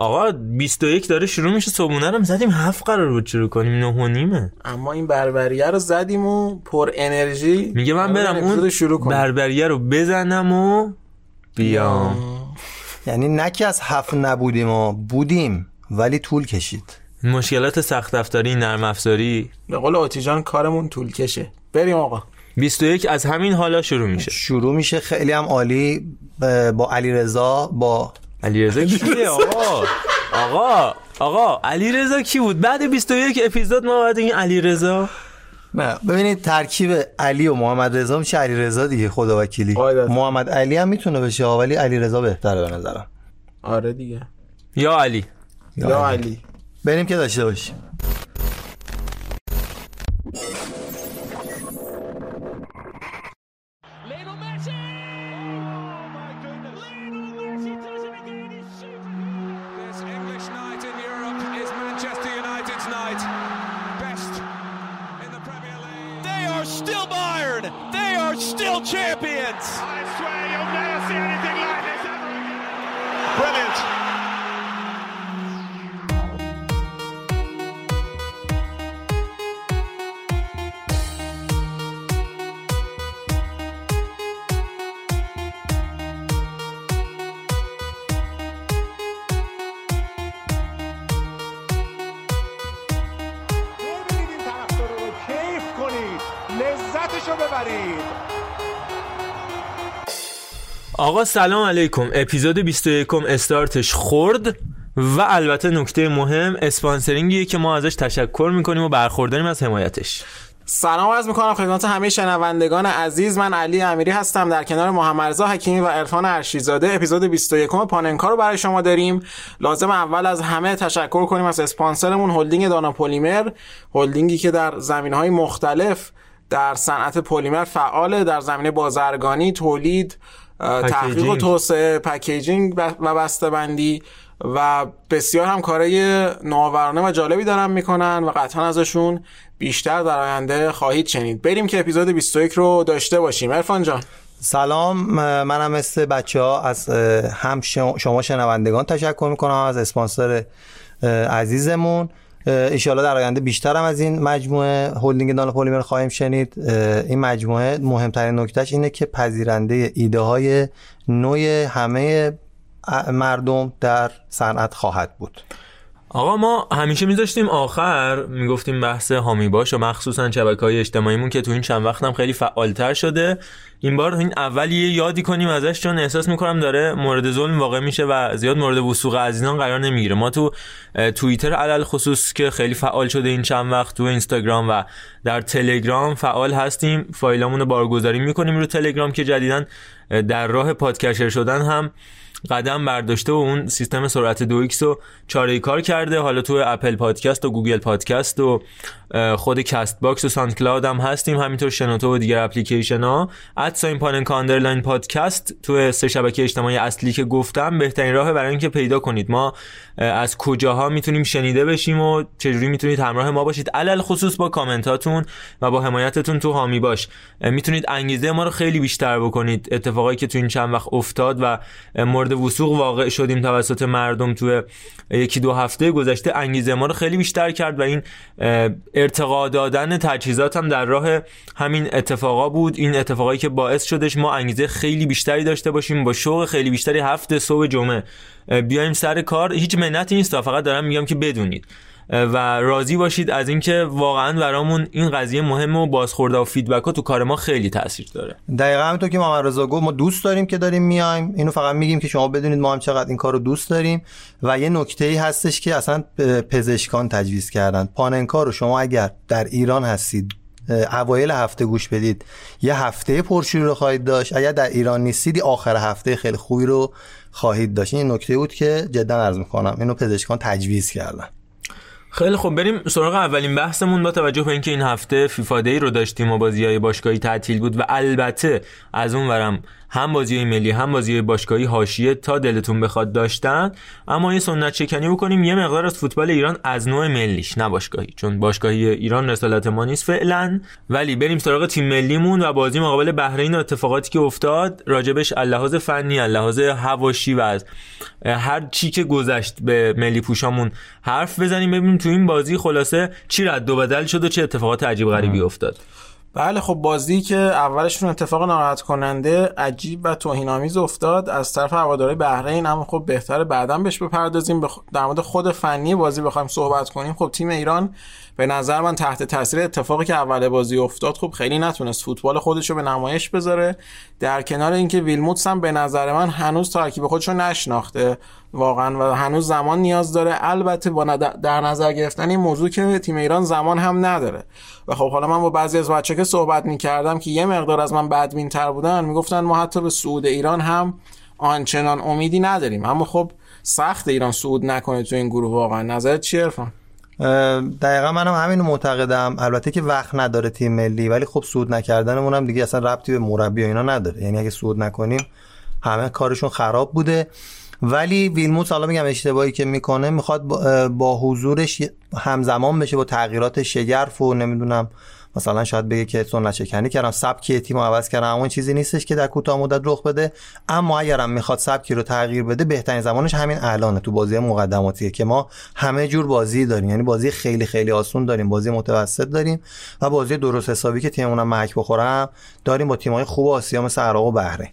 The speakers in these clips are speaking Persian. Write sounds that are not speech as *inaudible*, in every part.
آقا 21 داره شروع میشه صبحونه رو زدیم هفت قرار بود شروع کنیم نه و نیمه. اما این بربریه رو زدیم و پر انرژی میگه من برم اون شروع کنم بربریه رو بزنم و بیام. یعنی نه که از هفت نبودیم و بودیم ولی طول کشید. مشکلات سخت افزاری نرم افزاری. به قول آتیجان کارمون طول کشه. بریم آقا. 21 از همین حالا شروع میشه. شروع میشه خیلی هم عالی با علی رضا با علیرضا کیه؟ آقا آقا آقا علیرضا کی بود؟ بعد 21 اپیزود ما بعد این علیرضا؟ نه ببینید ترکیب علی و محمد رضا میشه علی رضا دیگه خدا وکیلی. محمد علی هم می‌تونه بشه ولی علی رضا بهتره به نظرم. آره دیگه. یا علی. یا علی. بریم که داشته باشیم. Champions. آقا سلام علیکم. اپیزود 21 استارتش خورد و البته نکته مهم اسپانسرینگیه که ما ازش تشکر می‌کنیم و برخورداریم از حمایتش. سلام عرض می‌کنم خدمت همه شنوندگان عزیز. من علی امیری هستم. در کنار محمد حکیمی و عرفان ارشیزاده اپیزود 21 پاننکا رو برای شما داریم. لازم اول از همه تشکر کنیم از اسپانسرمون هلدینگ دانا پلیمر هلدینگی که در زمینهای مختلف در صنعت پلیمر فعاله در زمینه بازرگانی تولید تحقیق و. توسعه پکیجینگ و بسته‌بندی و بسیار هم کارهای نوآورانه و جالبی دارن می‌کنن و قطعا ازشون بیشتر در آینده خواهید شنید. بریم که اپیزود 21 رو داشته باشیم. عرفان جان. سلام منم مثل بچه ها از هم شما- شنوندگان تشکر می‌کنم از اسپانسر عزیزمون. ایشالا در آینده بیشتر هم از این مجموعه هلدینگ دانا پلیمر خواهیم شنید. این مجموعه مهمترین نکتهش اینه که پذیرنده ایده های نوع همه مردم در صنعت خواهد بود. آقا ما همیشه میذاشتیم آخر می‌گفتیم بحث هامی باش و مخصوصا شبکه های اجتماعیمون که تو این چند وقت هم خیلی فعالتر شده. این بار این اول یه یادی کنیم ازش چون احساس می‌کنم داره مورد ظلم واقع میشه و زیاد مورد وسوق عزیزان قرار نمی‌گیره. ما تو توییتر علل خصوص که خیلی فعال شده این چند وقت تو اینستاگرام و در تلگرام فعال هستیم. فایلامون رو بارگذاری می‌کنیم رو تلگرام که جدیدن اه، در راه podcatcher شدن هم. قدم برداشته و اون سیستم سرعت دو x رو چاره کار کرده. حالا تو اپل پادکست و گوگل پادکست و خود کست باکس و ساند کلاود هم هستیم. همینطور شنوتو و دیگر اپلیکیشن ها. at sign پاننکا underline podcast تو سه شبکه اجتماعی اصلی که گفتم. بهترین راه برای اینکه پیدا کنید. ما از کجاها می‌تونیم شنیده بشیم و چجوری می‌تونید همراه ما باشید. علل خصوص با کامنتاتون و با حمایتتون تو هامی باش. می‌تونید انگیزه ما رو خیلی بیشتر بکنید. اتفاقایی که تو این چند وقت افتاد و مورد وسوق واقع شدیم توسط مردم تو یکی دو هفته گذشته انگیزه ما رو خیلی بیشتر کرد و این ارتقا دادن تجهیزات هم در راه همین اتفاقا بود. این اتفاقایی که باعث شدش ما انگیزه خیلی بیشتری داشته باشیم با شوق خیلی بیشتری هفته صبح جمعه. بیایم سر کار. هیچ منتی نیست فقط دارم میگم که بدونید. و راضی باشید از اینکه واقعا برامون این قضیه مهمه و بازخورده و فیدبک ها تو کار ما خیلی تاثیر داره. دقیقا همینطور که محمد رضا گفت ما دوست داریم که داریم میایم. اینو فقط میگیم که شما بدونید ما هم چقدر این رو دوست داریم. و یه نکته ای هستش که اصلا پزشکان تجویز کردن. پاننکا رو شما اگر در ایران هستید اوایل هفته گوش بدید یه هفته پرشور رو خواهید داشت. اگر در ایران نیستید آخر هفته خیلی خوبی رو خواهید داشت. این نکته بود که جدا عرض می‌کنم اینو پزشکان تجویز کردن. خیلی خب بریم سراغ اولین بحثمون. با توجه به اینکه این هفته فیفا دی رو داشتیم و بازی های باشگاهی تعطیل بود و البته از اون ورم هم بازی های ملی هم بازی های باشگاهی حاشیه تا دلتون بخواد داشتن. اما این سنت شکنی بکنیم یه مقدار از فوتبال ایران از نوع ملیش نه باشگاهی. چون باشگاهی ایران رسالت ما نیست فعلا. ولی بریم سراغ تیم ملیمون و بازی مقابل بحرین و اتفاقاتی که افتاد. راجبش اللحاظ فنی اللحاظ هواشی و از هر چی که گذشت به ملی پوشامون حرف بزنیم. ببینیم تو این بازی خلاصه چی رد و بدل شد و چه اتفاقات عجیب غریبی افتاد. بله خب بازی که اولشون اتفاق ناراحت کننده عجیب و توهین آمیز افتاد. از طرف هواداری بحرین اما خب بهتره بعدا بهش بپردازیم. بخ... در مورد خود فنی بازی بخوایم صحبت کنیم. خب تیم ایران به نظر من تحت تاثیر اتفاقی که اول بازی افتاد خب خیلی نتونست فوتبال خودش رو به نمایش بذاره. در کنار اینکه ویلموتس هم به نظر من هنوز ترکیب خودش رو نشناخته. واقعا و هنوز زمان نیاز داره. البته با در نظر گرفتن این موضوع که تیم ایران زمان هم نداره. و خب حالا من با بعضی از بچه که صحبت می‌کردم که یه مقدار از من بدبین تر بودن می‌گفتن ما حتی به سعود ایران هم آنچنان امیدی نداریم. اما خب سخت ایران صعود نکنه تو این گروه واقعا. نظرت چیه عرفان؟ دقیقا منم همینو معتقدم. البته که وقت نداره تیم ملی ولی خب سود نکردنمون هم دیگه اصلا ربطی به مربی و اینا نداره. یعنی اگه سود نکنیم همه کارشون خراب بوده. ولی ویلموت حالا میگم اشتباهی که می‌کنه می‌خواد با حضورش همزمان بشه با تغییرات شگرف و نمی‌دونم مثلا شاید بگه که سنت شکنی کردم سبک تیم عوض کردم. اما چیزی نیستش که در کوتاه مدت رخ بده. اما اگرم می‌خواد سبکی رو تغییر بده بهترین زمانش همین الانه تو بازی مقدماتیه که ما همه جور بازی داریم. یعنی بازی خیلی خیلی آسون داریم بازی متوسط داریم و بازی درست حسابی که تیممون محک بخورم داریم با تیم‌های خوب آسیا مثل عراق و بحرین.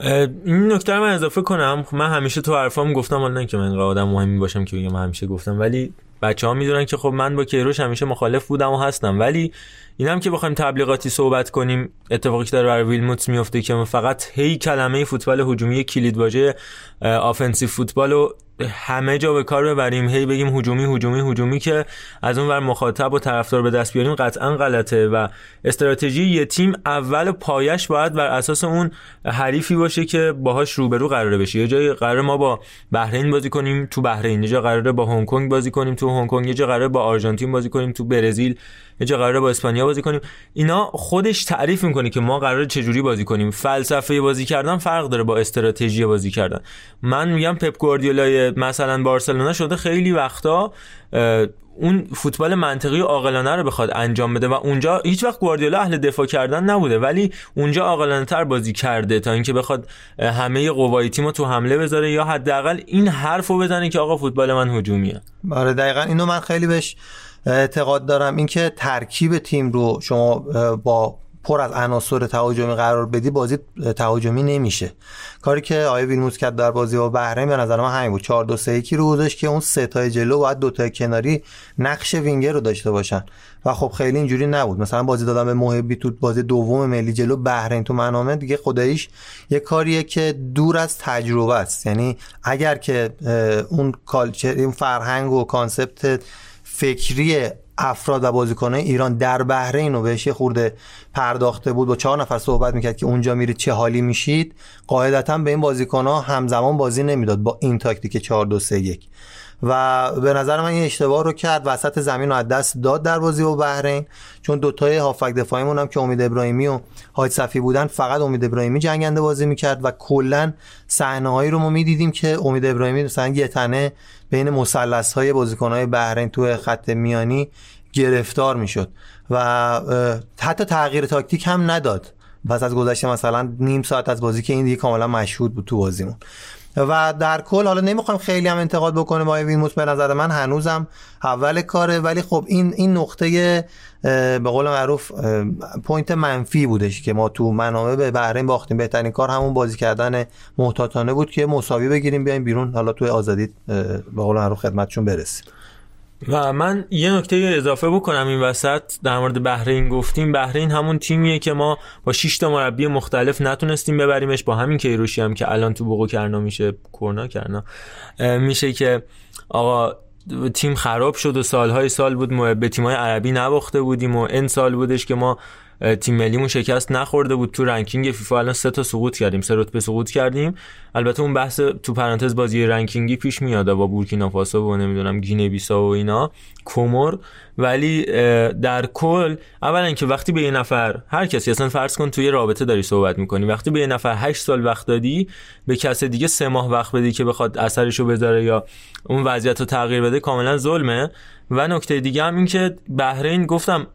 این نکته من اضافه کنم. من همیشه تو حرفام گفتم حالا که من آدم مهمی باشم که بگم همیشه گفتم ولی بچه ها می‌دونن که خب من با کیروش همیشه مخالف بودم و هستم. ولی اینم که بخوایم تبلیغاتی صحبت کنیم اتفاقی که داره برای ویلموتس میفته که فقط هی کلمه فوتبال هجومی کلید واژه offensive فوتبال و همه جا به کار ببریم. هی بگیم هجومی هجومی هجومی که از اون ور مخاطب و طرفدار به دست بیاریم قطعا غلطه و استراتژی یه تیم اول پایش باید بر اساس اون حریفی باشه که باهاش روبرو قراره بشه. یه جای قرار ما با بحرین بازی کنیم تو بحرین. یه جا قراره با هنگ کنگ بازی کنیم تو هنگ کنگ. یه جا قراره با آرژانتین بازی کنیم تو برزیل. یه جا قراره با اسپانیا بازی کنیم. اینا خودش تعریف می‌کنه که ما قراره چجوری بازی کنیم. فلسفه بازی کردن فرق داره با استراتژی بازی کردن. من میگم پپ گواردیولای مثلا بارسلونا شده خیلی وقتا اون فوتبال منطقی عاقلانه رو بخواد انجام بده و اونجا هیچ وقت گواردیولا اهل دفاع کردن نبوده ولی اونجا عاقلانه تر بازی کرده تا اینکه بخواد همه قوای تیمو تو حمله بذاره یا حداقل این حرفو بزنه که آقا فوتبال من هجومیه. آره دقیقا اینو من خیلی بهش اعتقاد دارم. اینکه ترکیب تیم رو شما با پر از عناصر تهاجمی قرار بدی بازی تهاجمی نمیشه. کاری که آقای ویلموتس کرد در بازی با بحرین به نظر من همین بود. 4 2 3 1 رو گذاشت که اون سه تای جلو باید دو تا کناری نقش وینگر رو داشته باشن. و خب خیلی اینجوری نبود. مثلا بازی دادن به محبی تو بازی دوم ملی جلو بحرین تو منامه دیگه خداییش یه کاریه که دور از تجربه است. یعنی اگر که اون culture این فرهنگ و concept فکری افراد و بازیکنان ایران در بحرین و بهش خورده پرداخته بود. و چهار نفر صحبت می‌کرد که اونجا میرید چه حالی میشید. قاعدتا به این بازیکن ها همزمان بازی نمی‌داد با این تاکتیک 4 2 3 1 و به نظر من این اشتباه رو کرد. وسط زمین رو از دست داد در بازی با بحرین. چون دوتای هافک دفاعیمون هم که امید ابراهیمی و حاج صفی بودن فقط امید ابراهیمی جنگنده بازی می‌کرد و کلا صحنه رو ما می‌دیدیم که امید ابراهیمی مثلا یه تنه بین مثلث های بازیکن های بحرین تو خط میانی گرفتار می‌شد و حتی تغییر تاکتیک هم نداد. پس از گذشت مثلا نیم ساعت از بازی که این دیگه کاملا مشهود بود تو بازیمون. و در کل حالا نمی‌خوام خیلی هم انتقاد بکنم به ویلموتس به نظر من هنوزم اول کاره. ولی خب این این نقطه به قول معروف point منفی بودش که ما تو منامه به بحرین باختیم. بهترین کار همون بازی کردن محتاطانه بود که مساوی بگیریم بیایم بیرون. حالا تو آزادی به قول معروف خدمتشون برسیم. و من یه نکته اضافه بکنم این وسط. در مورد بحرین گفتیم. بحرین همون تیمیه که ما با 6 تا مربی مختلف نتونستیم ببریمش. با همین کیروشی هم که الان تو بوقو کرنا میشه کرنا کرنا میشه که آقا تیم خراب شد و سالهای سال بود ما به تیمای عربی نباخته بودیم و این سال بودش که ما تیم ملیمون شکست نخورده بود تو رنکینگ فیفا. الان سه تا سقوط کردیم سه رتبه سقوط کردیم. البته اون بحث تو پرانتز بازی رنکینگی پیش میاد با بورکینافاسو و نمی‌دونم گینه بیسائو و اینا کومور. ولی در کل اولا که وقتی به یه نفر هر کسی اصلا فرض کن توی رابطه داری صحبت می‌کنی وقتی به یه نفر 8 سال وقت دادی به کس دیگه سه ماه وقت بدی که بخواد اثرشو بذاره یا اون وضعیت رو تغییر بده کاملا ظلمه. و نکته دیگه هم این که بحرین گفتم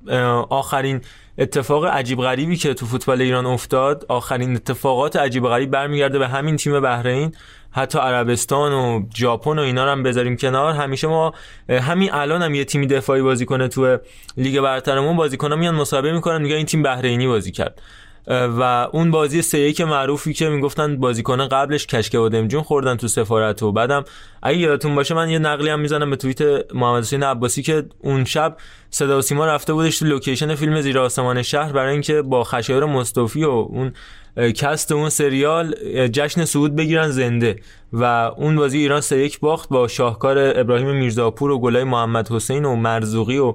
آخرین اتفاق عجیب غریبی که تو فوتبال ایران افتاد آخرین اتفاقات عجیب غریب برمیگرده به همین تیم بحرین. حتی عربستان و ژاپن و اینا رو هم بذاریم کنار. همیشه ما همین الان هم یه تیمی دفاعی بازی کنه تو لیگ برترمون بازیکن‌ها میان مصاحبه می‌کنن میگن این تیم بحرینی بازی کرد. و اون بازی سه یک معروفی که می‌گفتن بازیکن قبلش کشکه و دمجون خوردن تو سفارت و بعدم. اگه یادتون باشه من یه نقلی هم می‌زنم به توییت محمد حسین عباسی که اون شب صدا و سیما رفته بودش تو لوکیشن فیلم زیر آسمان شهر برای اینکه با خشایار مصطفی و اون کست اون سریال جشن صعود بگیرن زنده و اون بازی ایران سه یک باخت با شاهکار ابراهیم میرزاپور و گلای محمد حسین و مرزوقی و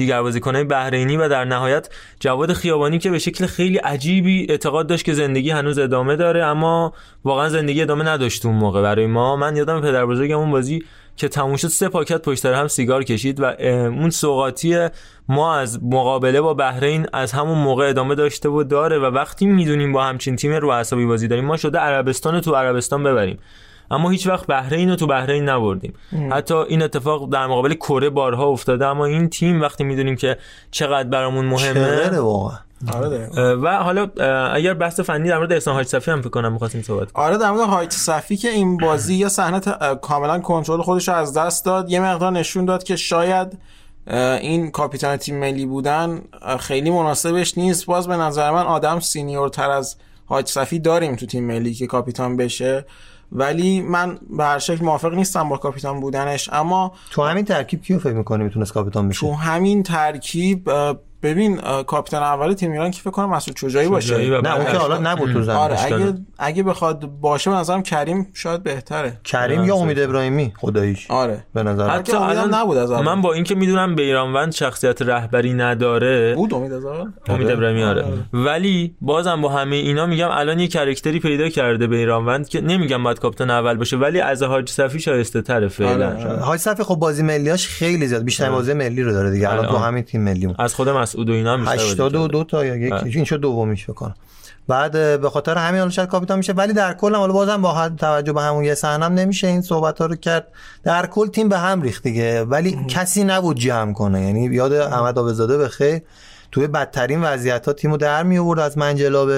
دیگر بازیکنهای بحرینی و در نهایت جواد خیابانی که به شکل خیلی عجیبی اعتقاد داشت که زندگی هنوز ادامه داره اما واقعا زندگی ادامه نداشت اون موقع. برای ما من یادم پدر بزرگم اون بازی که تموم شد سه پاکت پشت هم سیگار کشید و اون سوقاتی ما از مقابله با بحرین از همون موقع ادامه داشته و داره و وقتی می‌دونیم با همچین تیم رو عصبی بازی داریم ما شده عربستان تو عربستان ببریم. اما هیچ وقت بحرین رو تو بحرین نبردیم. حتی این اتفاق در مقابل کره بارها افتاده اما این تیم وقتی می‌دونیم که چقدر برامون مهمه واقعا. آره و حالا اگر بحث فنی در مورد احسان حاج صفی هم فکر کنم می‌خواستیم صحبت کنیم. آره در مورد حاج صفی که این بازی یه صحنه کاملا کنترل خودش رو از دست داد. یه مقدار نشون داد که شاید این کاپیتان تیم ملی بودن خیلی مناسبش نیست. باز به نظر من آدم senior تر از هایت صفی داریم تو تیم ملی که کاپیتان بشه. ولی من به هر شکل موافق نیستم با کاپیتان بودنش اما تو همین ترکیب کیو فکر می‌کنی می‌تونست کاپیتان بشه؟ تو همین ترکیب ببین کاپیتان اول تیم ایران که فکر کنم مسعود شجاعی باشه؟ نه اون که حالا نبود تو زمین آره اگه اگه بخواد باشه به نظرم کریم شاید بهتره. کریم یا امید ابراهیمی؟ خداییش. آره. به نظر من. حتی امیدم نبود از اول. من با اینکه می‌دونم بیرانوند شخصیت رهبری نداره. بود امید از اول؟ امید ابراهیمی آره. ولی بازم با همه اینا میگم الان یه کرکتری پیدا کرده بیرانوند که نمیگم باید کاپیتان اول باشه ولی از حاج صفی شایسته تره فعلا. آره. های صفی خب بازی ملیاش خیلی زیاد بیشتر بازی ملی رو داره دیگه. الان تو الان. همین تیم ملیمون. از خود مسعود و اینا هم بیشتر بازی 82 تا یا یک بله. این شد دومیش فکر کنم. بعد به خاطر همین حالا شاید کاپیتان میشه ولی در کل هم حالا بازم با توجه به همون یه صحنم نمیشه این صحبت ها رو کرد. در کل تیم به هم ریخت دیگه ولی کسی نبود جمع کنه. یعنی یاد احمد آبزاده به خیر. توی بدترین وضعیت ها تیمو در می آورد از منجلاب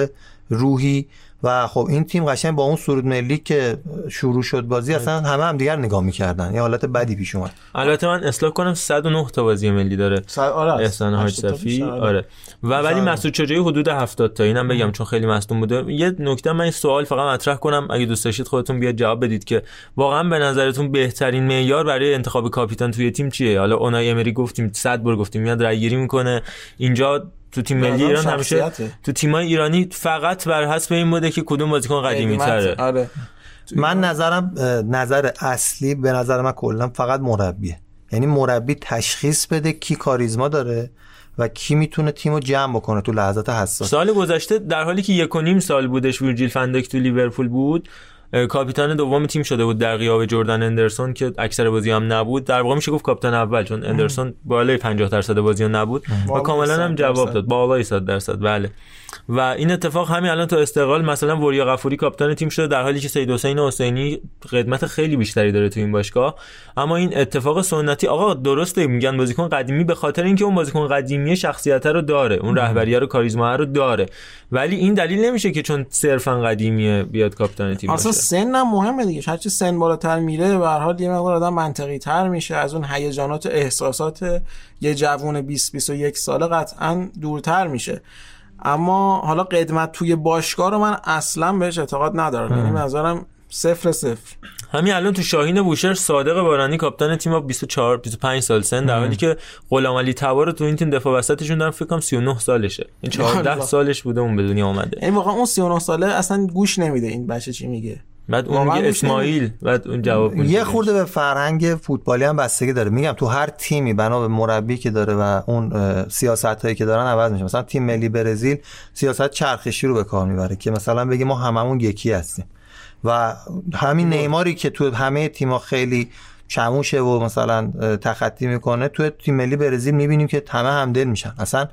روحی. و خب این تیم قشنگ با اون سرود ملی که شروع شد بازی اصلا همه هم دیگر نگاه می‌کردن. یه حالت بدی پیش اومد. البته من اصلاح کنم 109 تا بازی ملی داره. آره احسان حاج 80 تا صفی. بیشتر، آره. و ولی مسعود شجاعی حدود 70 تا اینم بگم چون خیلی مصدوم بوده. یه نکته من این سوال فقط مطرح کنم. اگه دوست داشتید خودتون بیاد جواب بدید که واقعا به نظرتون بهترین معیار برای انتخاب کاپیتان توی تیم چیه؟ حالا اونای امری گفتیم 100 بار گفتیم میاد رای گیری می‌کنه. اینجا تو تیم ملی ایران همیشه. تو تیمای ایرانی فقط بر حسب این بوده که کدوم بازیکن قدیمی تره. آره. من نظرم نظر اصلی به نظر من کلا فقط مربیه. یعنی مربی تشخیص بده کی کاریزما داره و کی می‌تونه تیمو جمع بکنه تو لحظات حساس. سال گذشته در حالی که یک و نیم سال بودش ویرجیل فندک تو لیورپول بود کاپیتان دوم تیم شده بود در غیاب جردن اندرسون که اکثر بازی هم نبود. در واقع میشه گفت کاپیتان اول چون اندرسون بالای 50 درصد بازی نبود و کاملا هم 100 جواب. داد. بالای 100 درصد. بله. و این اتفاق همین الان تو استقلال مثلا وریا غفوری کاپیتان تیم شده در حالی که سید حسین حسینی قدمت خیلی بیشتری داره تو این باشگاه. اما این اتفاق سنتی آقا درسته میگن بازیکن قدیمی به خاطر اینکه اون بازیکن قدیمی شخصیت رو داره اون رهبری رو کاریزما رو داره. ولی این دلیل نمیشه که چون صرفا قدیمیه بیاد کاپیتان تیم اصلا سن هم مهمه دیگه. هرچی سن بالاتر میره به هر حال یه مقدار آدم منطقی تر میشه. از اون هیجانات و احساسات یه جوون 20 21 ساله قطعا دورتر میشه. اما حالا قدمت توی باشگاه رو من اصلا بهش اعتقاد ندارم. یعنی نظرم صفر صفر. همین الان تو شاهین بوشهر صادق بارانی کاپیتان تیم با 24 25 سال سن در حالی که غلام علی تبار تو این تیم دفاع وسطشون دارم فکر کنم 39 سالشه. این 14 الله. سالش بوده اون به دنیا اومده. یعنی واقعا اون 39 ساله اصلا گوش نمیده این بچه چی میگه. بعد اون میگه اسماعیل بعد اون جواب میده یه خورده به فرهنگ فوتبالی هم بستگی داره. میگم تو هر تیمی بنا به مربی که داره و اون سیاست هایی که دارن عوض میشه. مثلا تیم ملی برزیل سیاست چرخشی رو به کار می‌بره که مثلا بگی ما هممون یکی هستیم. و همین نیماری که تو همه تیم‌ها خیلی چموشه و مثلا تخطی می‌کنه تو تیم ملی برزیل می‌بینیم که همه همدل میشن. اصلا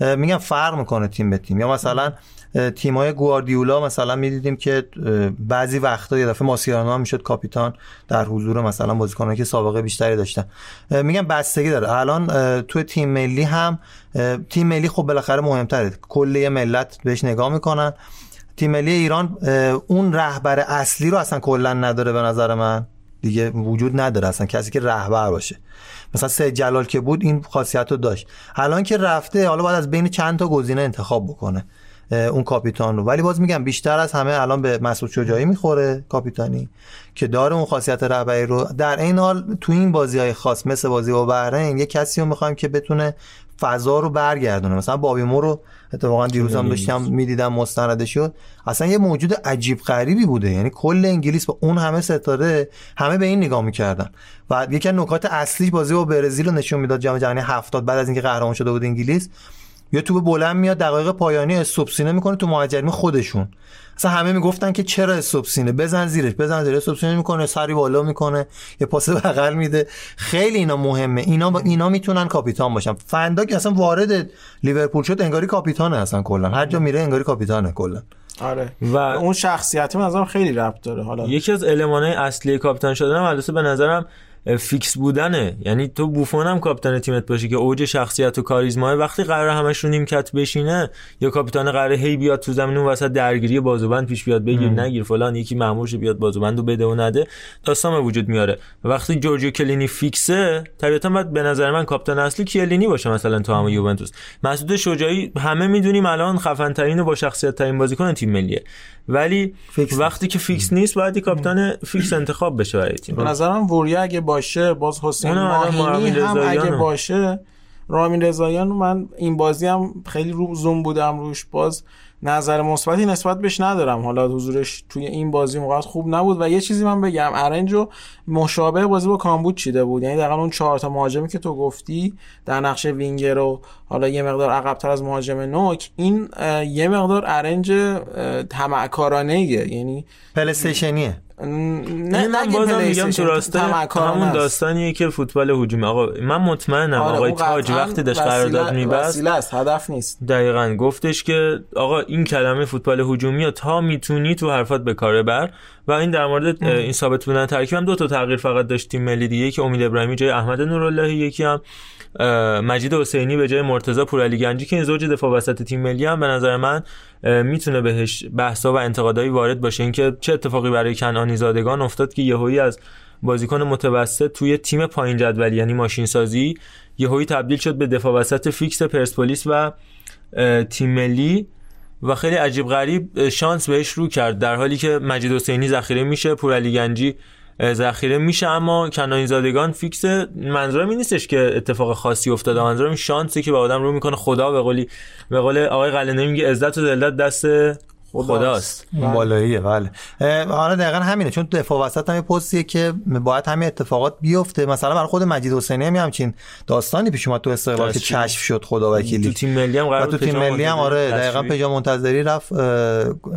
میگم فرق می‌کنه تیم به تیم. یا مثلا تیمای گواردیولا مثلا می‌دیدیم که بعضی وقتا یه دفعه ماسیرانو هم می‌شد کاپیتان در حضور مثلا بازیکنایی که سابقه بیشتری داشتن. میگم بستگی داره. الان تو تیم ملی هم تیم ملی خب بالاخره مهمتره. کل ملت بهش نگاه می‌کنن. تیم ملی ایران اون رهبر اصلی رو اصلا کلا نداره به نظر من. دیگه وجود نداره اصلا. کسی که رهبر باشه. مثلا سید جلال که بود این خاصیت رو داشت. الان که رفته حالا باید از بین چند تا گزینه انتخاب بکنه. اون کاپیتان رو. ولی باز میگم بیشتر از همه الان به مسعود شجاعی می‌خوره کاپیتانی که داره اون خاصیت رهبری رو. در این حال تو این بازی های خاص مثل بازی با بحرین یه کسی رو می‌خوایم که بتونه فضا رو برگردونه. مثلا بابی مو رو اتفاقا دیروز هم داشتم می‌دیدم مستندش شد اصلا یه موجود عجیب غریبی بوده. یعنی کل انگلیس با اون همه ستاره همه به این نگاه می‌کردن. و یکی از نکات اصلی بازی با برزیل رو نشون می‌داد جام جهانی 70 بعد از اینکه قهرمان شده بود انگلیس. یه توپ بلند میاد دقایق پایانی استوب سینه می‌کنه تو مهاجمی خودشون. اصلا همه می‌گفتن که چرا استوب سینه؟ بزن زیرش بزن زیرش استوب سینه می‌کنه سری بالا می‌کنه یه پاس بغل میده. خیلی اینا مهمه. اینا با اینا می‌تونن کاپیتان باشن. فندا که اصلا وارد لیورپول شد انگاری کاپیتانه اصلا کلا. هر جا میره انگاری کاپیتانه کلا. آره. و اون شخصیتی من نظرم خیلی ربط داره. حالا یکی از المانهای اصلی کاپیتان شدن هم البته به نظرم فیکس بودنه. یعنی تو بوفون هم کاپیتان تیمت باشی که اوج شخصیت و کاریزما وقتی قرار همش رو نیمکت بشینه یا کاپیتان قرار هی بیاد تو زمین اون وسط درگیری بازوبند پیش بیاد بگیر نگیر فلان یکی مامورش بیاد بازوبند رو بده و نده. داستان به وجود میاره. وقتی جورجیو کیلینی فیکسه طبیعتا باید به نظر من کاپیتان اصلی کیلینی باشه مثلا تو همون یوونتوس. مسعود شجاعی همه می‌دونیم الان خفن ترین و با شخصیت ترین بازیکن تیم ملیه. ولی فیکس وقتی که فیکس نیست باید کاپیتان فیکس انتخاب بشه برای تیم. به نظرم وریا اگه باشه باز حسین ماهینی هم اگه. باشه رامین رضاییان من این بازی هم خیلی رو زوم بودم روش باز نظر مثبتی نسبت بهش ندارم. حالا حضورش توی این بازی موقع خوب نبود و یه چیزی من بگم arrange و مشابه بازی با کامبوج چیده بود. یعنی دقیقا اون چهار تا مهاجمی که تو گفتی در نقش وینگر و حالا یه مقدار عقبتر از مهاجم نوک این یه مقدار ارنج طمعکارانه یعنی پلیستیشنیه نه نه من بازم میگم تو راسته همون است. داستانیه که فوتبال هجومی. آقا من مطمئنم آره، آقای تاج وقتی داشت قرارداد میبست وسیله است هدف نیست. دقیقا گفتش که آقا این کلمه فوتبال هجومی رو تا می‌تونی تو حرفات به کار بر. و این در مورد این ثابت بودن ترکیب هم دو تا تغییر فقط داشت تیم ملی دیگه که امید ابراهیمی جای احمد نورالله یکی هم مجید حسینی به جای مرتضی پورعلی گنجی که این زوج دفاع وسط تیم ملی هم به نظر من می‌تونه بهش بحثا و انتقادایی وارد باشه. اینکه چه اتفاقی برای کنعانی زادگان افتاد که یهویی از بازیکن متوسط توی تیم پایین جدولی یعنی ماشین سازی یهویی تبدیل شد به دفاع وسط فیکس پرسپولیس و تیم ملی و خیلی عجیب غریب شانس بهش رو کرد. در حالی که مجید حسینی ذخیره میشه پورعلی گنجی ذخیره میشه اما کنعانی زادگان فیکس منظورم این نیستش که اتفاق خاصی افتاده. منظورم شانسی که به آدم رو می‌کنه. خدا به قولی به قول آقای قلنه میگه عزت و ذلت دست خداست. اون بالاییه بله. حالا دقیقا همینه چون دفاع وسط هم یه پستیه که باید همین اتفاقات بیفته. مثلا برای خود مجید حسینی هم همچین داستانی پیش اومد تو استقلال که. چشف شد خدا تو وکیلی تیم ملی هم قرار تو تیم ملی هم آره دقیقا. پژمان منتظری رفت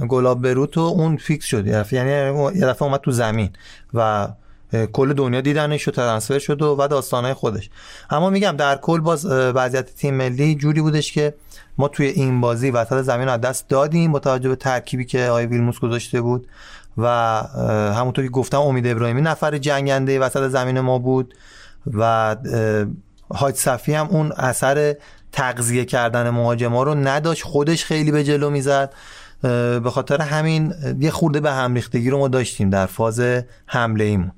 گلاب بروت و اون فیکس شد. یعنی یه دفعه اومد تو زمین و کل دنیا دیدنش و ترانسفر شد و بعد داستانهای خودش. اما میگم در کل باز وضعیت تیم ملی جوری بودش که ما توی این بازی وسط زمین رو از دست دادیم با توجه به ترکیبی که آقای ویلموس گذاشته بود و همونطور که گفتم امید ابراهیمی نفر جنگنده وسط زمین ما بود و اه، حاج صفی هم اون اثر تغذیه کردن مهاجما رو نداشت خودش خیلی به جلو می‌زد. به خاطر همین یه خورده به هم ریختگی رو ما داشتیم در فاز حمله ایمون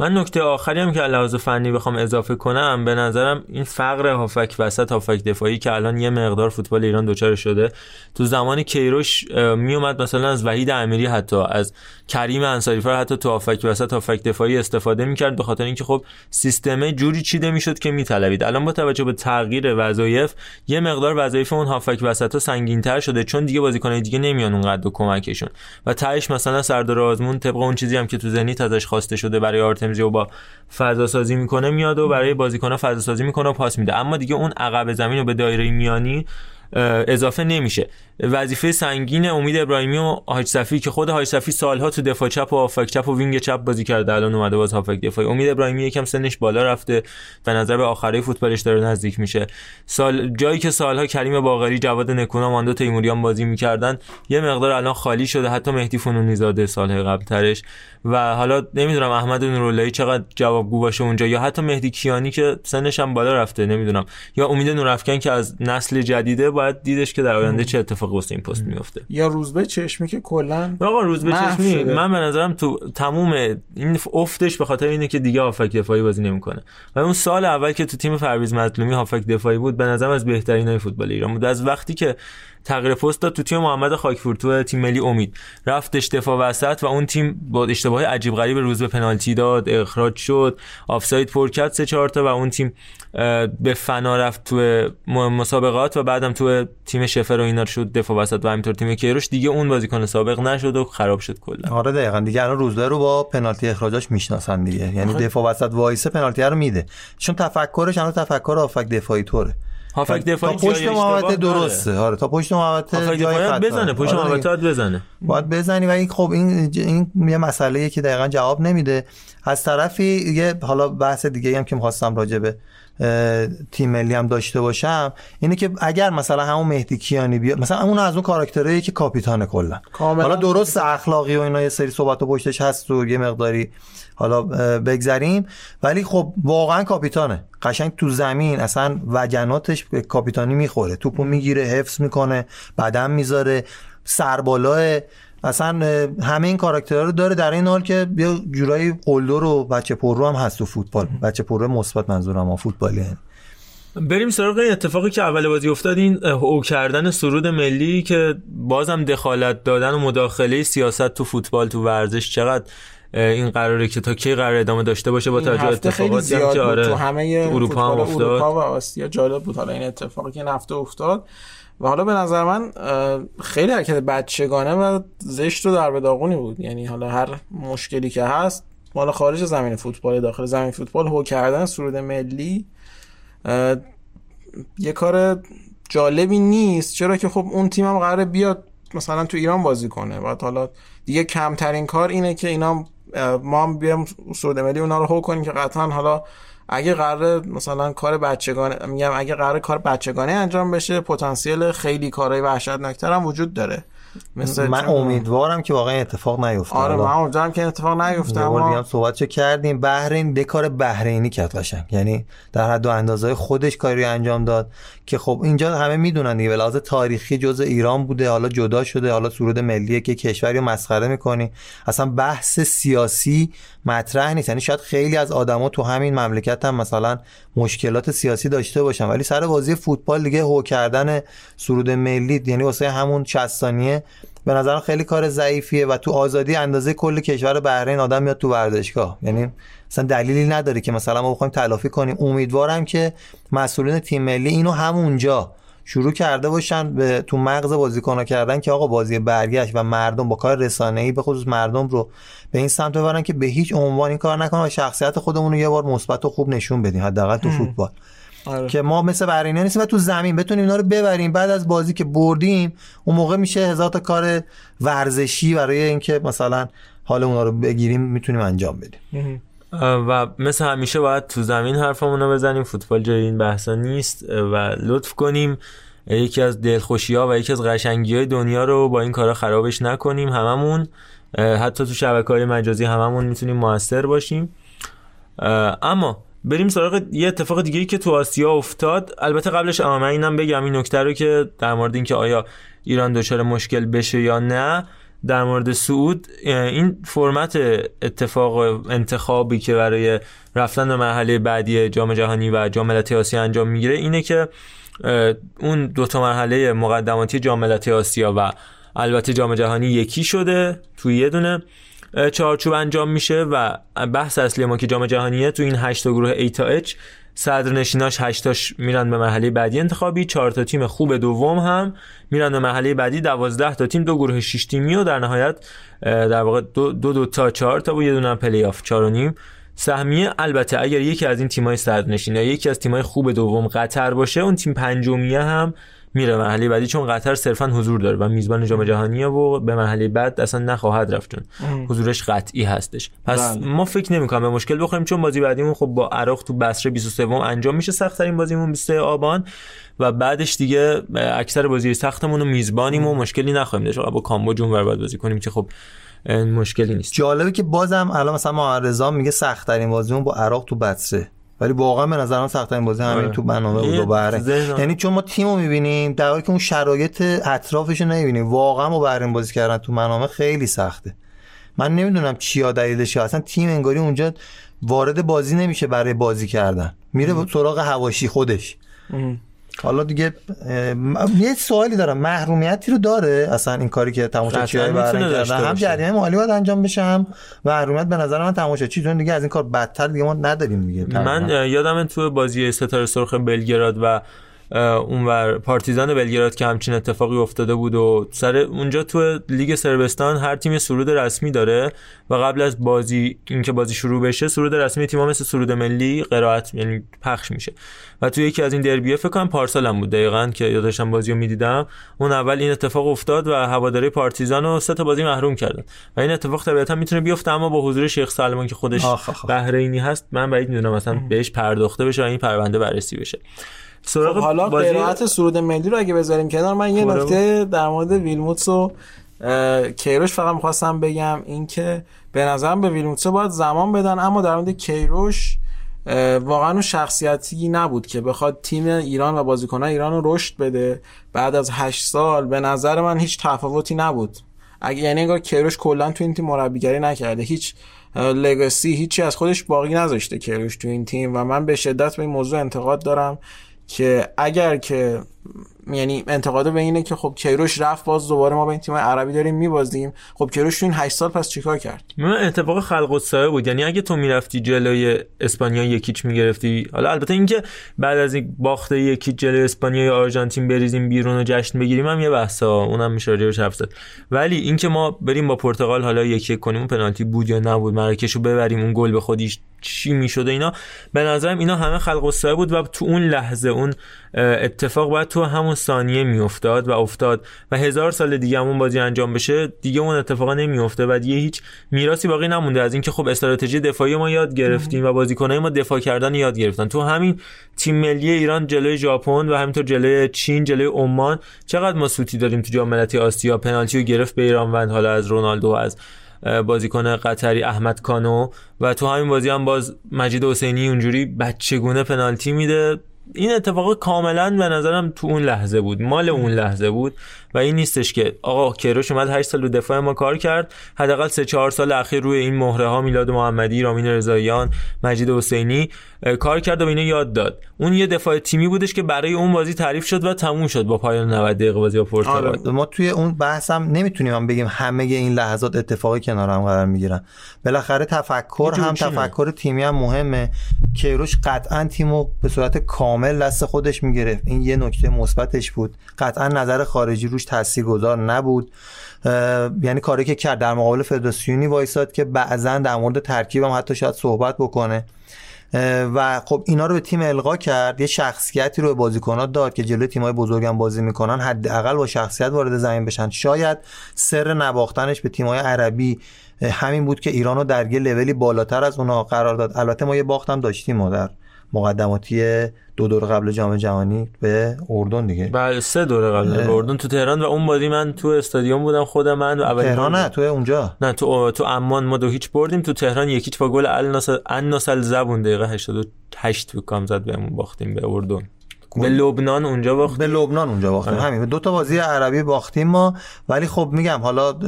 من نکته آخری هم که لحاظ فنی بخوام اضافه کنم به نظرم این فقر هافک وسط هافک دفاعی که الان یه مقدار فوتبال ایران دچار شده تو زمان کیروش می اومد مثلا از وحید امیری حتی از کریم انصاری فر حتی تو هافک وسط هافک دفاعی استفاده می‌کرد به خاطر اینکه خب سیستم جوری چیده می‌شد که میطلبید. الان با توجه به تغییر وظایف یه مقدار وظایف اون هافبک وسط ها سنگین‌تر شده چون دیگه بازیکنای دیگه نمیان اونقدر کمکشون. و تهش مثلا سردار آزمون طبق اون چیزی هم که تو زنیت ازش خواسته شده برای آرتم زیوبا فضا سازی می‌کنه میاد و برای بازیکن‌ها فضا سازی می‌کنه و پاس میده. اما دیگه اون عقب زمین و به دایره میانی اضافه نمیشه. وظیفه سنگین امید ابراهیمی و حاج صفی که خود حاج صفی سالها تو دفاع چپ و هافبک چپ و وینگ چپ بازی کرده الان اومده باز هافبک دفاعی. امید ابراهیمی یکم سنش بالا رفته. به نظر به آخره فوتبالش داره نزدیک میشه. سال جایی که سالها کریم باقری جواد نکونا ماندو تیموریان بازی می‌کردن یه مقدار الان خالی شده. حتی مهدی فنونی زاده سالهای قبل ترش و حالا نمی‌دونم احمد نوراللهی چقدر جوابگو باشه اونجا یا حتی مهدی کیانی که سنش هم بالا رفته نمی‌دونم. یا امید نورافکن که از نسل جدیده باید دیدش که در آینده چه اتفاقی این پست میفته یا روزبه چشمی که کلا آقا روزبه چشمی شده. من به نظرم تو تموم این افتش به خاطر اینه که دیگه هافک دفاعی بازی نمی‌کنه. و اون سال اول که تو تیم پرویز مظلومی هافک دفاعی بود به نظرم از بهترین های فوتبال ایران بود. از وقتی که تغییر پست داد تو تیم محمد خاکپور تو تیم ملی امید. رفتش دفاع وسط و اون تیم با اشتباه عجیب غریب روز به پنالتی داد اخراج شد آفساید پر کرد سه چهار تا و اون تیم به فنا رفت تو مسابقات و بعدم تو تیم شفر و اینا شد دفاع وسط و همینطور تیم کیروش. دیگه اون بازیکن سابق نشد و خراب شد کلا. آره دقیقا. دیگه الان روزبه رو با پنالتی اخراجاش می‌شناسن دیگه. یعنی دفاع وسط وایسه پنالتی رو میده. چون تفکرش الان تفکر آفک دفاعی طوره. هافک تا دفاعی پشت جای محوطه. درسته آره تا پشت محوطه جای. بزنه پشت آره محوطه بزنه باید بزنی و این خب این این یه مسئله که دقیقا جواب نمیده از طرفی یه حالا بحث دیگه هم که می‌خواستم راجع به اه، تیم ملی هم داشته باشم اینه که اگر مثلا همون مهدی کیانی بیاد مثلا اون از اون کاراکترهایی که کاپیتانه کلا. حالا درست اخلاقی و اینا یه سری صحبت و پشتش هست و یه مقداری حالا بگذریم. ولی خب واقعا کاپیتانه. قشنگ تو زمین اصلا وجناتش به کاپیتانی می‌خوره. توپو می‌گیره حفظ می‌کنه بدن می‌ذاره سربالاه اصلا همه این کاراکترها رو داره در این حال که یه جورایی قلدر و بچه پررو هم هست تو فوتبال. بچه پررو مثبت منظورم ها فوتبالی. هم. بریم سراغ این اتفاقی که اول بازی افتاد این او کردن سرود ملی که بازم دخالت دادن و مداخله سیاست تو فوتبال تو ورزش چقدر این قراره که تا کی قرار ادامه داشته باشه با توجه اتفاقاتی که آره تو همه اروپا هم افتاد. اروپا و آسیا جالب بود. حالا این اتفاقی که این هفته افتاد و حالا به نظر من خیلی حرکت بچگانه و زشت و در داغونی بود. یعنی حالا هر مشکلی که هست مال خارج زمین فوتبال داخل زمین فوتبال هو کردن سرود ملی یه کار جالبی نیست. چرا که خب اون تیم هم قراره بیاد مثلا تو ایران بازی کنه. بعد حالا دیگه کمترین کار اینه که اینا ما هم بیام سرود ملی اونا رو هو کنیم که قطعا حالا اگه قرار مثلا کار بچگانه میگم اگه قرار کار بچگانه انجام بشه پتانسیل خیلی کارهای وحشتناکتر هم وجود داره. مثل من امیدوارم که واقعا اتفاق نیفته. آره من امیدوارم که اتفاق نیفته بار دیگه هم صحبتشو کردیم؟ بحرین ده کار بحرینی کرد قشنگ. یعنی در حد و اندازه خودش کاری رو انجام داد که خب اینجا همه می‌دونن دیگه. لحاظ تاریخی جزء ایران بوده حالا جدا شده حالا سرود ملیه که کشوری رو مسخره می‌کنی. اصلا بحث سیاسی مطرح نیست. یعنی شاید خیلی از آدما تو همین مملکت هم مثلا مشکلات سیاسی داشته باشن. ولی سر بازی فوتبال دیگه هو کردن سرود ملی یعنی واسه همون 60 ثانیه به نظرم خیلی کار ضعیفیه و تو آزادی اندازه کل کشور بحرین آدم میاد تو ورزشگاه. یعنی اصلا دلیلی نداره که مثلا ما بخوایم تلافی کنیم. امیدوارم که مسئولین تیم ملی اینو همونجا شروع کرده باشن به تو مغز بازیکن‌ها کردن که آقا بازی برگشت و مردم با کار رسانه‌ای به خصوص مردم رو به این سمت ببرن که به هیچ عنوان این کار نکنن و شخصیت خودمون رو یه بار مثبت و خوب نشون بدیم حداقل تو فوتبال. آره. که ما مثل بحرینی نیستیم و تو زمین بتونیم اینا رو ببریم. بعد از بازی که بردیم اون موقع میشه هزار تا کار ورزشی برای اینکه مثلا حال اونا رو بگیریم می‌تونیم انجام بدیم. و مثل همیشه باید تو زمین حرفمون رو بزنیم. فوتبال جای این بحثا نیست. و لطف کنیم. یکی از دلخوشی ها و یکی از قشنگی های دنیا رو با این کارا خرابش نکنیم. هممون حتی تو شبکه های مجازی هممون می‌تونیم موثر باشیم. اما بریم سراغ یه اتفاق دیگه ای که تو آسیا افتاد. البته قبلش اما من اینم بگم. این نکته رو که در مورد اینکه آیا ایران دچار مشکل بشه یا نه. در مورد سعود این فرمت اتفاق انتخابی که برای رفتن به مرحله بعدی جام جهانی و جام ملت‌های آسیا انجام می‌گیره اینه که اون دو تا مرحله مقدماتی جام ملت‌های آسیا و البته جام جهانی یکی شده توی یه دونه چارچوب انجام میشه و بحث اصلی ما که جام جهانیه تو این 8 تا گروه A تا H صدرنشیناش 8 تاش میرن به مرحله بعدی انتخابی 4 تا تیم خوب دوم هم میرن به مرحله بعدی 12 تا تیم دو گروه 6 تیمی و در نهایت در واقع دو دو, دو تا 4 تا و یه دونه پلی آف 4 و نیم. سهمیه البته اگر یکی از این تیمای صدرنشین یا یکی از تیمای خوب دوم قطر باشه اون تیم پنجمیه هم میره مرحله بعدی چون قطر صرفا حضور داره و میزبان جام جهانیه و به مرحله بعد اصلا نخواهد رفت چون حضورش قطعی هستش. پس بله. ما فکر نمی‌کنم به مشکل بخوریم چون بازی بعدیمون خب با عراق تو بصره 23 انجام میشه سخت ترین بازیمون 23 آبان و بعدش دیگه اکثر بازی سختمون رو میزبانیم و مشکلی نخواهیم داشت. با کامبوج اونور باید بازی کنیم که خب مشکلی نیست. جالبه که بازم الان مثلا ما رضا میگه سخت ترین بازیمون با عراق تو بصره. ولی واقعا به نظر من سخت ترین بازی همین آره. تو برنامه بود و ذهن- یعنی چون ما تیمو می‌بینیم در حالی که اون شرایط اطرافش رو نمی‌بینیم. واقعا با بحرین بازی کردن تو برنامه خیلی سخته. من نمی‌دونم چیا دلیلش اصلا تیم انگاری اونجا وارد بازی نمیشه برای بازی کردن. میره سراغ هواشی خودش. حالا دیگه یه سوالی دارم. محرومیتی رو داره اصلا این کاری که تماشاچی های قطعاً می‌تونه برن داشته کردن؟ هم. جریمه مالی باید انجام بشه هم محرومیت به نظر من تماشاچی. چون دیگه از این کار بدتر دیگه ما نداریم دیگه. من یادم تو بازی ستاره سرخ بلگراد و اونور پارتیزان بلگراد که همچین اتفاقی افتاده بود و سر اونجا تو لیگ سربستان هر تیم سرود رسمی داره و قبل از بازی اینکه بازی شروع بشه سرود رسمی تیم‌ها مثل سرود ملی قرائت یعنی پخش میشه. و تو یکی از این دربیه فکر کنم پارسال هم بود دقیقاً که یادشم بازی رو می‌دیدم. اون اول این اتفاق افتاد و هواداری پارتیزان رو سه تا بازی محروم کردن. و این اتفاق طبیعتا می‌تونه بیفته اما با حضور شیخ سلمان که خودش. بحرینی هست من بعید می‌دونم مثلا بهش پرداخته بشه و این پرونده بررسی بشه. سراغ خب حالا بازی- قرائت سرود ملی رو اگه بذاریم کنار من یه نکته در مورد ویلموتس و کیروش فقط می‌خواستم بگم اینکه به نظرم به ویلموتس باید زمان بدن اما در مورد کیروش واقعا اون شخصیتی نبود که بخواد تیم ایران و بازیکنان ایران رو رشد بده. بعد از هشت سال به نظر من هیچ تفاوتی نبود. اگه یعنی انگار کیروش کلا تو این تیم مربیگری نکرده. هیچ لگاسی هیچی از خودش باقی نذاشته کیروش تو این تیم و من به شدت به این موضوع انتقاد دارم. که اگر که یعنی انتقاد به اینه که خب کیروش رفت باز دوباره ما به این تیم عربی داریم میبازیم. خب کیروش تو این 8 سال پس چیکار کرد؟ من اتفاق خلق السایه بود. یعنی اگه تو می‌رفتی جلوی اسپانیا یکیچ می‌گرفتی حالا البته اینکه بعد از این باخته یکی جلوی اسپانیا یا آرژانتین بریزیم بیرون و جشن بگیریم هم یه بحثا اونم میشه راجعش حرف زد. ولی اینکه ما بریم با پرتغال حالا یکی یک کنیم اون پنالتی بود یا نبود مراکش رو ببریم اون گل به خودیش چی می‌شد اینا به نظرم اینا همه خلق السایه بود و تو اون لحظه اون اتفاق باید تو همون ثانیه میافتاد و افتاد و هزار سال دیگه همون بازی انجام بشه دیگه اون اتفاقا نمیافته و دیگه هیچ میراثی باقی نمونده از اینکه خب استراتژی دفاعی ما یاد گرفتیم و بازیکنای ما دفاع کردن یاد گرفتن. تو همین تیم ملی ایران جلوی ژاپن و همینطور جلوی چین جلوی عمان چقدر ما سوتی داریم تو جام ملت‌های آسیا؟ پنالتی رو گرفت به ایران و حالا از رونالدو از بازیکن قطری احمد کانو. و تو همین بازی هم باز مجید حسینی اونجوری بچگونه پنالتی میده. این اتفاق کاملا به نظرم تو اون لحظه بود. مال اون لحظه بود. و این نیستش که آقا کیروش اومد 8 سال رو دفاع ما کار کرد حداقل 3 4 سال اخیر روی این مهره ها میلاد محمدی رامین رضاییان مجید حسینی کار کرد و به اینا یاد داد. اون یه دفاع تیمی بودش که برای اون بازی تعریف شد و تموم شد با پایان 90 دقیقه بازی با پرتغال آره. ما توی اون بحث هم نمی‌تونیم هم بگیم همه این لحظات اتفاقی کنار هم قرار می‌گیرن. بالاخره تفکر هم. تفکر تیمی هم مهمه. کیروش قطعا تیمو به صورت کامل دست خودش می‌گرفت. این یه نکته مثبتش بود. قطعا نظر خارجی روش تاثیرگذار نبود. یعنی کاری که کرد در مقابل فدراسیونی وایساد که بعضا در مورد ترکیب هم حتی شاید صحبت بکنه. و خب اینا رو به تیم القا کرد. یه شخصیتی رو به بازیکن‌ها داد که جلوی تیم‌های بزرگم بازی می‌کنن. حداقل با شخصیت وارد زمین بشن. شاید سر نواختنش به تیم‌های عربی همین بود که ایران رو در یه لولی بالاتر از اونها قرار داد. البته ما یه باخت هم داشتیم ما در مقدماتی دو دور قبل جام جهانی به اردن دیگه. بله سه دوره قبل به اردن تو تهران و اون بازی من تو استادیوم بودم خودم من و تهران نه تو اونجا. نه تو تو عمان ما دو هیچ بردیم تو تهران یکیچ با گل الناس الزبون دقیقه 88 فکر کنم زد بهمون باختیم به اردن. به لبنان اونجا باخت به لبنان اونجا باختیم. همین دو تا بازی عربی باختیم ما. ولی خب میگم حالا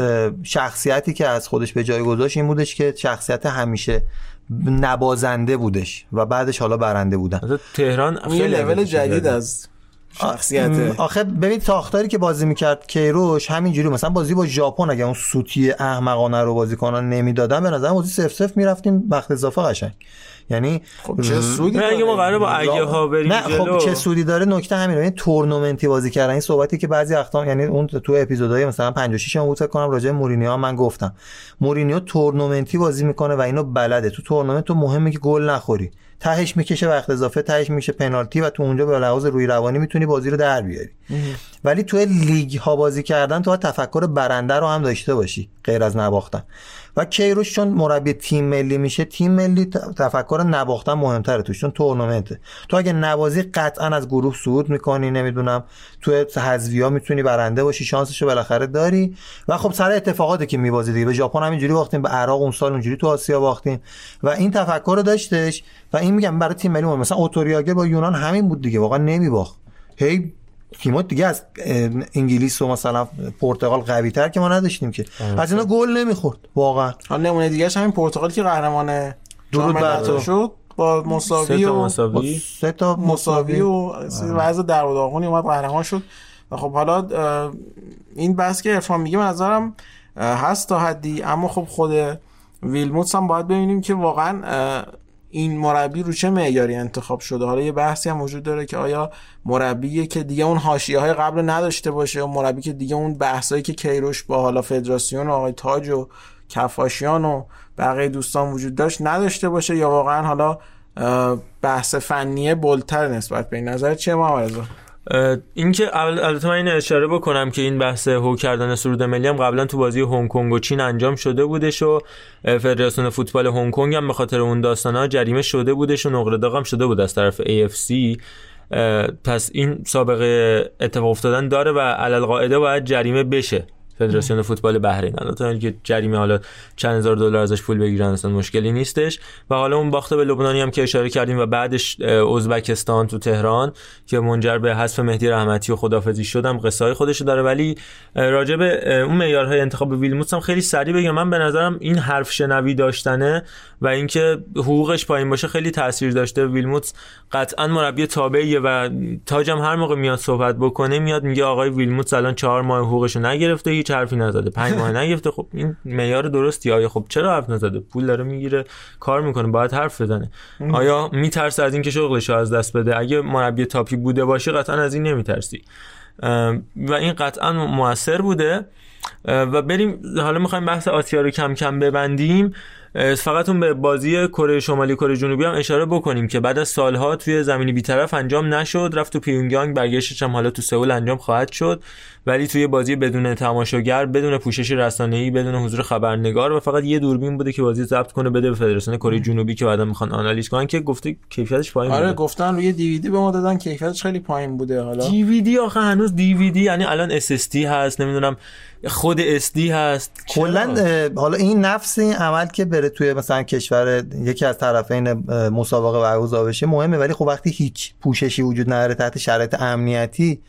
شخصیتی که از خودش به جای گذاشت این بودش که شخصیت همیشه نبازنده بودش و بعدش حالا برنده بودن. تهران یه خیلی لول جدید. از شخصیت. آخه ببین ساختاری که بازی می‌کرد کیروش همینجوری مثلا بازی با ژاپن اگه اون سوتی احمقانه رو بازیکنان نمی‌دادن به نظر بازی صفر صفر می‌رفتیم وقت اضافه قشنگ. یعنی خب چه سودی نه، اگه داره؟ ما قراره با اگه ها بریم نه جلو. خب چه سودی داره؟ نکته همینه. این تورنمنتی بازی کردن. این صحبتی که بعضی وقتا یعنی اون تو اپیزودهای مثلا 56 هم بود فکر کنم راجع به مورینیو من گفتم. مورینیو تورنمنتی بازی می‌کنه و اینو بلده. تو تورنمنت تو مهمه که گل نخوری. تهش می‌کشه وقت اضافه تهش میشه پنالتی و تو اونجا به لحاظ روی روانی می‌تونی بازی رو در بیاری. ولی تو لیگ ها بازی کردن تو تفکر برنده رو هم داشته باشی. غیر از نباختن. و کیروش چون مربی تیم ملی میشه تیم ملی تفکر نباختن مهمتره توش چون تورنمنته. تو اگه نبازی قطعا از گروه صعود می‌کنی نمی‌دونم تو حذفی ها می‌تونی برنده باشی شانسشو بالاخره داری. و خب سر اتفاقاتی که میبازی دیگه به ژاپن همینجوری باختیم به عراق اون سال اونجوری تو آسیا باختیم. و این تفکر رو داشتش. و این میگم برای تیم ملی. مثلا اوتوریاگه با یونان همین بود دیگه واقعا نمیباخت. هی تیمات دیگه از انگلیس و مثلا پرتغال قوی تر که ما نداشتیم که. از اینا گل نمی‌خورد واقعا. حالا نمونه دیگه همین پرتغال که قهرمان درود بر. شد با سه مساوی تا و سه تا مساوی و وضع در و داغونی اومد قهرمان شد. و خب حالا این بحث که عرفان میگه به نظرم هست تا حدی. اما خب خود ویلموتس هم باید ببینیم که واقعا این مربی رو چه معیاری انتخاب شده حالا یه بحثی هم وجود داره که آیا مربیه که دیگه اون حاشیه های قبل نداشته باشه یا مربی که دیگه اون بحثایی که کیروش با حالا فدراسیون و آقای تاج و کفاشیان و بقیه دوستان وجود داشت نداشته باشه یا واقعا حالا بحث فنیه بلتر نسبت به این نظر رضا؟ اه، اینکه البته من این اشاره بکنم که این بحث هو کردن سرود ملی هم قبلا تو بازی هنگ کنگ و چین انجام شده بودش و فدراسیون فوتبال هنگ کنگ هم به خاطر اون داستانا جریمه شده بودش و نقره داغ هم شده بود از طرف AFC پس این سابقه اتفاق افتادن داره و علل قاعده باید جریمه بشه. فدراسیون فوتبال بحرین. البته اینکه جریمه حالا چند هزار دلار ازش پول بگیرن اصلا مشکلی نیستش. و حالا اون باخته به لبنانی هم که اشاره کردیم و بعدش ازبکستان تو تهران که منجر به حذف مهدی رحمتی و خدافزی شدم قصه های خودشو داره. ولی راجع به اون معیارهای انتخاب ویلموتس هم خیلی سریع بگم. من به نظرم این حرف شنوی داشتنه و اینکه حقوقش پایین باشه خیلی تاثیر داشته. ویلموتس قطعا مربی تابعیه و تاجم هر موقع میاد صحبت بکنه میاد میگه آقای ویلموتس الان چهار ماه حقوقشو نگرفته هیچ حرفی نزده. پنج ماه نگرفته. خب این معیار درستی. آیا خب چرا حرف نزده؟ پول داره می‌گیره کار می‌کنه باید حرف بزنه. آیا میترسه از اینکه شغلش رو از دست بده؟ اگه مربی تاپی بوده باشه قطعا از این نمیترسی. و این قطعا موثر بوده. و بریم حالا می‌خوایم بحث آسیا رو کم کم ببندیم. فقط اون به بازی کره شمالی کره جنوبی هم اشاره بکنیم که بعد از سالها توی زمینی بیطرف انجام نشد. رفت تو پیونگیانگ برگشتش هم حالا تو سئول انجام خواهد شد. ولی توی بازی بدون تماشاگر بدون پوشش رسانه‌ای بدون حضور خبرنگار و فقط یه دوربین بوده که بازی ضبط کنه بده به فدراسیون کره جنوبی که بعدا می‌خوان آنالیز کنن که گفته کیفیتش پایین آره بوده. گفتن روی دیویدی به ما دادن کیفیتش خیلی پایین بوده حالا. دیویدی آخه هنوز دیویدی یعنی الان SSD هست نمی‌دونم خود SD هست. کلا حالا این نفس این عمل که بره توی مثلا کشور یکی از طرفین مسابقه برگزار بشه مهمه ولی خب وقتی هیچ پوششی وجود نداره تحت شرایط امنیتی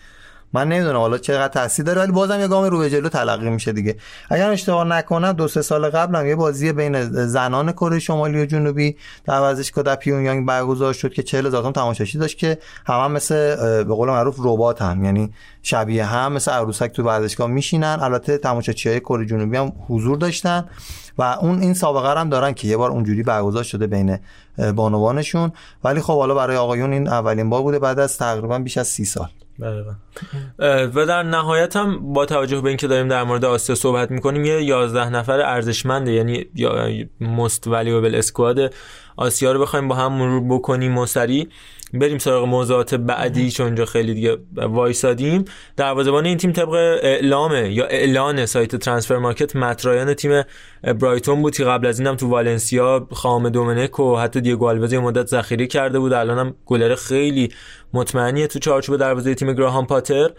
من نمی‌دونم حالا چقدر تاثیر داره ولی بازم یه گام رو به جلو تلقی میشه دیگه. اگر اشتباه نکنم دو سه سال قبل هم یه بازی بین زنان کره شمالی و جنوبی در ورزشگاه در پیونگیانگ برگزار شد که 40 هزار تماشاچی داشت که هم, هم مثل به قول معروف ربات هم یعنی شبیه هم مثل عروسک تو ورزشگاه میشینن. البته تماشاچی های کره جنوبی هم حضور داشتن. و اون این سابقه هم دارن که یه بار اونجوری برگزار شده بین بانوانشون ولی خب حالا برای آقایون این اولین بار بوده بعد از تقریبا بیش از سی سال بله بله. و در نهایت هم با توجه به اینکه داریم در مورد آسیا صحبت می‌کنیم یه 11 نفر ارزشمنده یعنی most valuable squad آسیا رو بخوایم با هم مرور بکنیم و سریع بریم سراغ موضوعات بعدی چون اونجا خیلی دیگه وایسادیم. دروازه‌بان این تیم طبق اعلامه یا اعلان سایت ترانسفر مارکت مت رایان تیم برایتون بود که قبل از اینم تو والنسیا خائومه دومنک و حتی دیگو آلوز مدت ذخیره کرده بود. الانم گلر خیلی مطمئنیه تو چارچوب دروازه تیم گراهام پاتر.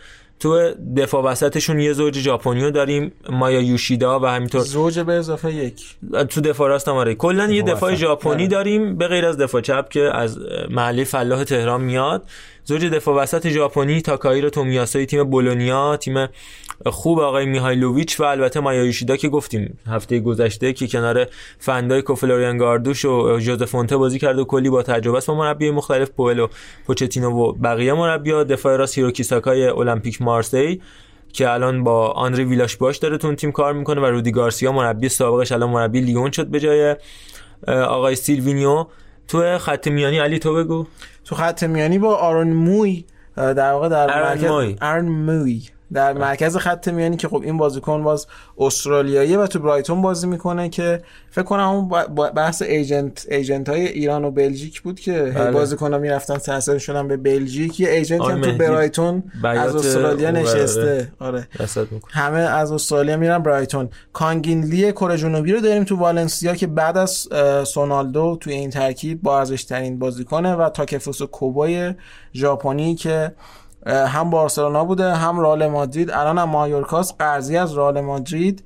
تو دفاع وسطشون یه زوج ژاپنی رو داریم مایا یوشیدا و همینطور. زوج به اضافه یک. تو دفاع راست هم آره. کلا یه دفاع. ژاپنی داریم به غیر از دفاع چپ که از محله فلاح تهران میاد. زوج دفاع وسط ژاپنی تاکاهیرو تومیاسوی تیم بولونیا تیم خوب آقای میهایلوویچ و البته مایا یوشیدا که گفتیم هفته گذشته که کنار فن دایک و فلوریان گاردوش و ژوزه فونته بازی کرد و کلی با تجربه است با مربی مختلف پوئل و پوچتینو و بقیه مربی‌ها دفاع راست هیروکی ساکای المپیک مارسی که الان با آندری ویلاش باش داره تو اون تیم کار می‌کنه و رودی گارسیا مربی سابقش الان مربی لیون شد به جای آقای سیلوینیو. تو خط میانی علی تو بگو. تو خط میانی با آرون موی در واقع در مرکز موی. آرون موی در مرکز خط میانی که خب این بازیکن باز استرالیاییه و تو برایتون بازی می‌کنه که فکر کنم اون بحث ایجنت ایجنت های ایران و بلژیک بود که بله. بازیکن ها می‌رفتن تحصیلشون هم به بلژیک. یه ایجنت آقای هم تو برایتون از استرالیا براره. نشسته. آره. همه از استرالیا میرن برایتون. کانگینلی کره جنوبی رو داریم تو والنسیا که بعد از سونالدو توی این ترکیب با ارزش ترین بازیکنه و تاکفوسو کوبای ژاپنی که هم بارسلونا بوده هم رئال مادرید. الان هم مایورکاس قرضی از رئال مادرید.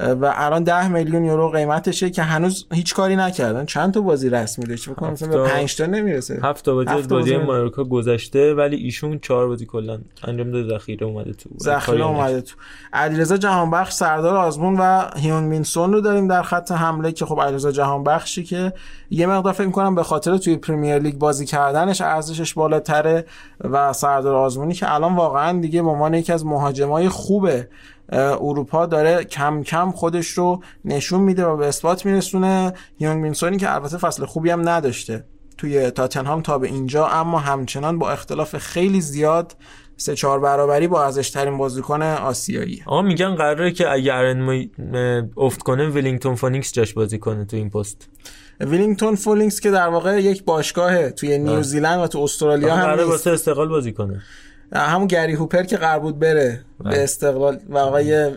و الان 10 میلیون یورو قیمتشه که هنوز هیچ کاری نکردن. چند تا بازی رسمی داشت فکر کنم مثلا به هفت تا- 5 تا نمی‌رسه هفت تا بازی بازی. مایورکا گذشته ولی ایشون چهار بازی کلا انجام داده. ذخیره اومده تو. ذخیره اومده تو. علیرضا جهانبخش سردار آزمون و هیون مینسون رو داریم در خط حمله که خب علیرضا جهانبخشی که یه مقدار فکر می‌کنم به خاطر توی پریمیر لیگ بازی کردنش ارزشش بالاتره و سردار آزمونی که الان واقعا دیگه به عنوان یکی از مهاجمای خوب اه، اروپا داره کم کم خودش رو نشون میده و به اثبات میرسونه. هیون مینسونی که البته فصل خوبی هم نداشته توی تاتنهام تا به اینجا اما همچنان با اختلاف خیلی زیاد سه چهار برابری با ارزش ترین بازیکن آسیایی. آقا میگن قراره که اه، افت کنه ولینگتون فونیکس جاش بازی کنه تو این پست. ولینگتون فونیکس که در واقع یک باشگاه توی نیوزیلند و تو استرالیا هم قراره واسه استقلال بازی کنه. همون گری هوپر که قرار بود بره. بله. به استقلال و آقای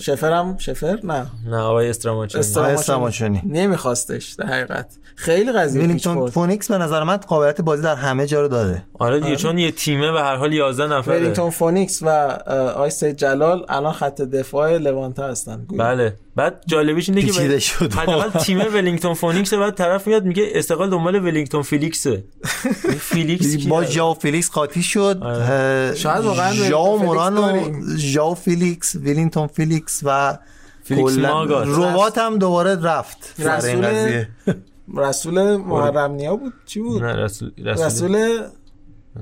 شفر هم شفر؟ نه. نه آقای استراماچونی. استراماچونی. استراماچونی. نمیخواستش در حقیقت. خیلی قضیه ویلینگتون فونیکس به نظر من قابلیت بازی در همه جا رو داره آره دیگه چون یه تیمه به هر حال 11 نفره. ویلینگتون فونیکس و آقای سید جلال الان خط دفاع لوانته هستن. بله. بعد جالبیش اینه که شد. حداقل تیم *laughs* ولینگتون فونیکس بعد طرف میاد میگه استقلال دنبال ولینگتون فیلیکسه. فیلیکس؟ با ژاو فیلیکس قاطی شد. اه، شاید واقعا ژاو فیلیکس موران و داریم. ژاو فیلیکس ویلینگتون فیلیکس و. ربات هم دوباره رفت رسول رسول *laughs* محرم نیا بود چی بود نه رسول رسول, رسول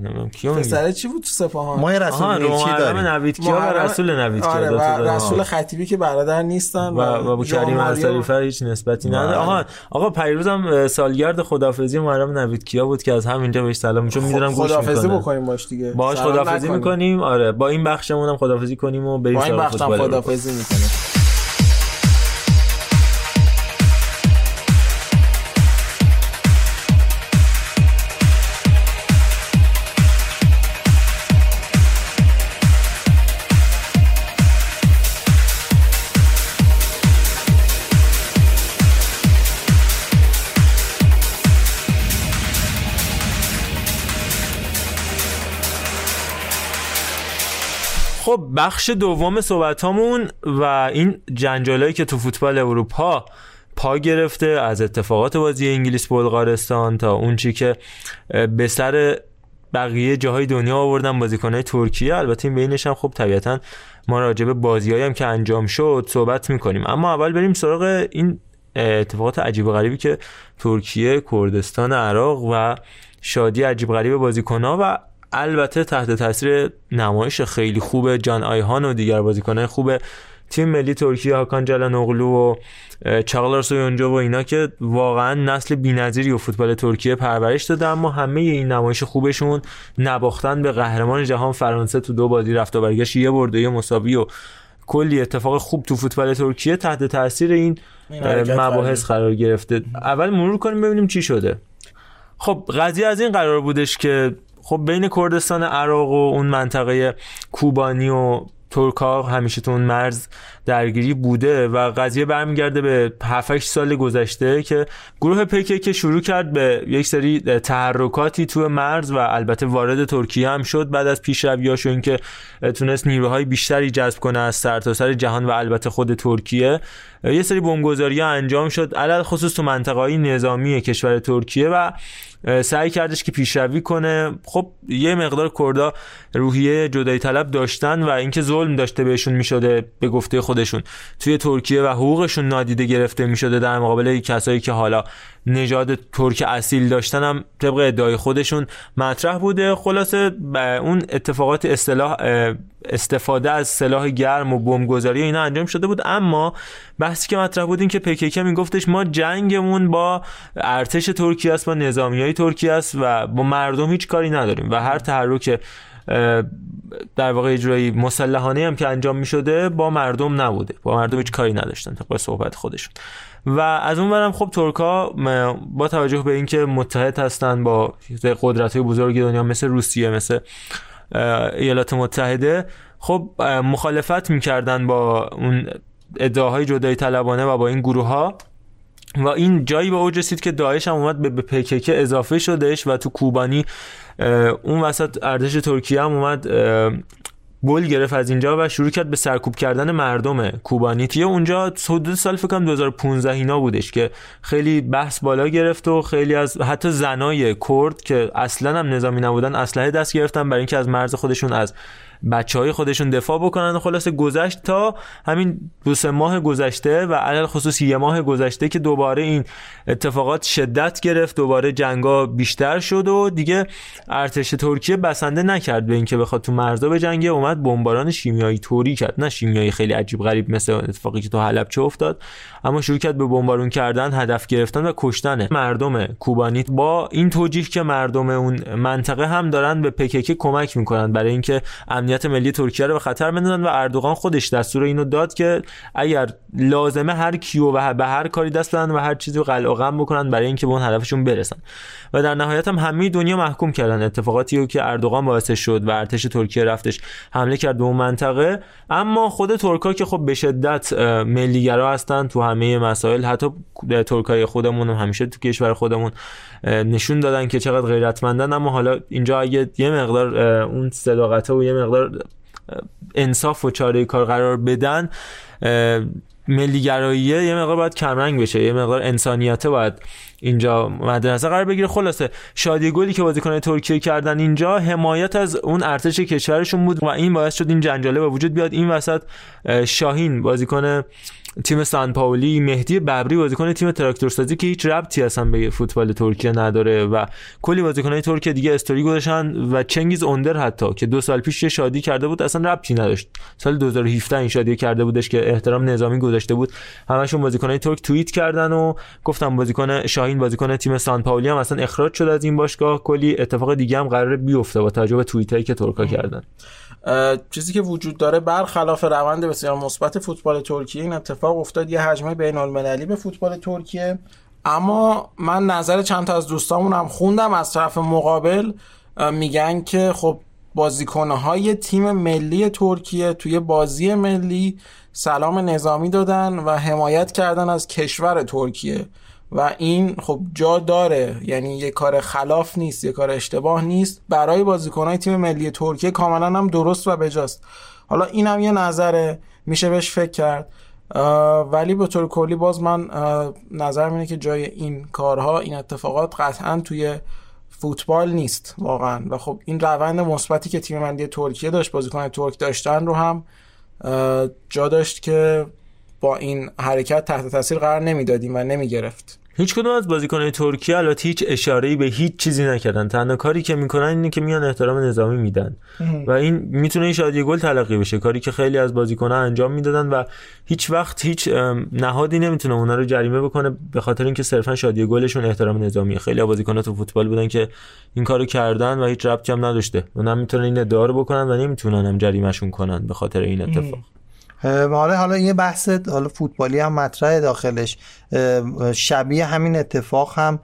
نمی‌دونم. کیو میگه پسره چی بود تو سپاهان؟ ما رسول محرم داریم. نوید کیا و محرم- رسول نوید کیا؟ آره دو تا و داریم. رسول خطیبی که برادر نیستن و و با ژان کریم فر هیچ نسبتی نداره. بله. آها آقا پیروز هم سالگرد خدافظی محرم نوید کیا بود که از همینجا بهش سلام چون می‌دونم گوش خدافظی بکنیم باش دیگه. باهاش خدافظی. می‌کنیم. آره با این بخشمون هم خدافظی کنیم و بریم با این سراغ بخش هم فوتبال. اروپا. خدافظی می‌کنیم. بخش دوم صحبتامون و این جنجالایی که تو فوتبال اروپا پا گرفته از اتفاقات بازی انگلیس بلغارستان تا اون چی که به سر بقیه جاهای دنیا آوردن بازیکنهای ترکیه. البته این بینش هم خب طبیعتا ما راجع به بازیایی هم که انجام شد صحبت می‌کنیم. اما اول بریم سراغ این اتفاقات عجیب و غریبی که ترکیه کردستان عراق و شادی عجیب غریب بازیکنها و البته تحت تاثیر نمایش خیلی خوب جان آیهان و دیگر بازیکنهای خوب تیم ملی ترکیه هاکان جلانوغلو و اه، چاغلار سویونجو و اینا که واقعا نسل بی‌نظیری و فوتبال ترکیه پرورش داده اما همه این نمایش خوبشون نباختن به قهرمان جهان فرانسه تو دو بازی رفت و برگشت یه برد و یه مساوی و کلی اتفاق خوب تو فوتبال ترکیه تحت تاثیر این حرکت مباحث قرار گرفته. اول مرور کنیم ببینیم چی شده. خب قضیه از این قرار بودش که خب بین کردستان عراق و اون منطقه کوبانی و ترکا همیشه تو اون مرز درگیری بوده و قضیه برمیگرده به 7 سال گذشته که گروه پکه که شروع کرد به یک سری تحرکاتی تو مرز و البته وارد ترکیه هم شد بعد از پیشرویاش و اینکه تونست نیروهای بیشتری جذب کنه از سرتاسر سر جهان و البته خود ترکیه یه سری بمبگذاری انجام شد علل خصوص تو منطقه نظامی کشور ترکیه و سعی کردش که پیشروی کنه. خب یه مقدار کردا روحیه جدایی طلب داشتن و اینکه ظلم داشته بهشون می‌شده به گفته خودشون. توی ترکیه و حقوقشون نادیده گرفته می‌شده در مقابل کسایی که حالا نژاد ترک اصیل داشتن هم طبق ادعای خودشون مطرح بوده. خلاصه اون اتفاقات اصطلاح استفاده از سلاح گرم و بمبگذاری اینا انجام شده بود. اما بحثی که مطرح بود این که پکیکه میگفتش ما جنگمون با ارتش ترکیه است با نظامی های ترکیه است و با مردم هیچ کاری نداریم و هر تحرک در واقع اجرایی مسلحانه هم که انجام می شده با مردم نبوده. با مردم هیچ کاری نداشتن طبق صحبت خودشون. و از اون برم خب ترکا با توجه به اینکه متحد هستن با قدرت های بزرگ دنیا مثل روسیه مثل ایالات متحده خب مخالفت می‌کردن با اون ادعاهای جدایی طلبانه و با این گروه ها و این جایی به اوج رسید که داعش هم اومد به پکک اضافه شدهش و تو کوبانی اون وسط ارتش ترکیه هم اومد بول گرفت از اینجا و شروع کرد به سرکوب کردن مردم کوبانی. توی اونجا حدود سال فکر کنم 2015 اینا بودش که خیلی بحث بالا گرفت و خیلی از حتی زنای کرد که اصلا هم نظامی نبودن اسلحه دست گرفتن برای اینکه از مرز خودشون از بچه های خودشون دفاع بکنن. خلاصه گذشت تا همین دو سه ماه گذشته و علل خصوص یه ماه گذشته که دوباره این اتفاقات شدت گرفت. دوباره جنگا بیشتر شد و دیگه ارتش ترکیه بسنده نکرد به اینکه بخواد تو مرزا به جنگه. اومد بمباران شیمیایی توری کرد. نه شیمیایی خیلی عجیب غریب مثل اتفاقی که تو حلب چه افتاد اما شروع کرد به بمبارون کردن هدف گرفتن و کشتن مردم کوبانی. با این توجیه که مردم اون منطقه هم دارن به پکک کمک می‌کنن. برای اینکه امنیت ملی ترکیه رو به خطر بندازن و اردوغان خودش دستور اینو داد که اگر لازمه هر کیو و به هر کاری دست بدن و هر چیزی رو قلع غم بکنن برای اینکه به اون هدفشون برسن. و در نهایت هم همه دنیا محکوم کردن. اتفاقاتی رو که اردوغان باعث شد و ارتش ترکیه رفتش حمله کرد به اون منطقه. اما خود ترکا که خب به شدت ملیگرا هستن تو همه مسائل. حتی ترکای خودمون هم همیشه تو کشور خودمون نشون دادن که چقدر غیرتمندن. اما حالا اینجا اگه یه مقدار اون صداقت و یه مقدار انصاف و چاره کار قرار بدن ملیگراییه یه مقدار باید کمرنگ بشه یه مقدار انسانیته باید اینجا مد نظر قرار بگیره. خلاصه شادی گلی که بازیکن ترکیه کردن اینجا حمایت از اون ارتش کشورشون بود و این باعث شد این جنجاله به وجود بیاد. این وسط شاهین بازیکن تیم سان پاولی مهدی ببری بازیکن تیم تراکتورسازی که هیچ ربطی اصلا به فوتبال ترکیه نداره و کلی بازیکنای ترکیه دیگه استوری گذاشتن و چنگیز اوندر حتی که دو سال پیش شادی کرده بود اصلا ربطی نداشت. سال 2017 این شادی کرده بودش که احترام نظامی گذاشته بود. همشون بازیکنای ترک توییت کردن و گفتم بازیکن شاهین بازیکن تیم سان پاولی هم اصلا اخراج شد از این باشگاه. کلی اتفاق دیگه هم قراره بیفته با توجه به توییتایی که ترکا کردن. چیزی که وجود داره برخلاف روند بسیار مثبت فوتبال ترکیه این اتفاق افتاد یه حجمه بین المللی به فوتبال ترکیه. اما من نظر چند تا از دوستامون هم خوندم از طرف مقابل میگن که خب بازیکنهای تیم ملی ترکیه توی بازی ملی سلام نظامی دادن و حمایت کردن از کشور ترکیه. و این خب جا داره. یعنی یه کار خلاف نیست یه کار اشتباه نیست. برای بازیکنهای تیم ملی ترکیه کاملا هم درست و بجاست. حالا این هم یه نظره. میشه بهش فکر کرد. ولی به طور کلی باز من نظرم اینه که جای این کارها این اتفاقات قطعا توی فوتبال نیست واقعا. و خب این روند مثبتی که تیم ملی ترکیه داشت بازیکن ترک داشتن رو هم جا داشت که با این حرکت تحت تاثیر قرار نمی‌دادیم و نمی‌گرفت. هیچ کدوم از بازیکنان ترکیه البته هیچ اشاره به هیچ چیزی نکردن. تنها کاری که می‌کنن اینه که میان احترام نظامی میدن. و این می‌تونه این شادی گل تلقی بشه. کاری که خیلی از بازیکنان انجام می‌دادن و هیچ وقت هیچ نهادی نمی‌تونه اونا رو جریمه بکنه به خاطر اینکه صرفا شادی گلشون احترام نظامیه. خیلی بازیکنان تو فوتبال بودن که این کارو کردن و هیچ ربطی هم نداشته. اونا می‌تونن این ادعا رو بکنن و نمی‌تونن هم جریمهشون کنن به خاطر این اتفاق. حالا حالا یه بحث حالا فوتبالی هم مطرح داخلش. شبیه همین اتفاق هم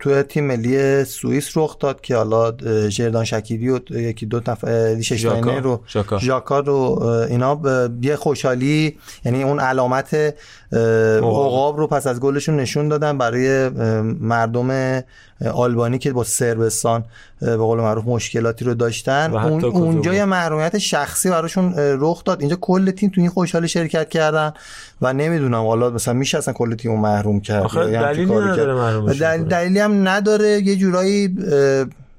توی تیم ملی سوئیس رخ داد که حالا جردان شکیری و یکی دو نفر لیشتاینر ژاکا. رو ژاکا. رو اینا یه خوشحالی یعنی اون علامت عقاب رو پس از گلشون نشون دادن برای مردم آلبانی که با سربستان به قول معروف مشکلاتی رو داشتن اون. اونجا یه محرومیت شخصی براشون رخ داد اینجا کل تیم تو این خوشحالی شرکت کردن و نمی‌دونم حالا مثلا میشه اصلا کل تیم رو محروم کرد آخه دلیلی نداره کرد. محرومش دل-. دلیلی هم نداره یه جورایی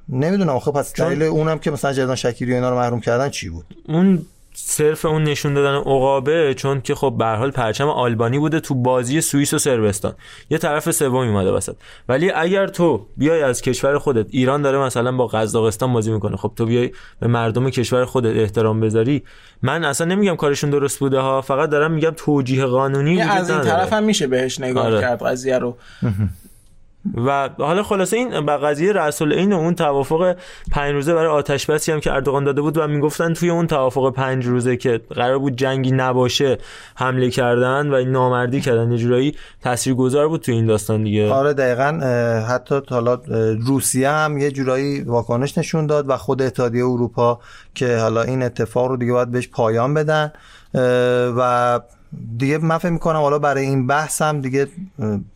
نمی‌دونم آخه پس دلیل اونم که مثلا جردان شکیری اینا رو محروم کردن چی بود اون صرف اون نشون دادن عقابه چون که خب به هر حال پرچم آلبانی بوده تو بازی سوئیس و صربستان یه طرف سوم اومده وسط. ولی اگر تو بیای از کشور خودت ایران داره مثلا با قزاقستان بازی می‌کنه. خب تو بیای به مردم کشور خودت احترام بذاری. من اصلا نمیگم کارشون درست بوده ها فقط دارم میگم توجیه قانونی وجود از این. طرف هم میشه بهش نگاه آره. کرد قضیه رو. و حالا خلاصه این به قضیه رسول این و اون توافق پنج روزه برای آتش بسی هم که اردوغان داده بود و می‌گفتن توی اون توافق پنج روزه که قرار بود جنگی نباشه حمله کردن و این نامردی کردن یه جورایی تاثیرگذار بود توی این داستان دیگه. آره دقیقا حتی حالا روسیه هم یه جورایی واکنش نشون داد و خود اتحادیه اروپا که حالا این اتفاق رو دیگه باید بهش پایان بدن و دیگه من فکر می‌کنم حالا برای این بحث هم دیگه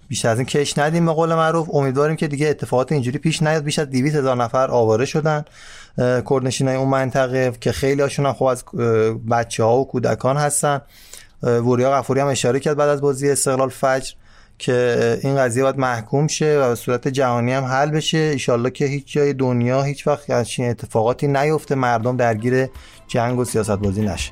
بیشتر از این کش ندیم به قول معروف. امیدواریم که دیگه اتفاقات اینجوری پیش نیاد. بیش از 200 هزار نفر آواره شدن. کردنشینای اون منطقه که خیلی هاشون هم خب از بچه ها و کودکان هستن. وریا غفوری هم اشاره کرد بعد از بازی استقلال فجر که این قضیه باید محکوم شه و به صورت جهانی هم حل بشه. ایشالله که هیچ جای دنیا هیچ وقت همچین اتفاقاتی نیفته. مردم درگیر جنگ و سیاست بازی نشه.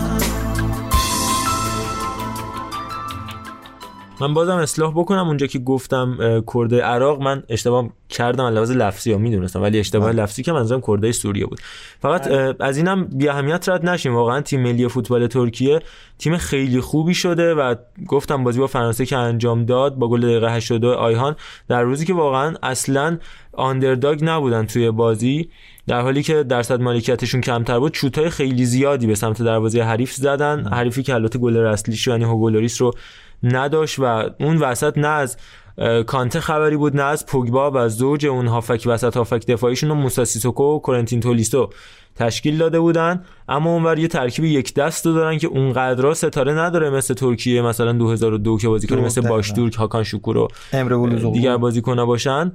من بازم اصلاح بکنم اونجا که گفتم کرده عراق. من اشتباه کردم لحاظ لفظی ها می‌دونستم ولی اشتباه لفظی که منظورم کرده سوریه بود. فقط از اینم بی اهمیت رد نشیم. واقعا تیم ملی فوتبال ترکیه تیم خیلی خوبی شده و گفتم بازی با فرانسه که انجام داد با گل دقیقه 82 آیهان در روزی که واقعا اصلا آندرداگ نبودن توی بازی در حالی که درصد مالکیتشون کمتر بود شوتای خیلی زیادی به سمت دروازه حریف زدن. حریفی که البته گل رسلیش یعنی هوگولوریس رو نداشت و اون وسط نه از کانته خبری بود نه از پوگبا و زوج اون هافک وسط هافک دفاعیشون رو موسا سیسوکو و کورنتین تولیسو تشکیل داده بودن اما اونور یه ترکیب یک دست رو دارن که اونقدر ستاره نداره مثل ترکیه مثلا 2002 که بازیکن مثل. باشتورک هاکان شوکور و. دیگر بازیکن‌ها باشن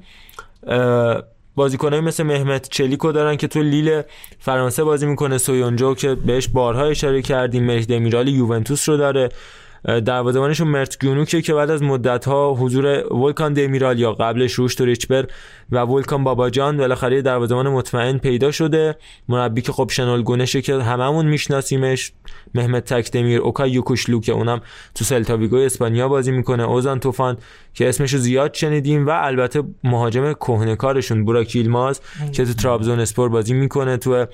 بازیکنایی مثل مهمت چلیکو دارن که تو لیل فرانسه بازی می‌کنه سویونجو که بهش بارها اشاره کردیم مهدی امیرالی یوونتوس رو داره دروازه‌بانشون مرت گیونوکه که بعد از مدت‌ها حضور ولکان دمیرال یا قبلش روش ریچبر و ولکان باباجان بالاخره دروازه‌بان مطمئن پیدا شده. مربی که خب شنال گونشه که هممون میشناسیمش مهمت تکدمیر اوکای یوکوشلو که اونم تو سلتاویگو اسپانیا بازی می‌کنه. اوزان توفان که اسمش رو زیاد شنیدیم و البته مهاجم کهنکارشون بوراک ییلماز که تو ترابزون اسپور بازی می‌کنه. تو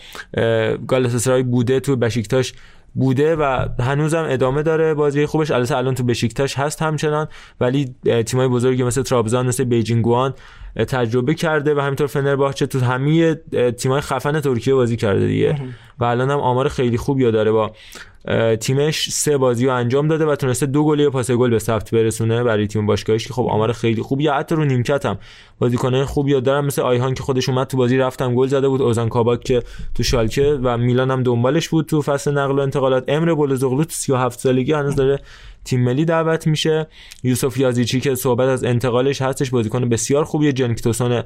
گالاتاسرای بوده تو بشیکتاش بوده و هنوزم ادامه داره. بازی خوبش البته الان تو بشیکتاش هست همچنان ولی تیمای بزرگی مثل ترابزان مثل بیجینگوان تجربه کرده و همینطور فنرباخچه تو همه تیمای خفن ترکیه بازی کرده دیگه. و الان هم آمار خیلی خوبی داره با تیمش سه بازی رو انجام داده و تونسته دو گل یا پاس گل به ثبت برسونه برای تیم باشگاهیش که خب آمار خیلی خوبی. حتی رو نیمکت هم. بازیکنان خوبی رو دارن مثل آیهان که خودش اومد تو بازی رفتم گل زده بود. اوزان کاباک که تو شالکه و میلان هم دنبالش بود تو فصل نقل و انتقالات. امر بولزوغلو تو 37 سالگی هنوز داره تیم ملی دعوت میشه. یوسف یازیچی که صحبت از انتقالش هستش بازیکن بسیار خوبیه. جنکتوسون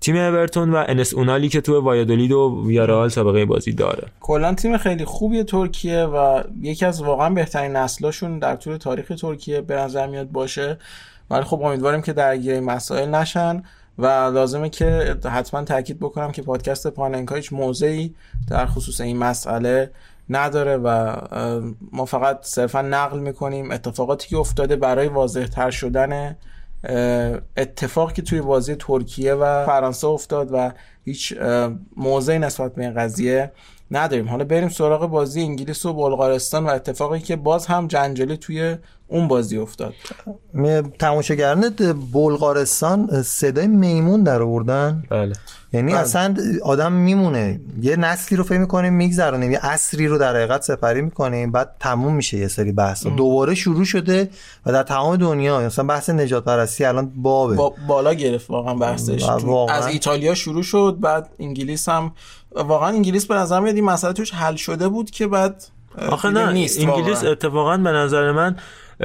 تیم اورتون و انس اونالی که تو وایادولید و ویارال سابقه بازی داره. کلا تیم خیلی خوبی ترکیه و یکی از واقعا بهترین نسلاشون در طول تاریخ ترکیه به نظر میاد باشه. ولی خب امیدواریم که درگیر مسائل نشن و لازمه که حتما تاکید بکنم که پادکست پاننکا هیچ موضعی در خصوص این مسئله نداره و ما فقط صرفا نقل می‌کنیم اتفاقاتی که افتاده برای واضح تر شدن اتفاقی که توی بازی ترکیه و فرانسه افتاد و هیچ موضعی نسبت به این قضیه نداریم. حالا بریم سراغ بازی انگلیس و بلغارستان و اتفاقی که باز هم جنجالی توی اون بازی افتاد. تماشاگران بلغارستان صدای میمون در آوردن. بله. یعنی اصلا آدم میمونه. یه نسلی رو فکر می‌کنیم میگذرونیم. یه عصری رو در حقیقت سپری می‌کنیم بعد تموم میشه یه سری بحث. دوباره شروع شده و در تمام دنیا. مثلا بحث نژاد پرستی الان بابه. با بالا گرفت واقعا بحثش. واقعا. از ایتالیا شروع شد بعد انگلیس هم واقعا انگلیس به نظر میاد این مسئله توش حل شده بود که بعد آخه نه نیست انگلیس واقعاً. اتفاقا به نظر من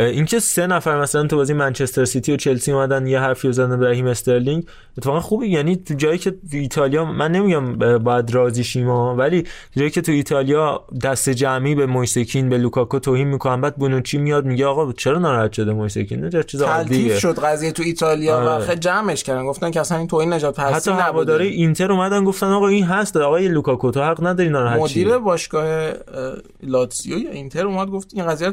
اینکه سه نفر مثلا تو بازی منچستر سیتی و چلسی اومدن یه حرفی رو زدن به رحیم استرلینگ اتفاقا خوبه. یعنی تو جایی که تو ایتالیا من نمیگم باید راضی شیم ولی جایی که تو ایتالیا دست جمعی به مویز کین به لوکاکو توهین می‌کنن بعد بونوچی میاد میگه آقا چرا ناراحت شده مویز کین نه چیز عادیه. شد قضیه تو ایتالیا و آره. خیلی جمعش کردن. گفتن که اصلا این توهین نجات حتی پرستی هواداره نبوده. اینتر اومدن گفتن آقا این هست آقای لوکاکو تو حق نداری ناراحت مدیر باشگاه اه، لاتزیو یا اینتر اومد گفت این قضیه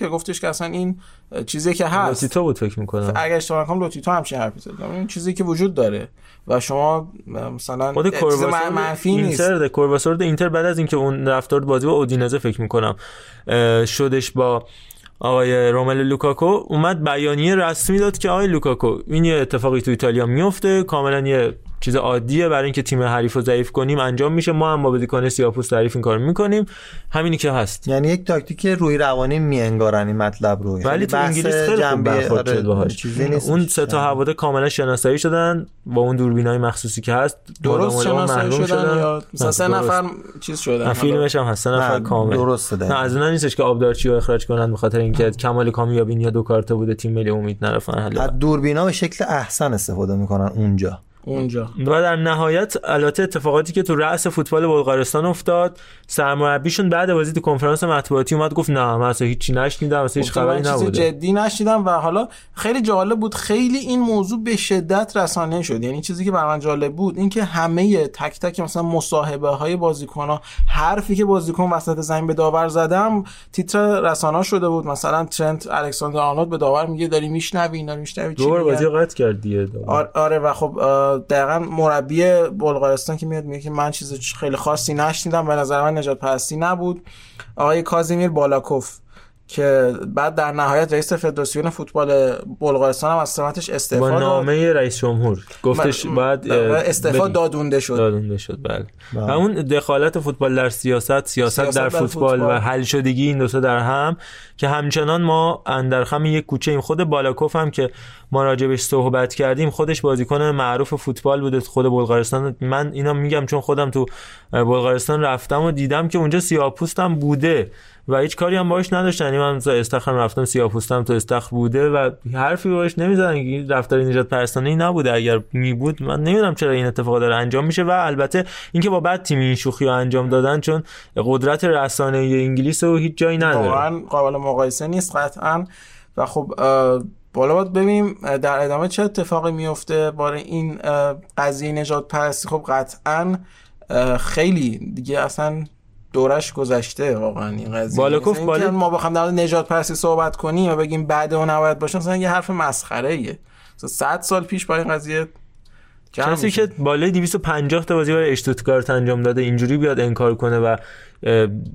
رو. گفتش که اصلا این اه، چیزی که هست. لاتیتو بود فکر می‌کنم. اگر اشتباه نکنم لوتیتو همچین حرفی زد؟ این چیزی که وجود داره و شما مثلا خود منفی نیست. اینتر ده کورواسور اینتر بعد از اینکه اون رفتار بازی با اودینزه فکر می‌کنم شدش با آقای رومل لوکاکو اومد بیانیه رسمی داد که آقای لوکاکو این یه اتفاقی تو ایتالیا میفته کاملا یه چیز عادیه برای اینکه تیم حریف رو ضعیف کنیم انجام میشه. ما هم با بازیکن سیاه‌پوست حریف این کارو می‌کنیم. همینی که هست. یعنی یک تاکتیک روی روانی میانگارن این مطلب رو. ولی یعنی تو بحث انگلیس خیلی خوب جنبه- برخورد آره، شد باهاش. چیزی نیست. اون سه تا هوادار کاملا شناسایی شدن با اون دوربینای مخصوصی که هست. درست شناسایی شدن یا مثلا سه درست. نفر چیز شدن. فیلمش هم هست. سه نفر کامل. درسته دقیقاً. نه از اون نیستش که آبدارچی رو اخراج کنن به خاطر اینکه کمال کامیابی یا دو کارت بوده تیم ملی امید نرفتن حالا. از دوربینا به شکل احسن استفاده می‌کنن اونجا. اونجا. و در نهایت البته اتفاقاتی که تو رأس فوتبال بلغارستان افتاد سرمربیشون بعد بازی تو کنفرانس مطبوعاتی اومد گفت نه من اصلا هیچی نشنیدم اصلا هیچ خبری چیز نبوده. جدی نشیدم و حالا خیلی جالب بود خیلی این موضوع به شدت رسانه شد. یعنی چیزی که بر من جالب بود اینکه همه تک تک مثلا مصاحبه های بازیکن ها حرفی که بازیکن وسط زمین به داور زدم تیتر رسانه شده بود. مثلا ترنت الکساندر آرنولد به داور میگه داری میشنوی داری میشنوی چی دور؟ بازی قطع کرد دیگه آره و خب دقیقا مربی بلغارستان که میاد میگه که من چیز خیلی خاصی نشنیدم به نظر من نجات پرستی نبود. آقای کازیمیر بالاکوف. که بعد در نهایت رئیس فدراسیون فوتبال بلغارستان هم از سمتش با استعفا داد. نامه رئیس جمهور. گفتش م- بعد استعفا. دادونده شد. دادونده شد بله. و اون دخالت فوتبال در سیاست سیاست, سیاست در در فوتبال, فوتبال. و حل شدگی این دوتا در هم که همچنان ما اندرخم یک کوچه ایم. خود بالاکوف هم که ما راجبش صحبت کردیم خودش بازیکن معروف فوتبال بوده خود بلغارستان. من اینا میگم چون خودم تو بلغارستان رفتم و دیدم که اونجا سیاپوستم بوده. و هیچ کاری هم باش نداشتن. یعنی من مثلا استخرم رفتم سیاپوستم تو استخر بوده و حرفی باش نمی‌زدن. این رفتار نجات پرستانه نبوده. اگر می بود من نمی‌دونم چرا این اتفاق داره انجام میشه. و البته اینکه با بعد تیم این شوخی رو انجام دادن چون قدرت رسانه انگلیس رو هیچ جایی نداره. واقعا قابل مقایسه نیست قطعا. و خب بالا باید ببینیم در ادامه چه اتفاقی میفته برای این قضیه نجات پرستی. خب قطعا خیلی دیگه اصلا دورش گذشته واقعا این قضیه بالاکوف مثلا بالا- ما بخوام در نجات پرستی صحبت کنیم و بگیم بعد اون نباید باشه مثلا یه حرف مسخره ایه 100 سال پیش با این قضیه کسی. که بالای 250 تا بازی برای اشتوتگارت انجام داده اینجوری بیاد انکار کنه و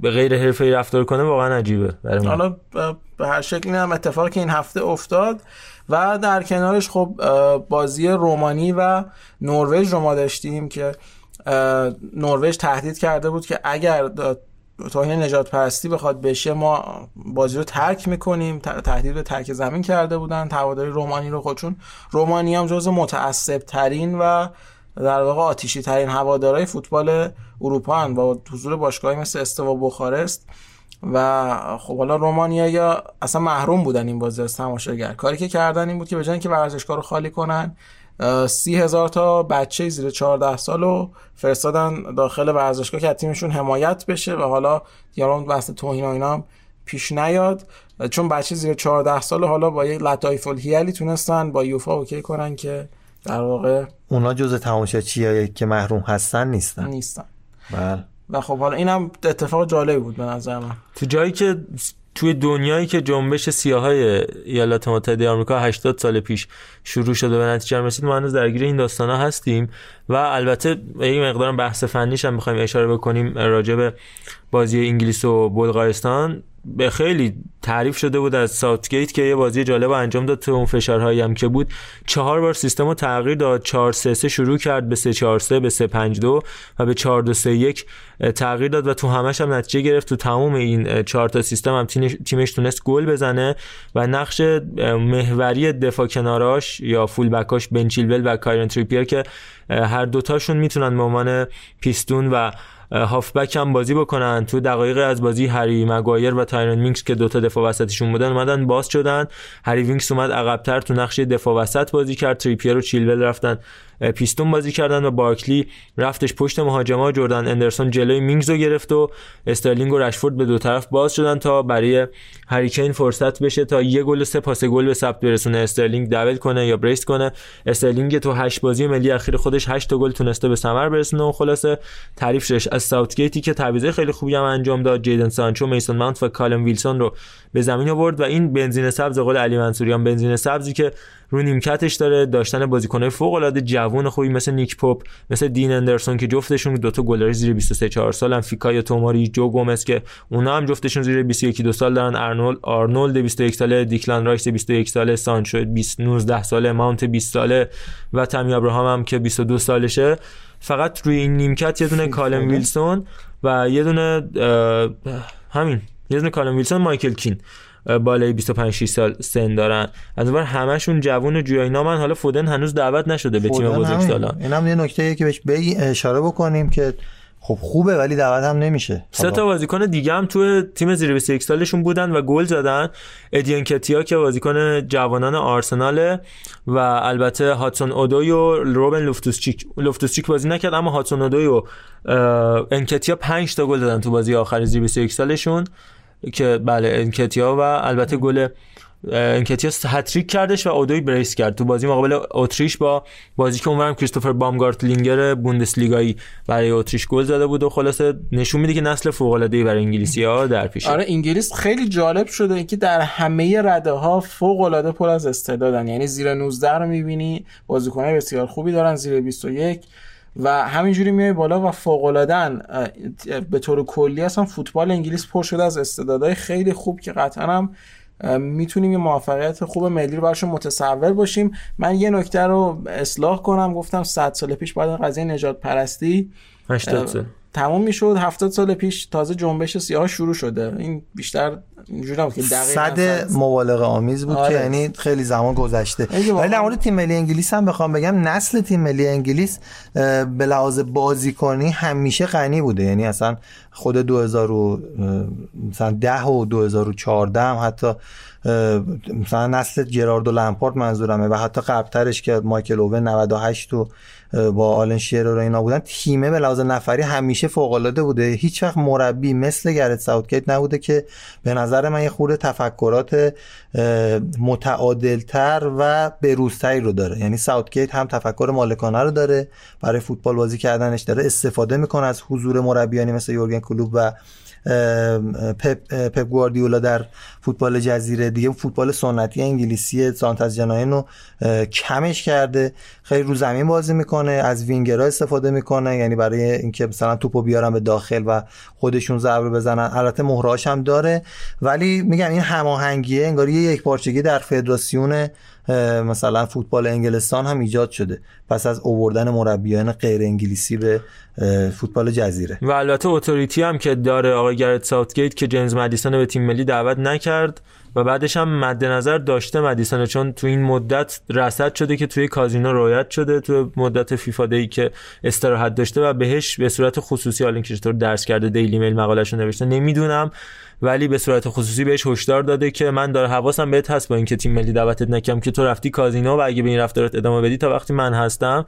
به غیر حرفه‌ای رفتار کنه واقعا عجیبه برای من. حالا به هر شکلی هم اتفاقی که این هفته افتاد و در کنارش خب بازی رومانی و نروژ رو ما داشتیم که نروژ تهدید کرده بود که اگر توهین نجات پرستی بخواد بشه ما بازی رو ترک می‌کنیم. تهدید به ترک زمین کرده بودن. هواداری رومانی رو خودشون رومانی هم جز متعصب ترین و در واقع آتیشی ترین هوادارهای فوتبال اروپا هن. با حضور باشگاهی مثل استوا بخارست. و خب حالا رومانیا یا اصلا محروم بودن این بازی از تماشاگر. کاری که کردن این بود که به اینکه ورزشگاه رو خالی کنن سی هزار تا بچه زیر 14 سال رو فرستادن داخل ورزشگاه که از تیمشون حمایت بشه و حالا اون بحث توهین و اینا هم پیش نیاد. چون بچه زیر 14 سال حالا با یه لطایف الهیالی تونستن با یوفا اوکی کنن که در واقع اونا جز تماشاچیایی که محروم هستن نیستن. نیستن. بله. و خب حالا اینم اتفاق جالبی بود به نظر من. تو جایی که توی دنیایی که جنبش سیاهای ایالات متحده آمریکا 80 سال پیش شروع شده به نتیجه رسید ما هنوز درگیر این داستانا هستیم و البته یه مقدار بحث فنیش هم بخوایم اشاره بکنیم راجع به بازی انگلیس و بلغارستان. به خیلی تعریف شده بود از ساوتگیت که یه بازی جالب انجام داد تو اون فشارهایی هم که بود. چهار بار سیستم رو تغییر داد. 4 3 3 شروع کرد. به 3 4 3 به 3 5 2 و به 4 2 3 1 تغییر داد و تو همش هم نتیجه گرفت. تو تمام این چهار تا سیستم هم تیمش تونست گل بزنه و نقش محوری دفاع کناراش یا فول بکاش بن چیلول و کایرن تریپیر که هر دوتاشون می‌تونن به عنوان پیستون و هافبک هم بازی بکنن. تو دقایق از بازی هری مگایر و تایرون مینگز که دوتا دفاع وسطشون بودن اومدن باز شدن. هری وینکس اومد عقبتر تو نقش دفاع وسط بازی کرد. تریپیر و چیلول رفتن. پیستون بازی کردن و بارکلی رفتش پشت مهاجما. جردن هندرسون جلوی مینگز رو گرفت و استرلینگ و رشفورد به دو طرف باز شدن تا برای هری کین فرصت بشه تا یه گل و سه پاس گل به ثبت برسونه. استرلینگ دبل کنه یا brace کنه. استرلینگ تو هشت بازی ملی اخیر خودش 8 تا گل تونسته به ثمر برسونه و خلاصه تعریف شدش از ساوتگیتی که تعویض خیلی خوبی هم انجام داد. جیدن سانچو میسون ماونت و کالم ویلسون رو به زمین آورد و این بنزین سبز قول علی منصوریان بنزین سبزی که رو نیمکتش داره داشتن بازیکنای فوق العاده جوون خوبی مثل نیک پاپ مثل دین هندرسون که جفتشون دو تا گلری زیر 23 4 سالن فیکایو توموری جو گومز که اونا هم جفتشون زیر 21 2 سال دارن. ارنولد آرنولد 21 ساله دیکلان رایس 21 ساله سانچو 20 19 ساله ماونت 20 ساله و تامی ابراهام هم که 22 سالشه. فقط روی این نیمکت یه دونه کالم ویلسون و یه دونه همین یه دونه کالم ویلسون مایکل کین. بالای 25 6 سال سن دارن. از اون همشون جوون و جویای نامن حالا فودن هنوز دعوت نشده به تیم بزرگسالان اینم یه نکته که بهش اشاره بکنیم که خب خوبه ولی دعوت هم نمیشه. سه تا بازیکن دیگه هم تو تیم زیر 21 سالشون بودن و گل زدن. ادی انکتیا که بازیکن جوانان آرسنال و البته هاتسون اودوی و روبن لوفتوسچیک. لوفتوسچیک بازی نکرد اما هاتسون اودوی و انکتیا 5 تا گل دادن تو بازی آخر زیر 21 سالشون. که بله انکتیا و البته گل انکتیا هتریک کردش و اودوی brace کرد تو بازی مقابل اتریش با بازی که اونورم کریستوفر بامگارتلینگر بوندسلیگایی برای اتریش گل زده بود و خلاصه نشون میده که نسل فوق العاده برای انگلیسی ها در پیشه آره انگلیس خیلی جالب شده که در همه رده ها فوق العاده پر از استعدادن. یعنی زیر 19 رو می‌بینی بازیکنای بسیار خوبی دارن زیر 21 و همینجوری میای بالا و فوق العاده به طور کلی اصلا فوتبال انگلیس پر شده از استعدادهای خیلی خوب که قطعا هم می‌تونیم یه موفقیت خوب ملی رو براشون متصور باشیم. من یه نکته رو اصلاح کنم گفتم 100 سال پیش بعد قضیه نجات پرستی. 80 سال. تموم می‌شد. 70 سال پیش تازه جنبش سیاه شروع شده. این بیشتر اینجوری نبود که صد مبالغه آمیز بود آره. که یعنی خیلی زمان گذشته. ولی در مورد تیم ملی انگلیس هم بخوام بگم نسل تیم ملی انگلیس به لحاظ بازیکنی همیشه غنی بوده. یعنی اصلا خود 2000 مثلا 10 و 2014 هم حتی مثلا نسل جراردو لمپارد منظورمه و حتی قبلترش که مایکل اوون 98 و با آلن شیرر و اینا بودن تیمه به لحاظ نفری همیشه فوق العاده بوده. هیچ وقت مربی مثل گرت ساوتگیت نبوده که به نظر من یه خورده تفکرات متعادلتر و بروزتری رو داره. یعنی ساوتگیت هم تفکر مالکانه رو داره برای فوتبال بازی کردنش داره استفاده می‌کنه از حضور مربیانی مثل یورگن کلوب و پپ, پپ گواردیولا در فوتبال جزیره دیگه فوتبال سنتی انگلیسی سانتاز جناین رو کمش کرده. خیلی رو زمین بازی می‌کنه از وینگرها استفاده می‌کنه یعنی برای اینکه مثلا توپو بیارن به داخل و خودشون ضربه بزنن. البته مهرهاش هم داره. ولی میگم این هماهنگیه انگار یک پارچگی در فدراسیون مثلا فوتبال انگلستان هم ایجاد شده. پس از اووردن مربیان غیر انگلیسی به فوتبال جزیره. و البته اتوریتی هم که داره آقای گرت ساوتگیت که جیمز مدیسون به تیم ملی دعوت نکرد و بعدش هم مد نظر داشته مدیسون چون تو این مدت رصد شده که توی کازینو رعایت شده تو مدت فیفا دی که استراحت داشته و بهش به صورت خصوصی حالا اینکه درس کرده دیلی میل مقالهشو نوشته. نمی‌دونم ولی به صورت خصوصی بهش هشدار داده که من داره حواسم بهت هست با اینکه تیم ملی دعوتت نکردم که تو رفتی کازینو و اگه به این رفتارت ادامه بدی تا وقتی من هستم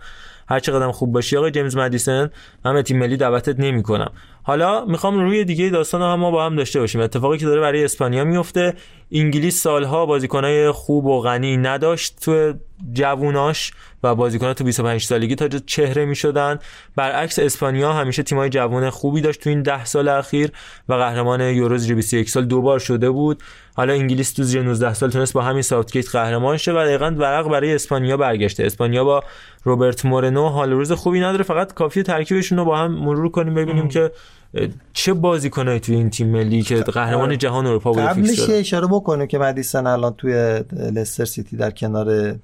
هر چقدر خوب باشی آقای جیمز مدیسن من به تیم ملی دعوتت نمی‌کنم. حالا می‌خوام روی دیگه داستان هم ما با هم داشته باشیم. اتفاقی که داره برای اسپانیا میفته انگلیس سالها بازیکنای خوب و غنی نداشت تو جووناش و بازیکنان تو 25 سالگی تا چهره می‌شدن. برعکس اسپانیا همیشه تیمای جوان خوبی داشت تو این 10 سال اخیر و قهرمان یورو زیر 21 سال دو بار شده بود. حالا انگلیس تو زیر 19 سال تونست با همین ساوتگیت قهرمان شه و دقیقاً ورق برای اسپانیا برگشته. اسپانیا با روبرت مورنو حال روز خوبی نداره فقط کافیه ترکیبشون رو با هم مرور کنیم ببینیم که چه بازیکنایی توی این تیم ملی که قهرمان جهان اروپا بوده قبلش اشاره بکنه که مدیسن الان توی لستر سیتی در کنار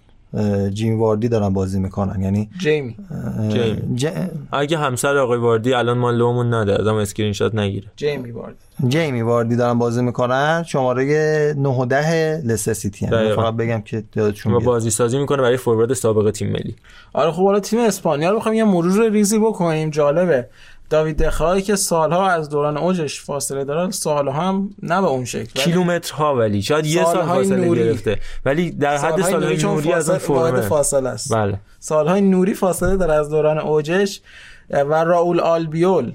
جیم واردی دارن بازی می‌کنن. یعنی جیمی. اه، جیم. ج- اگه همسر آقای واردی الان ما لومون نده ازم اسکرین شات نگیره. جیمی وارد جیمی واردی دارن بازی می‌کنن شماره 9 و 10 لستر سیتی. فقط بگم که یادشون و بیاد. بازی سازی می‌کنه برای فوروارد سابق تیم ملی. آره خب حالا تیم اسپانیا رو بخوایم یه مرور ریزی بکنیم. جالبه. داوید دخایی که سالها از دوران اوجش فاصله داره سالها هم نه به اون شکل کیلومترها ولی. شاید یه سال فاصله نوری. گرفته. ولی در حد سالهای سالهای چون نوری از اون فرمه. فاصله است. بله. سالهای نوری فاصله داره از دوران اوجش و راول آلبیول.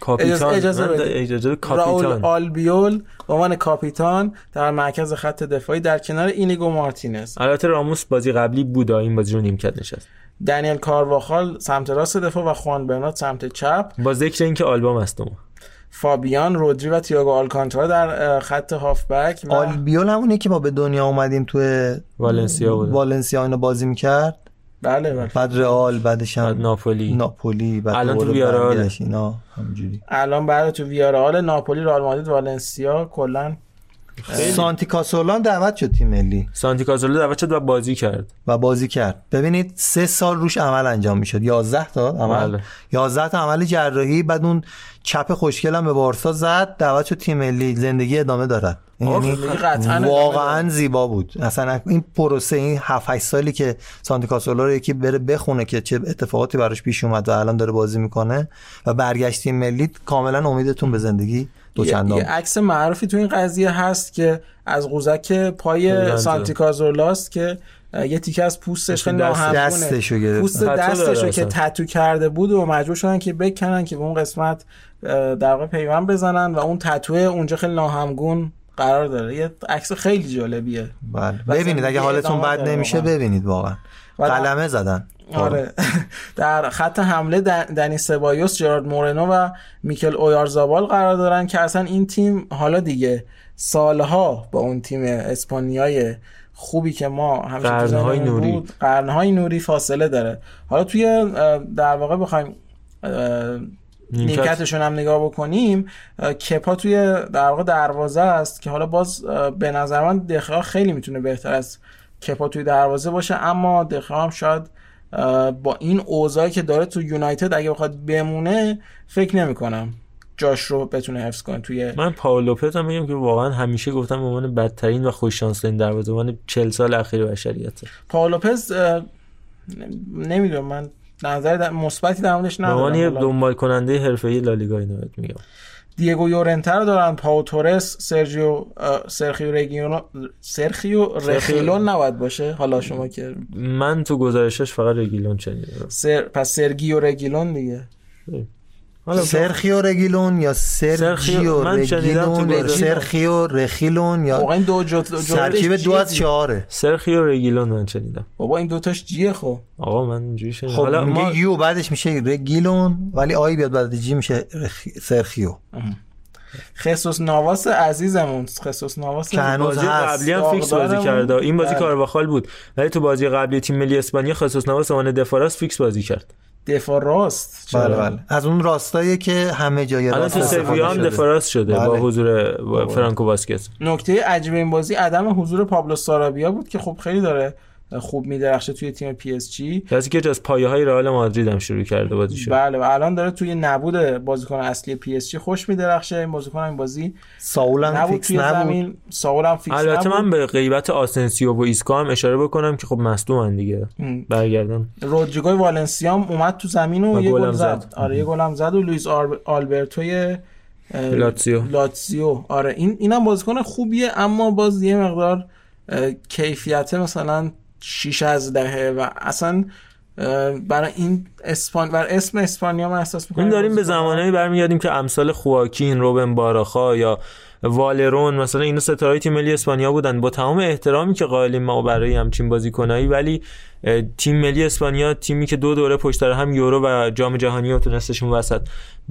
کاپیتان. اجازه- اجازه کاپیتان. آلبیول به عنوان کاپیتان در مرکز خط دفاعی در کنار اینیگو مارتینز. البته راموس بازی قبلی بود این بازی رو نیمکت نشست. دنیل کارواخال سمت راست دفاع و خوان برنات سمت چپ. با ذکر اینکه آلبوم هست ما فابیان رودری و تییاگو آلکانتارا در خط هافبک. و آلبیول همونی که ما به دنیا اومدیم توی والنسیا بود والنسیا اینو بازی می‌کرد؟ بله بله. بعد رئال بعدش بعد هم ناپولی. ناپولی بعد الان تو ویارال. اینا همجوری. الان بعد تو ویارال ناپولی رئال مادرید والنسیا کلا سانتی کاسولان دعوت شد تیم ملی. سانتی کازولو دعوت شد و بازی کرد. و بازی کرد. ببینید سه سال روش عمل انجام می‌شد. 11 تا عمل. بله. 11 تا عمل جراحی بعد اون چپ خوشگل هم به بارسا زد دعوت شد تیم ملی زندگی ادامه داره یعنی واقعا زیبا بود. اصلا این پروسه این 7 8 سالی که سانتی کاسولو رو یکی بره بخونه که چه اتفاقاتی براش پیش اومد و الان داره بازی می‌کنه و برگشت تیم ملی کاملا امیدتون به زندگی دو یه, چندان یه عکس معروفی تو این قضیه هست که از قوزک پای بلنده. سانتی کازولاست که یه تیکه از پوستش خیلی دست- ناهمگونه دستشو گرفت. پوست دستشو که. تتو کرده بود و مجبور شدن که بکنن که به اون قسمت در واقع پیوند بزنن و اون تتو اونجا خیلی ناهمگون قرار داره یه عکس خیلی جالبیه بله. ببینید اگه حالتون بد نمیشه. ببینید واقعا قلمه زدن آره در خط حمله دن- دنی سبایوس جرارد مورنو و میکل اویارزابال قرار دارن که اصلا این تیم حالا دیگه سالها با اون تیم اسپانیای خوبی که ما همیشه قرنهای نوری. بود، قرنهای نوری فاصله داره حالا توی در واقع بخوایم نیمکت. نیمکتشون هم نگاه بکنیم کپا توی در واقع دروازه است که حالا باز به نظر من دخیا خیلی می‌تونه بهتر از کپا توی دروازه باشه اما دخیا هم شاید با این اوضاعی که داره تو یونایتد اگه بخواد بمونه فکر نمی کنم جاش رو بتونه حفظ کنه توی من پاول لوپز هم میگم که واقعا همیشه گفتم به عنوان بدترین و خوش شانس ترین دروازه‌بان 40 سال اخیر بشریت پاولوپز نمی‌دونم من نظر مثبتی در موردش به عنوان ندارم. دنبال کننده حرفه‌ای لالیگا اینو میگم دیگو یورنته رو دارن پاو تورس سرجیو سرخیو رگیونو سرخیو رخیلون نباید باشه؟ حالا شما که من تو گزارشش فقط رگیلون شنیدم سر پس سرگیو رگیلون دیگه. سرخیو رگیلون یا سرخیو- رگیلون. سرخیو رخیلون یا واقعا این دو دو ترکیب دو از. چهاره سرخیو رگیلون من شنیدم بابا این دوتاش جیه خب آقا من اینجوری شنیدم خب حالا ما یو بعدش میشه رگیلون ولی آی بیاد بعد جی میشه رخ- سرخیو خصوص نواس عزیزمون خصوص نواس که هنوز بازی هست. قبلی هم فیکس بازی. کرده این بازی بله. کارواخال بود ولی تو بازی قبلی تیم ملی اسپانیا خصوص نواس عنوان دفاراس فیکس بازی کرد دفاع راست بله؟ بله از اون راستایی که همه جای الان راست تو استفاده سویا هم شده. شده با بله. حضور با فرانکو واسکز نکته عجیب این بازی عدم حضور پابلو سارابیا بود که خب خیلی داره خوب میدرخشه توی تیم پی اس جی. کسی که از پایه های رئال مادرید هم شروع کرده بازیشو. بله و الان داره توی نبود بازیکن اصلی پی اس جی خوش میدرخشه. این بازیکن این بازی ساول هم نبود فیکس توی نبود. زمین. ساول هم فیکس البته نبود. من به غیبت آسنسیو و ایسکا هم اشاره بکنم که خب مصدومن دیگه. برگردن رودریگوی والنسیا هم اومد تو زمین و و یه گل زد. زد. آره یه گل هم زد و لوئیس آر... آلبرتوی لاتزیو. لاتزیو. آره این اینم بازیکن خوبیه اما باز یه مقدار کیفیت مثلا 6 از دهه و اصلا برای این اسپان بر اسم اسپانیا من احساس می‌کنم این داریم به زمانهایی برمیگردیم که امثال خواکین روبن باراخا یا والرون مثلا اینا ستاره تیم ملی اسپانیا بودن. با تمام احترامی که قائلیم ما برای همچین بازیکنایی ولی تیم ملی اسپانیا تیمی که دو دوره پشت هم یورو و جام جهانی رو تونستشون وسط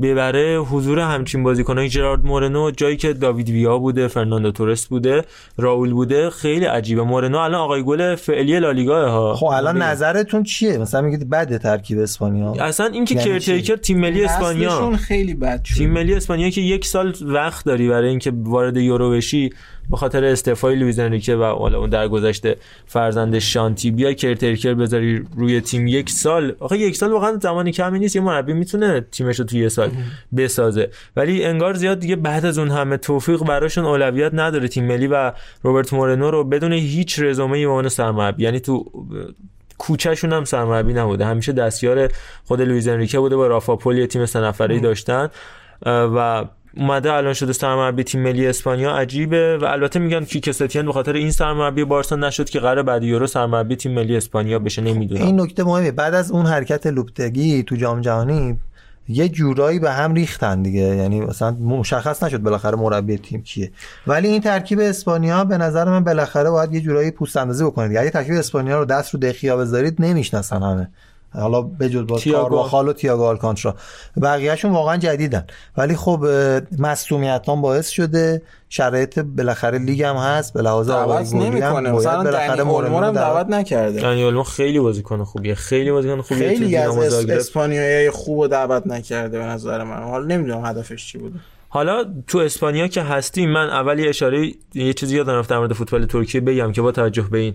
ببره حضور همچین بازیکنای جرارد مورنو جایی که داوید ویا بوده فرناندو تورس بوده راول بوده خیلی عجیبه. مورنو الان آقای گل فعلی لالیگا ها. خب الان نظرتون چیه؟ مثلا میگید بده ترکیب اسپانیا. اصلا اینکه یعنی caretaker چی؟ تیم ملی اسپانیا. خیلی بد شد. تیم ملی اسپانیا که یک سال وقت داری برای اینکه وارد یورو بشی به خاطر استعفای لوئیز انریکه و حالا اون در گذشته فرزند شانتی بیا caretaker بذاری روی تیم یک سال. آخه یک سال واقعا زمانی کمی نیست یه مربی می‌تونه تیمش رو توی یه سال بسازه. ولی انگار زیاد دیگه بعد از اون همه توفیق براشون اولویت نداره تیم ملی و روبرت مورنو رو بدون هیچ رزومه به عنوان سرمربی. یعنی تو کوچهشون هم سرمربی نبوده. همیشه دستیار خود لوئیز انریکه بوده با رافاپول یه تیم سه نفره داشتن. و اومده الان شده سرمربی تیم ملی اسپانیا. عجیبه و البته میگن کیک ستین به خاطر این سرمربی بارسا نشد که قرار بعد یورو سرمربی تیم ملی اسپانیا بشه نمی‌دونم. این نکته مهمه. بعد از اون حرکت لوپتگی تو جام جهانی یه جورایی به هم ریختن دیگه. یعنی مثلا مشخص نشد بالاخره مربی تیم کیه. ولی این ترکیب اسپانیا به نظر من بالاخره باید یه جورایی پوست اندازی بکنید دیگه. اگه ترکیب اسپانیا رو دست رو دخیا بذارید نمی‌شناسن همه. حالا بجز با. کارواخال و تییاگو آلکانترا. بقیهشون واقعا جدیدن. ولی خب مصدومیت باعث شده شرایط بالاخره لیگ هم هست به لحاظ گلی هم مثلا بالاخره اولمو هم دعوت نکرده. دنی اولمو خیلی بازیکن خوبیه خیلی بازیکن خوبیه. تو خیلی از اس-. اسپانیایی خوب دعوت نکرده به نظر من. حالا نمی‌دونم هدفش چی بوده. حالا تو اسپانیا که هستیم من اول یه اشاره یه چیزی یادم رفت در مورد فوتبال ترکیه بگم که با توجه به این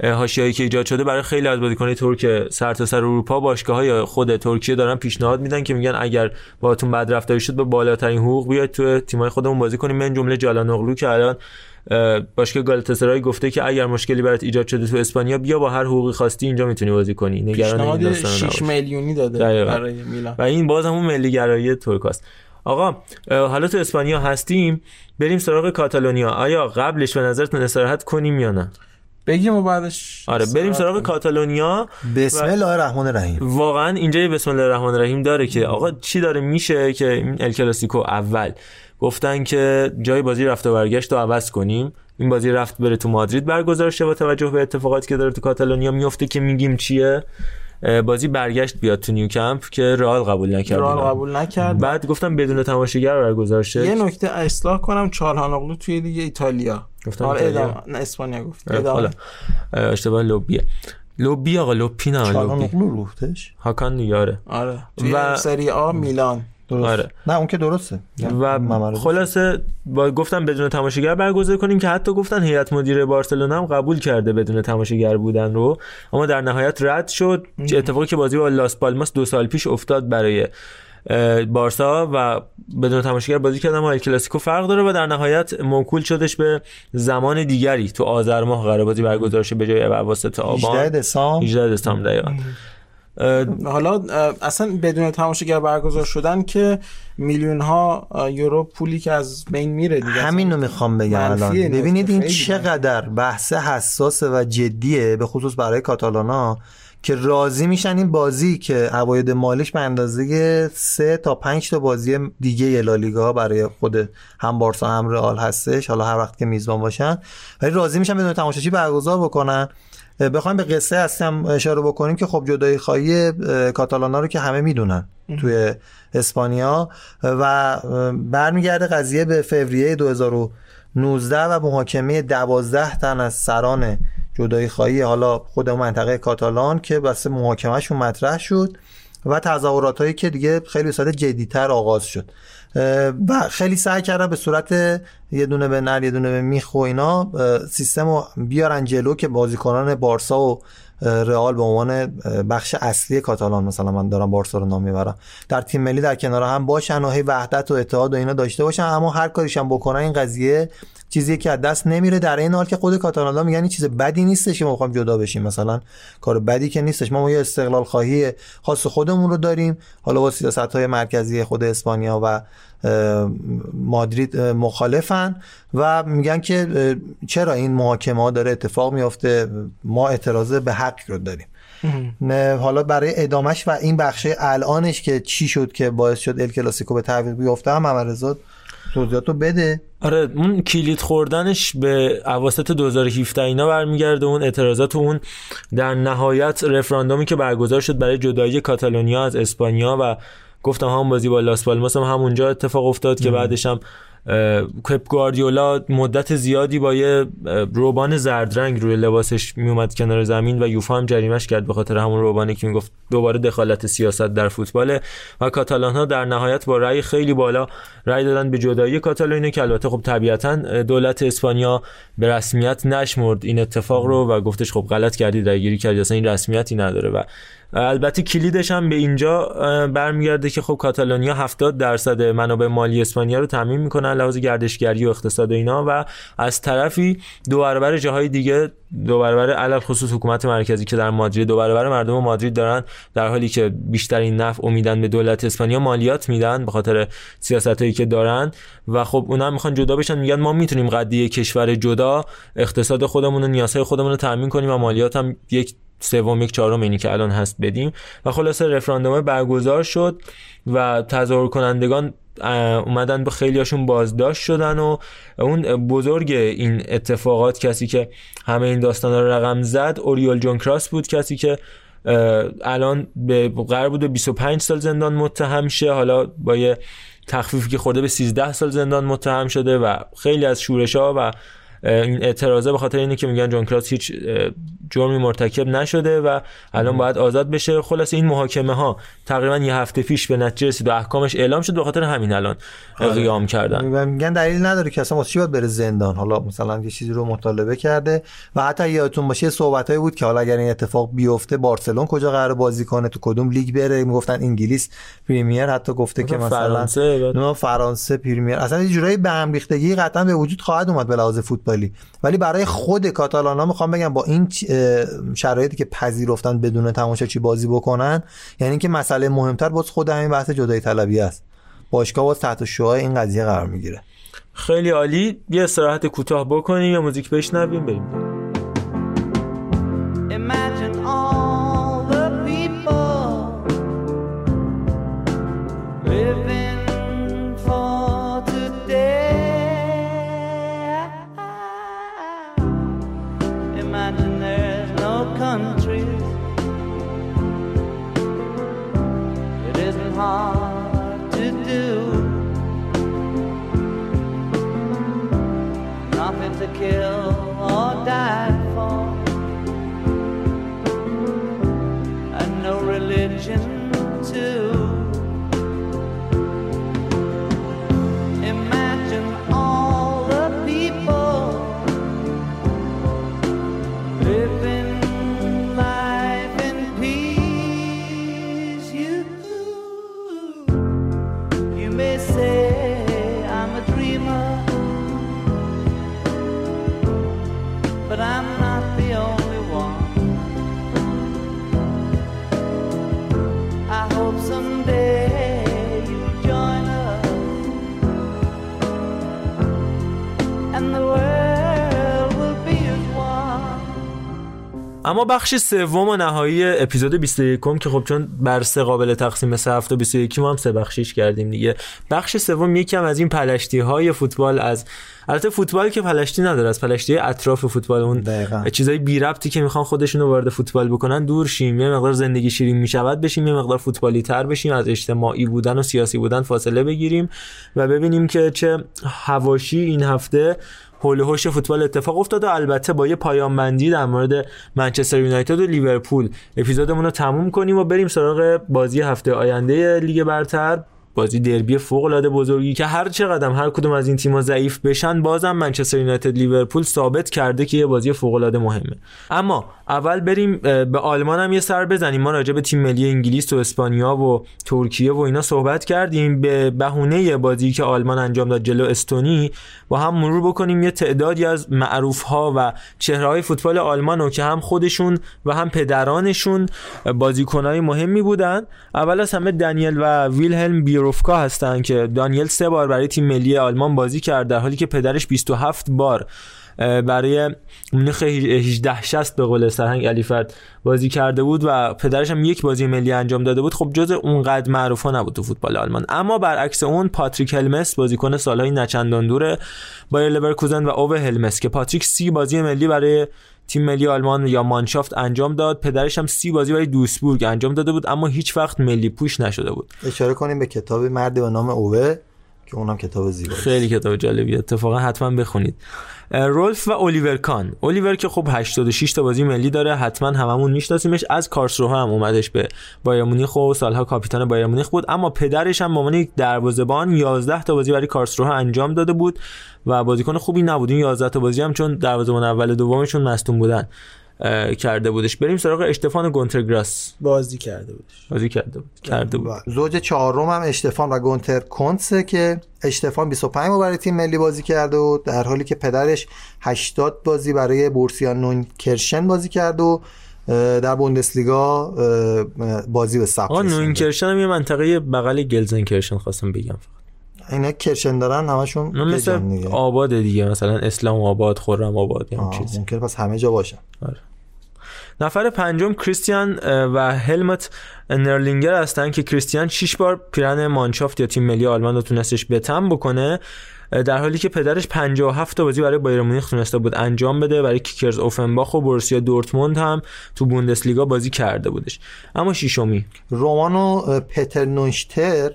حاشیه‌ای که ایجاد شده برای خیلی از بازیکنان ترک سرتاسر اروپا باشگاه‌های خود ترکیه دارن پیشنهاد میدن که میگن اگر باهاتون بد رفتاری شد به بالاترین حقوق بیاید تو تیم‌های خودمون بازی کنیم. من جمله جالانوغلو که الان اه، باشگاه گالاتاسرای گفته که اگر مشکلی برات ایجاد شده تو اسپانیا بیا با هر حقوقی خواستی اینجا می‌تونی بازی کنی. نگران این داستان 6 نباش. میلیونی داده دقیقاً. برای میلان. و این باز همون ملی گرایی ترکاست آقا حالا تو اسپانیا هستیم بریم سراغ کاتالونیا. آیا قبلش به نظرتون استراحت کنیم یا نه؟ بگیم و بعدش آره بریم سراغ کاتالونیا بسم الله الرحمن الرحیم. واقعا اینجا یه بسم الله الرحمن الرحیم داره که آقا چی داره؟ میشه که این ال کلاسیکو اول گفتن که جای بازی رفت و برگشت رو عوض کنیم. این بازی رفت بره تو مادرید برگزار شه با توجه به اتفاقاتی که داره تو کاتالونیا. میفته که میگیم چیه؟ بازی برگشت بیاد تو نیوکمپ که رئال قبول نکرد رئال. قبول نکرد. بعد گفتم بدون تماشاگر برگزار شه یه نکته اصلاح کنم چالهانوغلو توی لیگ ایتالیا. گفتم آره نه اسپانیا گفت. ادامه. حالا اه، اشتباه لوبیه لوبی آقا لوپی نه لوبی چالانوغلو روحتش هاکان دیگاره آره. توی و- سری آ میلان. درست. آره. نه اون که درسته. و ممرض. خلاصه با گفتم بدون تماشاگر برگزار کنیم که حتی گفتن هیئت مدیره بارسلونا هم قبول کرده بدون تماشاگر بودن رو. اما در نهایت رد شد. اتفاقی که بازی با لاس پالماس دو سال پیش افتاد برای بارسا و بدون تماشاگر بازی کردن ال کلاسیکو فرق داره و در نهایت موکول شدش به زمان دیگری تو آذر ماه. قرار بازی برگزار شه به جای اواسط 18 آبان دسامبر. 18 دسامبر دقیقاً. حالا اصلا بدون تماشاگر برگزار شدن که میلیون ها یورو پولی که از بین میره دیگه. همین رو می‌خوام بگم الان. ببینید این چقدر بحث حساسه و جدیه به خصوص برای کاتالانا که راضی میشن این بازی که عواید مالیش به اندازه سه تا پنج تا بازی دیگه لالیگا برای خود هم بارسا هم رئال هستش. حالا هر وقت که میزبان باشن. ولی راضی میشن بدون تماشاچی برگزار بکنن. بخوایم به قصه هستم اشاره بکنیم که خب جدایی خواهی کاتالانا رو که همه می‌دونن توی اسپانیا. و برمیگرده قضیه به فوریه 2019 و محاکمه 12 تن از سران جدایی خواهی حالا خود منطقه کاتالان که بس محاکمهشون مطرح شد و تظاهرات هایی که دیگه خیلی صورت جدیتر آغاز شد. و خیلی سعی کردن به صورت یه دونه به نر یه دونه به میخ و اینا سیستم رو بیارن جلو که بازیکنان بارسا و رئال به عنوان بخش اصلی کاتالان مثلا من دارم بارسا نام می‌برم. در تیم ملی در کنار هم باشن و هی وحدت و اتحاد و اینا داشته باشن اما هر کاریشم بکنن این قضیه چیزی که از دست نمیره. در این حال که خود کاتالانا میگن این چیز بدی نیستش که ما بخوایم جدا بشیم. مثلا کار بدی که نیستش. ما, ما یه استقلال خواهی خاص خودمون رو داریم. حالا با سیاست های مرکزی خود اسپانیا و مادرید مخالفن و میگن که چرا این محاکمه ها داره اتفاق میافته؟ ما اعتراض به حق رو داریم. نه حالا برای ادامش و این بخشه الانش که چی شد که باعث شد ال کلاسیکو به تعویق بیفته هم محمد توضیحات رو بده. آره اون کلید خوردنش به اواسط 2017 اینا برمیگرده اون اعتراضات و اون در نهایت رفراندومی که برگزار شد برای جدایی کاتالونیا از اسپانیا و گفتم همون بازی با لاس پالماس هم همونجا اتفاق افتاد که بعدش هم پپ گواردیولا مدت زیادی با یه روبان زردرنگ روی لباسش میومد کنار زمین و یوفا هم جریمش کرد به خاطر همون روبانی که می‌گفت دوباره دخالت سیاست در فوتبال و کاتالان ها در نهایت با رأی خیلی بالا رأی دادن به جدایی کاتالونیا که البته خب طبیعتا دولت اسپانیا به رسمیت نشمرد این اتفاق رو و گفتش خب غلط کردید رأیگیری کردید اصلا این رسمیتی نداره و البته کلیدش هم به اینجا برمیگرده که خب کاتالونیا 70 درصد منابع مالی اسپانیا رو تامین می‌کنن لحاظ گردشگری و اقتصاد اینا و از طرفی دو برابر جاهای دیگه دو برابر علل خصوص حکومت مرکزی که در مادرید دو برابر مردم مادرید دارن در حالی که بیشترین نفع امیدن به دولت اسپانیا مالیات میدن به خاطر سیاستایی که دارن و خب اونا می‌خوان جدا بشن میگن ما می‌تونیم قضیه کشور جدا اقتصاد خودمون و نیازهای خودمون رو تامین کنیم و مالیات هم یک سوم یک چهارم اینی که الان هست بدیم. و خلاصه رفراندوم برگزار شد و تظاهر کنندگان اومدن به خیلیاشون بازداشت شدن و اون بزرگ این اتفاقات کسی که همه این داستانا رو رقم زد اوریول جون کراس بود کسی که الان به قرار بود به 25 سال زندان متهم شه. حالا با یه تخفیفی که خورده به 13 سال زندان متهم شده و خیلی از شورش ها و این اعتراضه به خاطر اینه که میگن جون کراس هیچ جرمی مرتکب نشده و الان باید آزاد بشه. خلاص این محاکمه ها تقریبا یه هفته پیش به نتیجه رسید و احکامش اعلام شد به خاطر همین الان قیام کردن. و میگن دلیل نداره که اصلا واسه باید بره زندان. حالا مثلا یه چیزی رو مطالبه کرده و حتی یادتون باشه صحبتایی بود که حالا اگر این اتفاق بیفته بارسلون کجا قرار بازی کنه تو کدوم لیگ بره؟ می‌گفتن انگلیس پریمیر. حتی گفته که مثلا فرانسه فرانسه پریمیر. اصلا یه جورایی به هم ریختگی قطعا به وجود خواهد اومد به لحاظ فوتبالی ولی برای خود کاتالانا می‌خوام بگم با این شرایطی که پذیرفتن بدون تماشاچی بازی بکنن یعنی که مسئله مهمتر باز خود همین بحث جدایی طلبی است. باشگاه باز تحت شعاع این قضیه قرار می‌گیره. خیلی عالی. یه استراحت کوتاه بکنیم یا موزیک بشنویم بریم. اما بخش سوم و نهایی اپیزود 21 که خب چون بر سه قابل تقسیم سه هفته 21 ما هم سه بخشیش کردیم دیگه بخش سوم یکم از این پلشتی های فوتبال از البته فوتبال که پلشتی نداره از پلشتی اطراف فوتبال اون دقیقاً. چیزای بی ربطی که می‌خوان خودشون رو وارد فوتبال بکنن دور شیم یه مقدار زندگی شیرین می‌شود بشیم یه مقدار فوتبالی تر بشیم از اجتماعی بودن و سیاسی بودن فاصله بگیریم و ببینیم که چه هواشی این هفته حوش فوتبال اتفاق افتاد و البته با یه پایان بندی در مورد منچستر یونایتد و لیورپول اپیزودمون رو تموم کنیم و بریم سراغ بازی هفته آینده لیگ برتر. بازی دربی فوق العاده بزرگی که هر چقدر هر کدوم از این تیم‌ها ضعیف بشن بازم منچستر یونایتد لیورپول ثابت کرده که یه بازی فوق العاده مهمه. اما اول بریم به آلمان هم یه سر بزنیم. ما راجع به تیم ملی انگلیس و اسپانیا و ترکیه و اینا صحبت کردیم. به بهونه بازی که آلمان انجام داد جلو استونی با هم مرور بکنیم. یه تعدادی از معروف ها و چهره های فوتبال آلمان رو که هم خودشون و هم پدرانشون بازیکنهای مهمی بودن. اول از همه دانیل و ویلهلم بیروفکا هستن که دانیل سه بار برای تیم ملی آلمان بازی کرد در حالی که پدرش 27 بار برای مونیخ 18 60 به قول سرهنگ علیفرد بازی کرده بود و پدرش هم یک بازی ملی انجام داده بود. خب جز اونقدر معروف ها نبود تو فوتبال آلمان. اما برعکس اون پاتریک هلمس بازیکن سالهای نچندان دور بایر لورکوزن و اوه هلمس که پاتریک سی بازی ملی برای تیم ملی آلمان یا مانشافت انجام داد. پدرش هم سی بازی برای دوسبورگ انجام داده بود اما هیچ وقت ملی پوش نشده بود. اشاره کنیم به کتاب مردی به نام اوه که اونم کتاب زیبایی خیلی کتاب جالبیه. اتفاقا حتما بخونید. رولف و الیور کان. الیور که خب 86 تا بازی ملی داره حتما هممون میشناسیمش. از کارلسروهه هم اومدش به بایر مونیخ و سالها کاپیتان بایر مونیخ بود. اما پدرش هم به عنوان یک دروازه‌بان 11 تا بازی برای کارلسروهه انجام داده بود و بازیکن خوبی نبود. این 11 تا بازی هم چون دروازه‌بان اول دومشون مصدوم بودن. کرده بودش. بریم سراغ اشتفان گونترگراس. بازی کرده بودش. بازی کرده بود. کرده بود. و زوج چهارم هم اشتفان و گونتر کنتسه که اشتفان 25 بار برای تیم ملی بازی کرده و در حالی که پدرش 80 بازی برای بروسیا نوینکرشن بازی کرده و در بوندسلیگا بازی به ثبت آقا رسونده. نوینکرشن هم یه منطقه بغل گلزنکیرشن خواستم بگم اینا کرشن دارن همشون مثل دیگه. آباد دیگه مثلا اسلام آباد خرم آباد یا آه، چیزی. ممکنه پس همه جا باشن نفر پنجم کریستیان و هلمت نرلینگر هستن که کریستیان 6 بار پیرن مانشافت یا تیم ملی آلمان رو تونستش بتم بکنه در حالی که پدرش 57 تا بازی برای بایر مونیخ تونسته بود انجام بده برای کیکرز اوفنباخ و بورسیا دورتموند هم تو بوندسلیگا بازی کرده بودش. اما شیشمی رومان و اه، پتر نوشتر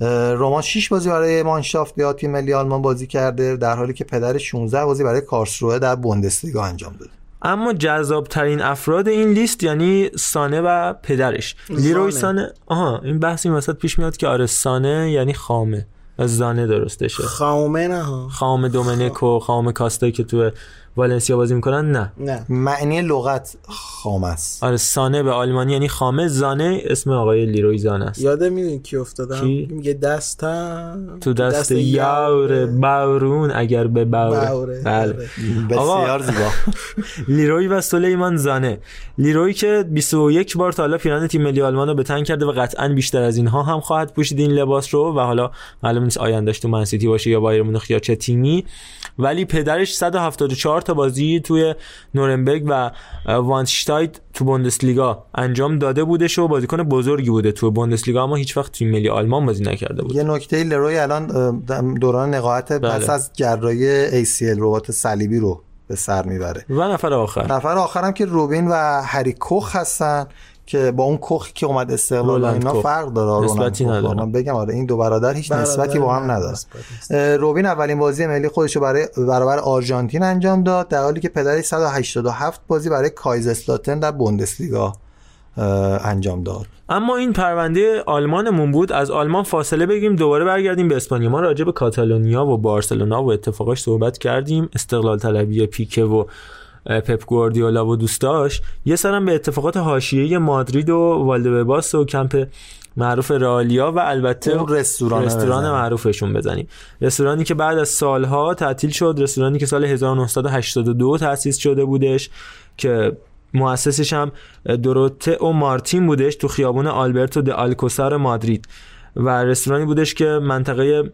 رومان 6 بازی برای مانشافت یا تیم ملی آلمان بازی کرده در حالی که پدرش 16 بازی برای کارلسروه در بوندسلیگا انجام داده. اما جذاب ترین افراد این لیست یعنی سانه و پدرش. لیروی سانه؟ آها این بحث این وسط پیش میاد که آره سانه یعنی خامه. از زانه درستشه. خامه نه ها. خام دومنیک و خام کاستا که تو والنسیا بازی می‌کنن؟ نه. نه. معنی لغت خام است. آره سانه به آلمانی یعنی خامه زانه اسم آقای لیروی زانه است. یاده می‌دونی کی افتادم؟ کی؟ میگه دستم تو دست یاور باورون اگر به باوره. باوره. بله. بسیار زیبا. *laughs* لیروی و سلیمان زانه. لیروی که 21 بار تا حالا پیران تیم ملی آلمان رو به تن کرده و قطعا بیشتر از اینها هم خواهد پوشید این لباس رو و حالا معلوم نیست آیندهش تو منسیتی باشه یا بایر مونیخ یا چه تیمی. ولی پدرش 174 تا بازی توی نورنبرگ و وانشتاید تو بوندسلیگا انجام داده بودش و بازیکن بزرگی بوده تو بوندسلیگا اما هیچ وقت تیم ملی آلمان بازی نکرده بود. یه نکته لروی الان دوران نقاهت پس بله. از جراحی ACL ربات صلیبی رو به سر می‌بره. و نفر آخر. نفر آخرم که روبین و هری کوخ هستن. که با اون کوخی که اومد استقلال اینا کوخ. فرق داره نسبتی. نداره. من بگم آره این دو برادر هیچ برادر نسبتی با هم. اه، روبین اولین بازی ملی خودش رو برای برابر آرژانتین انجام داد در حالی که پدرش 187 بازی برای کایزسلاتن در بوندسلیگا انجام داد اما این پرونده آلمانمون بود از آلمان فاصله بگیریم دوباره برگردیم به اسپانیا ما راجع به کاتالونیا و بارسلونا و اتفاقاش صحبت کردیم استقلال طلبی پیکه و پپ گواردیولا و دوستاش یه سرم به اتفاقات حاشیه مادرید و والدباس و کمپ معروف رالیا و البته رستوران رستوران بزنیم. معروفشون بزنیم رستورانی که بعد از سالها تعطیل شد رستورانی که سال 1982 تأسیس شده بودش که مؤسسش هم دروته و مارتین بودش تو خیابون آلبرتو د آلکوسار مادرید و رستورانی بودش که منطقه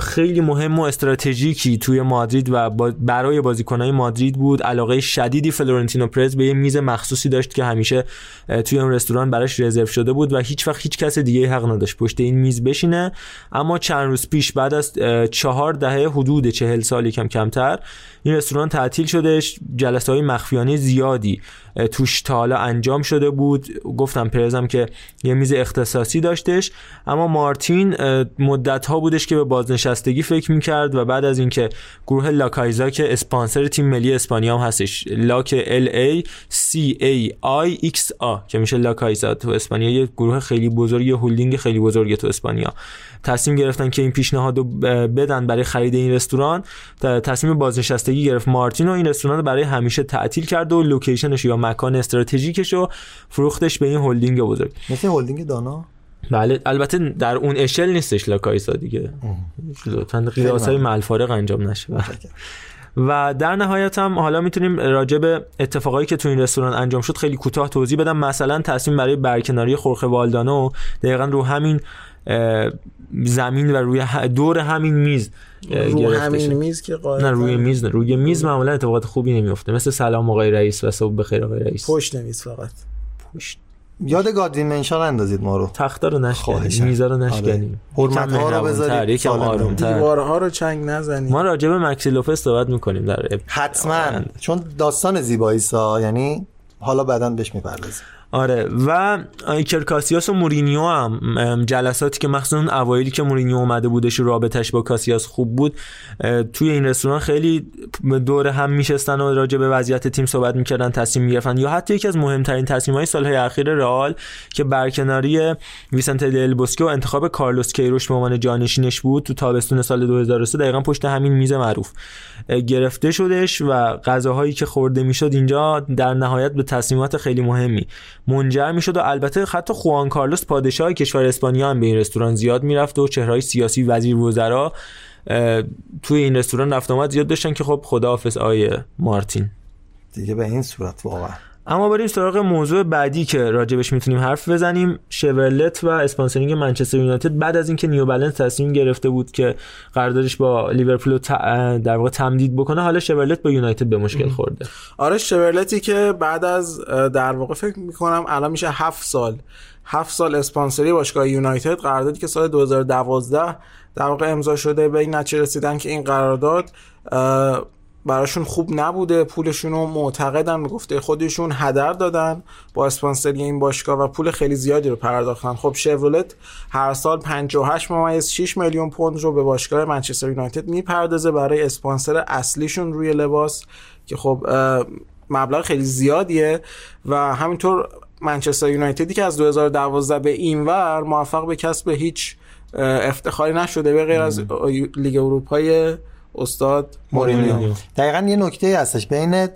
خیلی مهم و استراتژیکی توی مادرید و برای بازیکنهای مادرید بود. علاقه شدیدی فلورنتینو پرز به یه میز مخصوصی داشت که همیشه توی اون رستوران براش رزرو شده بود و هیچ وقت هیچ کس دیگه حق نداشت پشت این میز بشینه. اما چند روز پیش بعد از چهار دهه حدود چهل سال کم کمتر این رستوران تعطیل شدش جلسه های مخفیانه زیادی توش تا حالا انجام شده بود. گفتم پرزم که یه میز اختصاصی داشتش. اما مارتین مدت ها بودش که به بازنشستگی فکر می‌کرد و بعد از اینکه گروه لاکایزا که اسپانسر تیم ملی اسپانیا هم هستش لاک L A C A I X A که میشه لاکایزا. تو اسپانیا یه گروه خیلی بزرگ یه هولدینگ خیلی بزرگه تو اسپانیا. تصمیم گرفتن که این پیشنهاد رو بدن برای خرید این رستوران. تصمیم بازنشستگی گرفت. مارتین و این رستوران رو برای همیشه تعطیل کرد و location ش یا مکان استراتژیکش رو فروختش به این هلدینگ بزرگ. مثل هلدینگ دانا؟ بله البته در اون اشل نیستش لاکایسا دیگه. لطفا قیاس های مع‌الفارق انجام نشه. و در نهایت هم حالا می‌تونیم راجع به اتفاقایی که تو این رستوران انجام شد خیلی کوتاه توضیح بدم. مثلا تصمیم برای برکناری خورخه والدانو دقیقا رو همین زمین و روی دور همین میز اه، رو گرفته همین. میز که نه روی میز نه روی میز معمولا اتفاقات خوبی نمیفته مثل سلام آقای رئیس و صبح بخیر آقای رئیس. پشت میز فقط. یاد گادین منشان اندازید ما رو. تختا رو نشکنیم خواهشاً. میزا رو آره. نشکنیم. حرمت ها رو بذارید یکم آرومتر. دیوارها رو چنگ نزنید ما راجع به مکسی لوپس صحبت می‌کنیم در اب- حتما. چون داستان زیبایی سا یعنی حالا بعدا بهش می‌پردازیم. آره. و ایکر کاسیاس و مورینیو هم جلساتی که مخصوصا اون اوایلی که مورینیو اومده بودش رابطش با کاسیاس خوب بود توی این رستوران خیلی دور هم میشستن و راجع به وضعیت تیم صحبت می‌کردن تصمیم می‌گرفتن. یا حتی یکی از مهمترین تصمیم های سالهای اخیر رئال که برکناری ویسنت دل بوسکه و انتخاب کارلوس کیروش به عنوان جانشینش بود تو تابستون سال 2003 دقیقا پشت همین میز معروف گرفته شدش و غذاهایی که خورده می‌شد اینجا در نهایت به تصمیمات خیلی مهمی منجر می‌شد و البته حتی خوان کارلوس پادشاه کشور اسپانیا هم به این رستوران زیاد می‌رفت و چهرهای سیاسی وزیر وزرا توی این رستوران رفت آمد زیاد داشتن که خب خداحافظ آیه مارتین. دیگه به این صورت واقعا. اما بریم سراغ موضوع بعدی که راجبش می‌تونیم حرف بزنیم. شورلت و اسپانسرینگ منچستر یونایتد بعد از اینکه نیو بالانس تصمیم گرفته بود که قراردادش با لیورپول ت- در واقع تمدید بکنه حالا شورلت با یونایتد به مشکل خورده. آره شورلتی که بعد از در واقع فکر می‌کنم الان میشه هفت سال هفت سال اسپانسری باشگاه یونایتد قراردادی که سال 2012 در واقع امضا شده به این نتیجه رسیدن که این قرارداد براشون خوب نبوده. پولشون رو معتقدن. به گفته خودشون هدر دادن با اسپانسری این باشگاه و پول خیلی زیادی رو پرداختن. خب شورلت هر سال 58 ممیز 6 میلیون پوند رو به باشگاه منچستر یونایتد می‌پردازه برای اسپانسر اصلیشون روی لباس که خب مبلغ خیلی زیادیه و همینطور منچستر یونایتدی که از 2012 به این ور موفق به کسب هیچ افتخاری نشده به غیر از لیگ اروپای استاد مورینیو. دقیقا یه نکته هستش. بین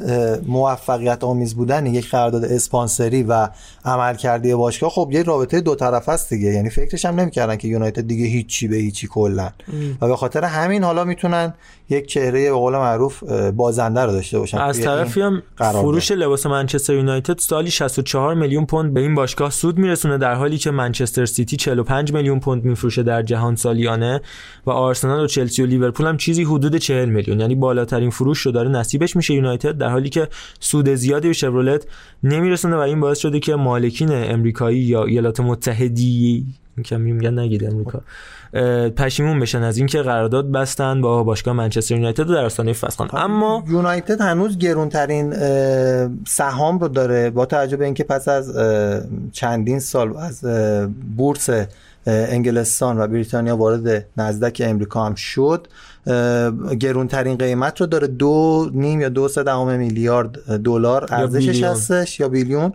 موفقیت آمیز بودن یک قرارداد اسپانسری و عملکردی باشگاه خب یه رابطه دو طرف است دیگه. یعنی فکرش هم نمی‌کردن که یونایتد دیگه هیچی به هیچی کلا. و به خاطر همین حالا می‌تونن یک چهره به قول معروف بازنده رو داشته باشن از طرفی هم. فروش لباس منچستر یونایتد سالی 64 میلیون پوند به این باشگاه سود میرسونه در حالی که منچستر سیتی 45 میلیون پوند میفروشه در جهان سالیانه و آرسنال و چلسی و لیورپول هم چیزی حدود 40 میلیون. یعنی بالاترین فروش رو داره نصیبش میشه یونایتد در حالی که سود زیادی به شورولت نمیرسونه و این باعث شده که مالکین امریکایی یا ایالات متحدی کمی میگن نگید امریکا پشیمون بشن از اینکه قرارداد بستن با باشگاه منچستر یونایتد در آستانه فصل کنن. اما یونایتد هنوز گرونترین سهام رو داره با توجه به اینکه پس از چندین سال از بورس انگلستان و بریتانیا وارد نزدک امریکا هم شد گرونترین قیمت رو داره دو نیم یا دو سه دهم میلیارد دلار ارزشش. هستش یا بیلیون.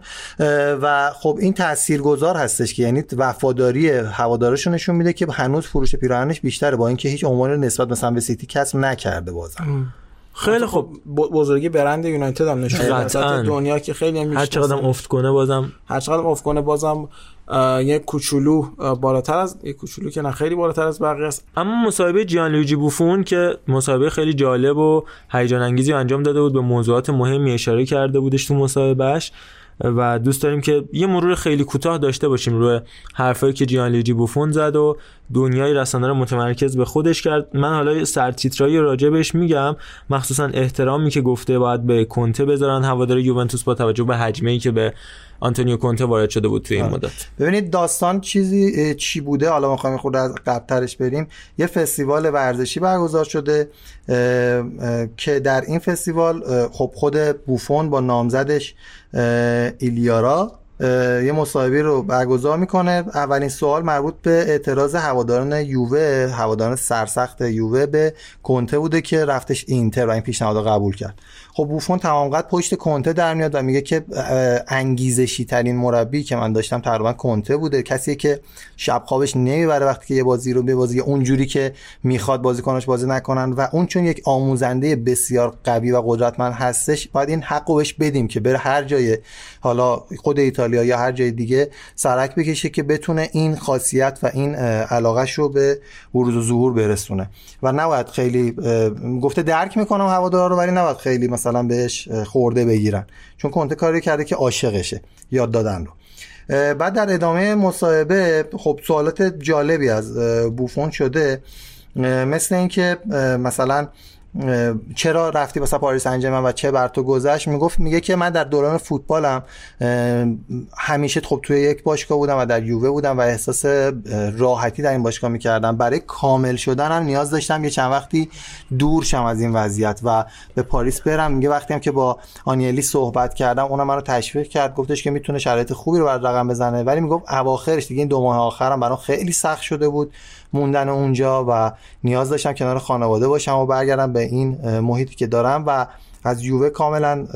و خب این تاثیرگذار هستش که یعنی وفاداری هوادارش رو نشون میده که هنوز فروش پیراهنش بیشتره با اینکه هیچ عنوانی رو نسبت مثلا به سیتی کسب نکرده بازم. خیلی خوب ب- بزرگی برند یونایتد هم نشون دنیا که خیلی هم هر چقدر. افت کنه بازم هر چقدر افت کنه بازم یک کوچولو بالاتر از یک کوچولو که نه خیلی بالاتر از بقیه است. اما مصاحبه جیان لویجی بوفون که مصاحبه خیلی جالب و هیجان انگیزی انجام داده بود به موضوعات مهمی اشاره کرده بودش تو مصاحبهش و دوست داریم که یه مرور خیلی کوتاه داشته باشیم روی حرفایی که جیان لویجی بوفون زد و دنیای رسانه رو متمرکز به خودش کرد. من حالا سرتیترایی راجع بهش میگم مخصوصا احترامی که گفته باید به کنته بذارن. هوادار یوونتوس با توجه به هجمه که به آنتونیو کنته وارد شده بود توی این مدت. ببینید داستان چیزی چی بوده؟ حالا می‌خوایم خود از قبلترش بریم. یه فستیوال ورزشی برگزار شده اه، اه، که در این فستیوال خب خود بوفون با نامزدش ایلیارا یه مصاحبه رو برگزار می‌کنه. اولین سوال مربوط به اعتراض هواداران یووه هواداران سرسخت یووه به کنته بوده که رفتش اینتر و این پیشنهاد رو قبول کرد. خب بوفون تمام قد پشت کنته در میاد و میگه که انگیزشی ترین مربی که من داشتم تقریبا کنته بوده. کسی که شب خوابش نمی‌بره وقتی که یه بازی رو به بازی اونجوری که می‌خواد بازیکناش بازی نکنن و اون چون یک آموزنده بسیار قوی و قدرتمند هستش باید این حق بهش بدیم که بره هر جای حالا خود ایتالیا یا هر جای دیگه سرک بکشه که بتونه این خاصیت و این علاقش رو به بروز و ظهور برسونه. و نباید خیلی گفته درک می‌کنم هوادارا رو ولی نباید خیلی بهش اه، خورده بگیرن. چون کنته کاری کرده که عاشقشه. یاد دادن رو. بعد در ادامه مصاحبه خب سوالات جالبی از بوفون شده. مثل اینکه مثلا چرا رفتی واسه پاریس انجمن و چه بر تو گذشت؟ می‌گفت میگه که من در دوران فوتبالم همیشه خب توی یک باشگاه بودم و در یووه بودم و احساس راحتی در این باشگاه می‌کردم. برای کامل شدنم نیاز داشتم یه چند وقتی دور شم از این وضعیت و به پاریس برم. میگه وقتی هم که با آنیلی صحبت کردم اونم منو تشویق کرد گفتش که می‌تونه شرایط خوبی رو بر رقم بزنه. ولی می‌گفت اواخرش دیگه این دو ماه آخرم برام خیلی سخت شده بود. موندن اونجا و نیاز داشتم کنار خانواده باشم و برگردم به این محیطی که دارم و از یووه کاملا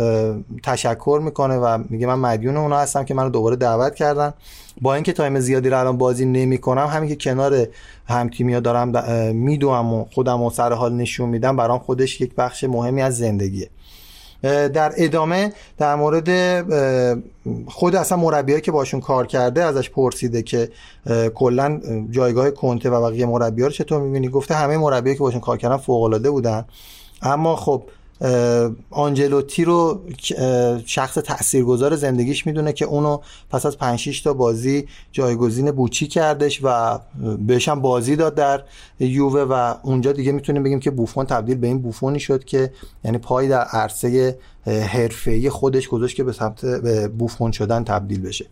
تشکر می‌کنه و میگه من مدیون اونا هستم که منو دوباره دعوت کردن. با اینکه time زیادی رو الان بازی نمی‌کنم همین که کنار هم تیمیا دارم میدوم و خودم و سر حال نشون میدم برام خودش یک بخش مهمی از زندگیه. در ادامه در مورد خود اصلا مربیایی که باشون کار کرده ازش پرسیده که کلا اه، جایگاه کنته و بقیه مربی‌ها رو چطور می‌بینی؟ گفته همه مربیایی که باشون کار کردن فوق‌العاده بودن. اما خب آنجلوتی رو شخص تاثیرگذار زندگیش می‌دونه که اونو پس از 5 6 تا بازی جایگزین بوچی کردش و بهش هم بازی داد در یووه و اونجا دیگه می‌تونیم بگیم که بوفون تبدیل به این بوفونی شد که یعنی پای در عرصه حرفه‌ای خودش گذاشت که به سمت بوفون شدن تبدیل بشه.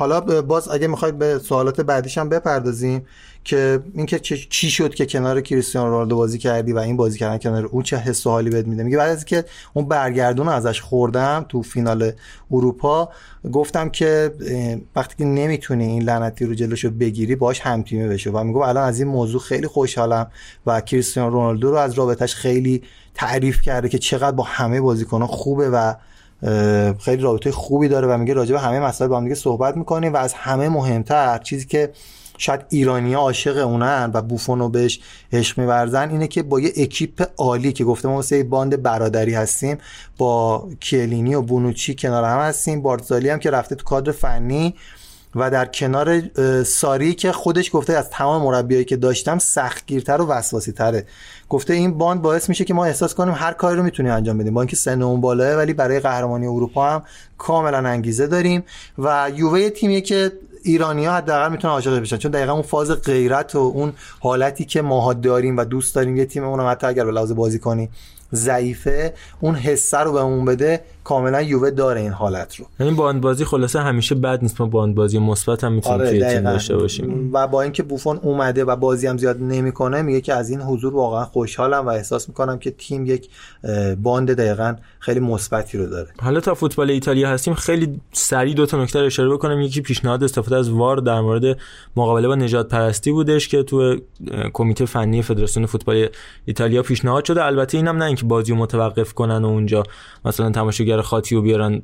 حالا باز اگه می‌خواید به سوالات بعدیش هم بپردازیم که اینکه چی شد که کنار کریستیانو رونالدو بازی کردی و این بازی کردن کنار اون چه حس و حالی بهت میده؟ میگه بعد از اینکه اون برگردون ازش خوردم تو فینال اروپا گفتم که وقتی که نمی‌تونی این لعنتی رو جلوشو بگیری باش همتیمه بشه و میگم الان از این موضوع خیلی خوشحالم و کریستیانو رونالدو رو از رابطش خیلی تعریف کرده که چقدر با همه بازیکنان خوبه و خیلی رابطه خوبی داره و میگه راجع به همه مسائل با هم دیگه صحبت می‌کنیم و از همه مهمتر چیزی که شاید ایرانی عاشق اونن و بوفونو بهش عشق میورزن اینه که با یه اکیپ عالی که گفته ما واسه باند برادری هستیم با کیه‌لینی و بونوچی کنار هم هستیم. بارزالی هم که رفته تو کادر فنی و در کنار ساری که خودش گفته از تمام مربیایی که داشتم سختگیرتر و وسواسی تره گفته این باند باعث میشه که ما احساس کنیم هر کاری رو می‌تونیم انجام بدیم. با اینکه سن اون بالاه ولی برای قهرمانی اروپا هم کاملا انگیزه داریم و یووه یه تیمیه که ایرانی ها حداقل می‌تونن عاشقش بشن. چون دقیقا اون فاز غیرت و اون حالتی که ماها داریم و دوست داریم یه تیم اونم حتی اگر به لحاظ بازی کنی ضعیفه اون حسه رو بهمون بده کاملا یووه داره این حالت رو. یعنی باندبازی خلاصه همیشه بد نیست. ما باندبازی مثبت هم می‌تونیم توی تیم آره، دقیقاً. داشته باشیم. و با اینکه بوفون اومده و بازی هم زیاد نمی‌کنه میگه که از این حضور واقعا خوشحالم و احساس می‌کنم که تیم یک باند دقیقا خیلی مثبتی رو داره. حالا تا فوتبال ایتالیا هستیم خیلی سریع دو تا نکته رو اشاره بکنم. یکی پیشنهاد استفاده از وار در مورد مقابله با نجات پرستی بودش که تو کمیته فنی فدراسیون فوتبال ایتالیا پیشنهاد شده. البته اینم نه اینکه بازی رو متوقف کنن و اونجا مثلا تماشاگر خاطی رو بیارن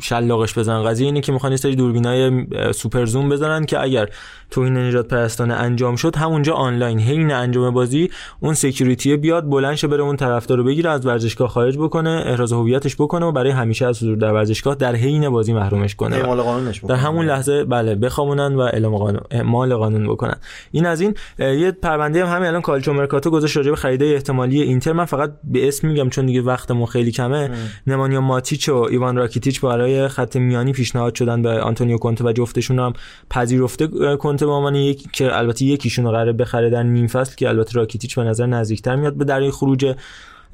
شلاقش بزنن قضیه اینه که می‌خوان یه سری دوربینای سوپر زوم بزنن که اگر توهین نجات پرستانه انجام شد همونجا آنلاین. حین انجام بازی اون security بیاد بلند شه بره اون طرفدار رو بگیره از ورزشگاه خارج بکنه احراز هویتش بکنه و برای همیشه از حضور در ورزشگاه در حین بازی محرومش کنه. اعمال قانونش در بکنه. همون لحظه بله بخوامونن و اعلام قانون اعمال قانون بکنن. این از این یه پرونده هم همین الان کالچو مرکاتو گذاشت راجع به خریدای احتمالی اینتر. من فقط به اسم میگم چون دیگه وقتمون خیلی کمه. نمانیا ماتیچ و ایوان راکیتیچ برای خط میانی پیشنهاد شدن به آنتونیو کونته و جفتشون هم پذیرفته اه، کونته به عنوان یک که البته یکیشون رو قراره بخره در نیم فصل که البته راکیتیچ به نظر نزدیکتر میاد به در خروج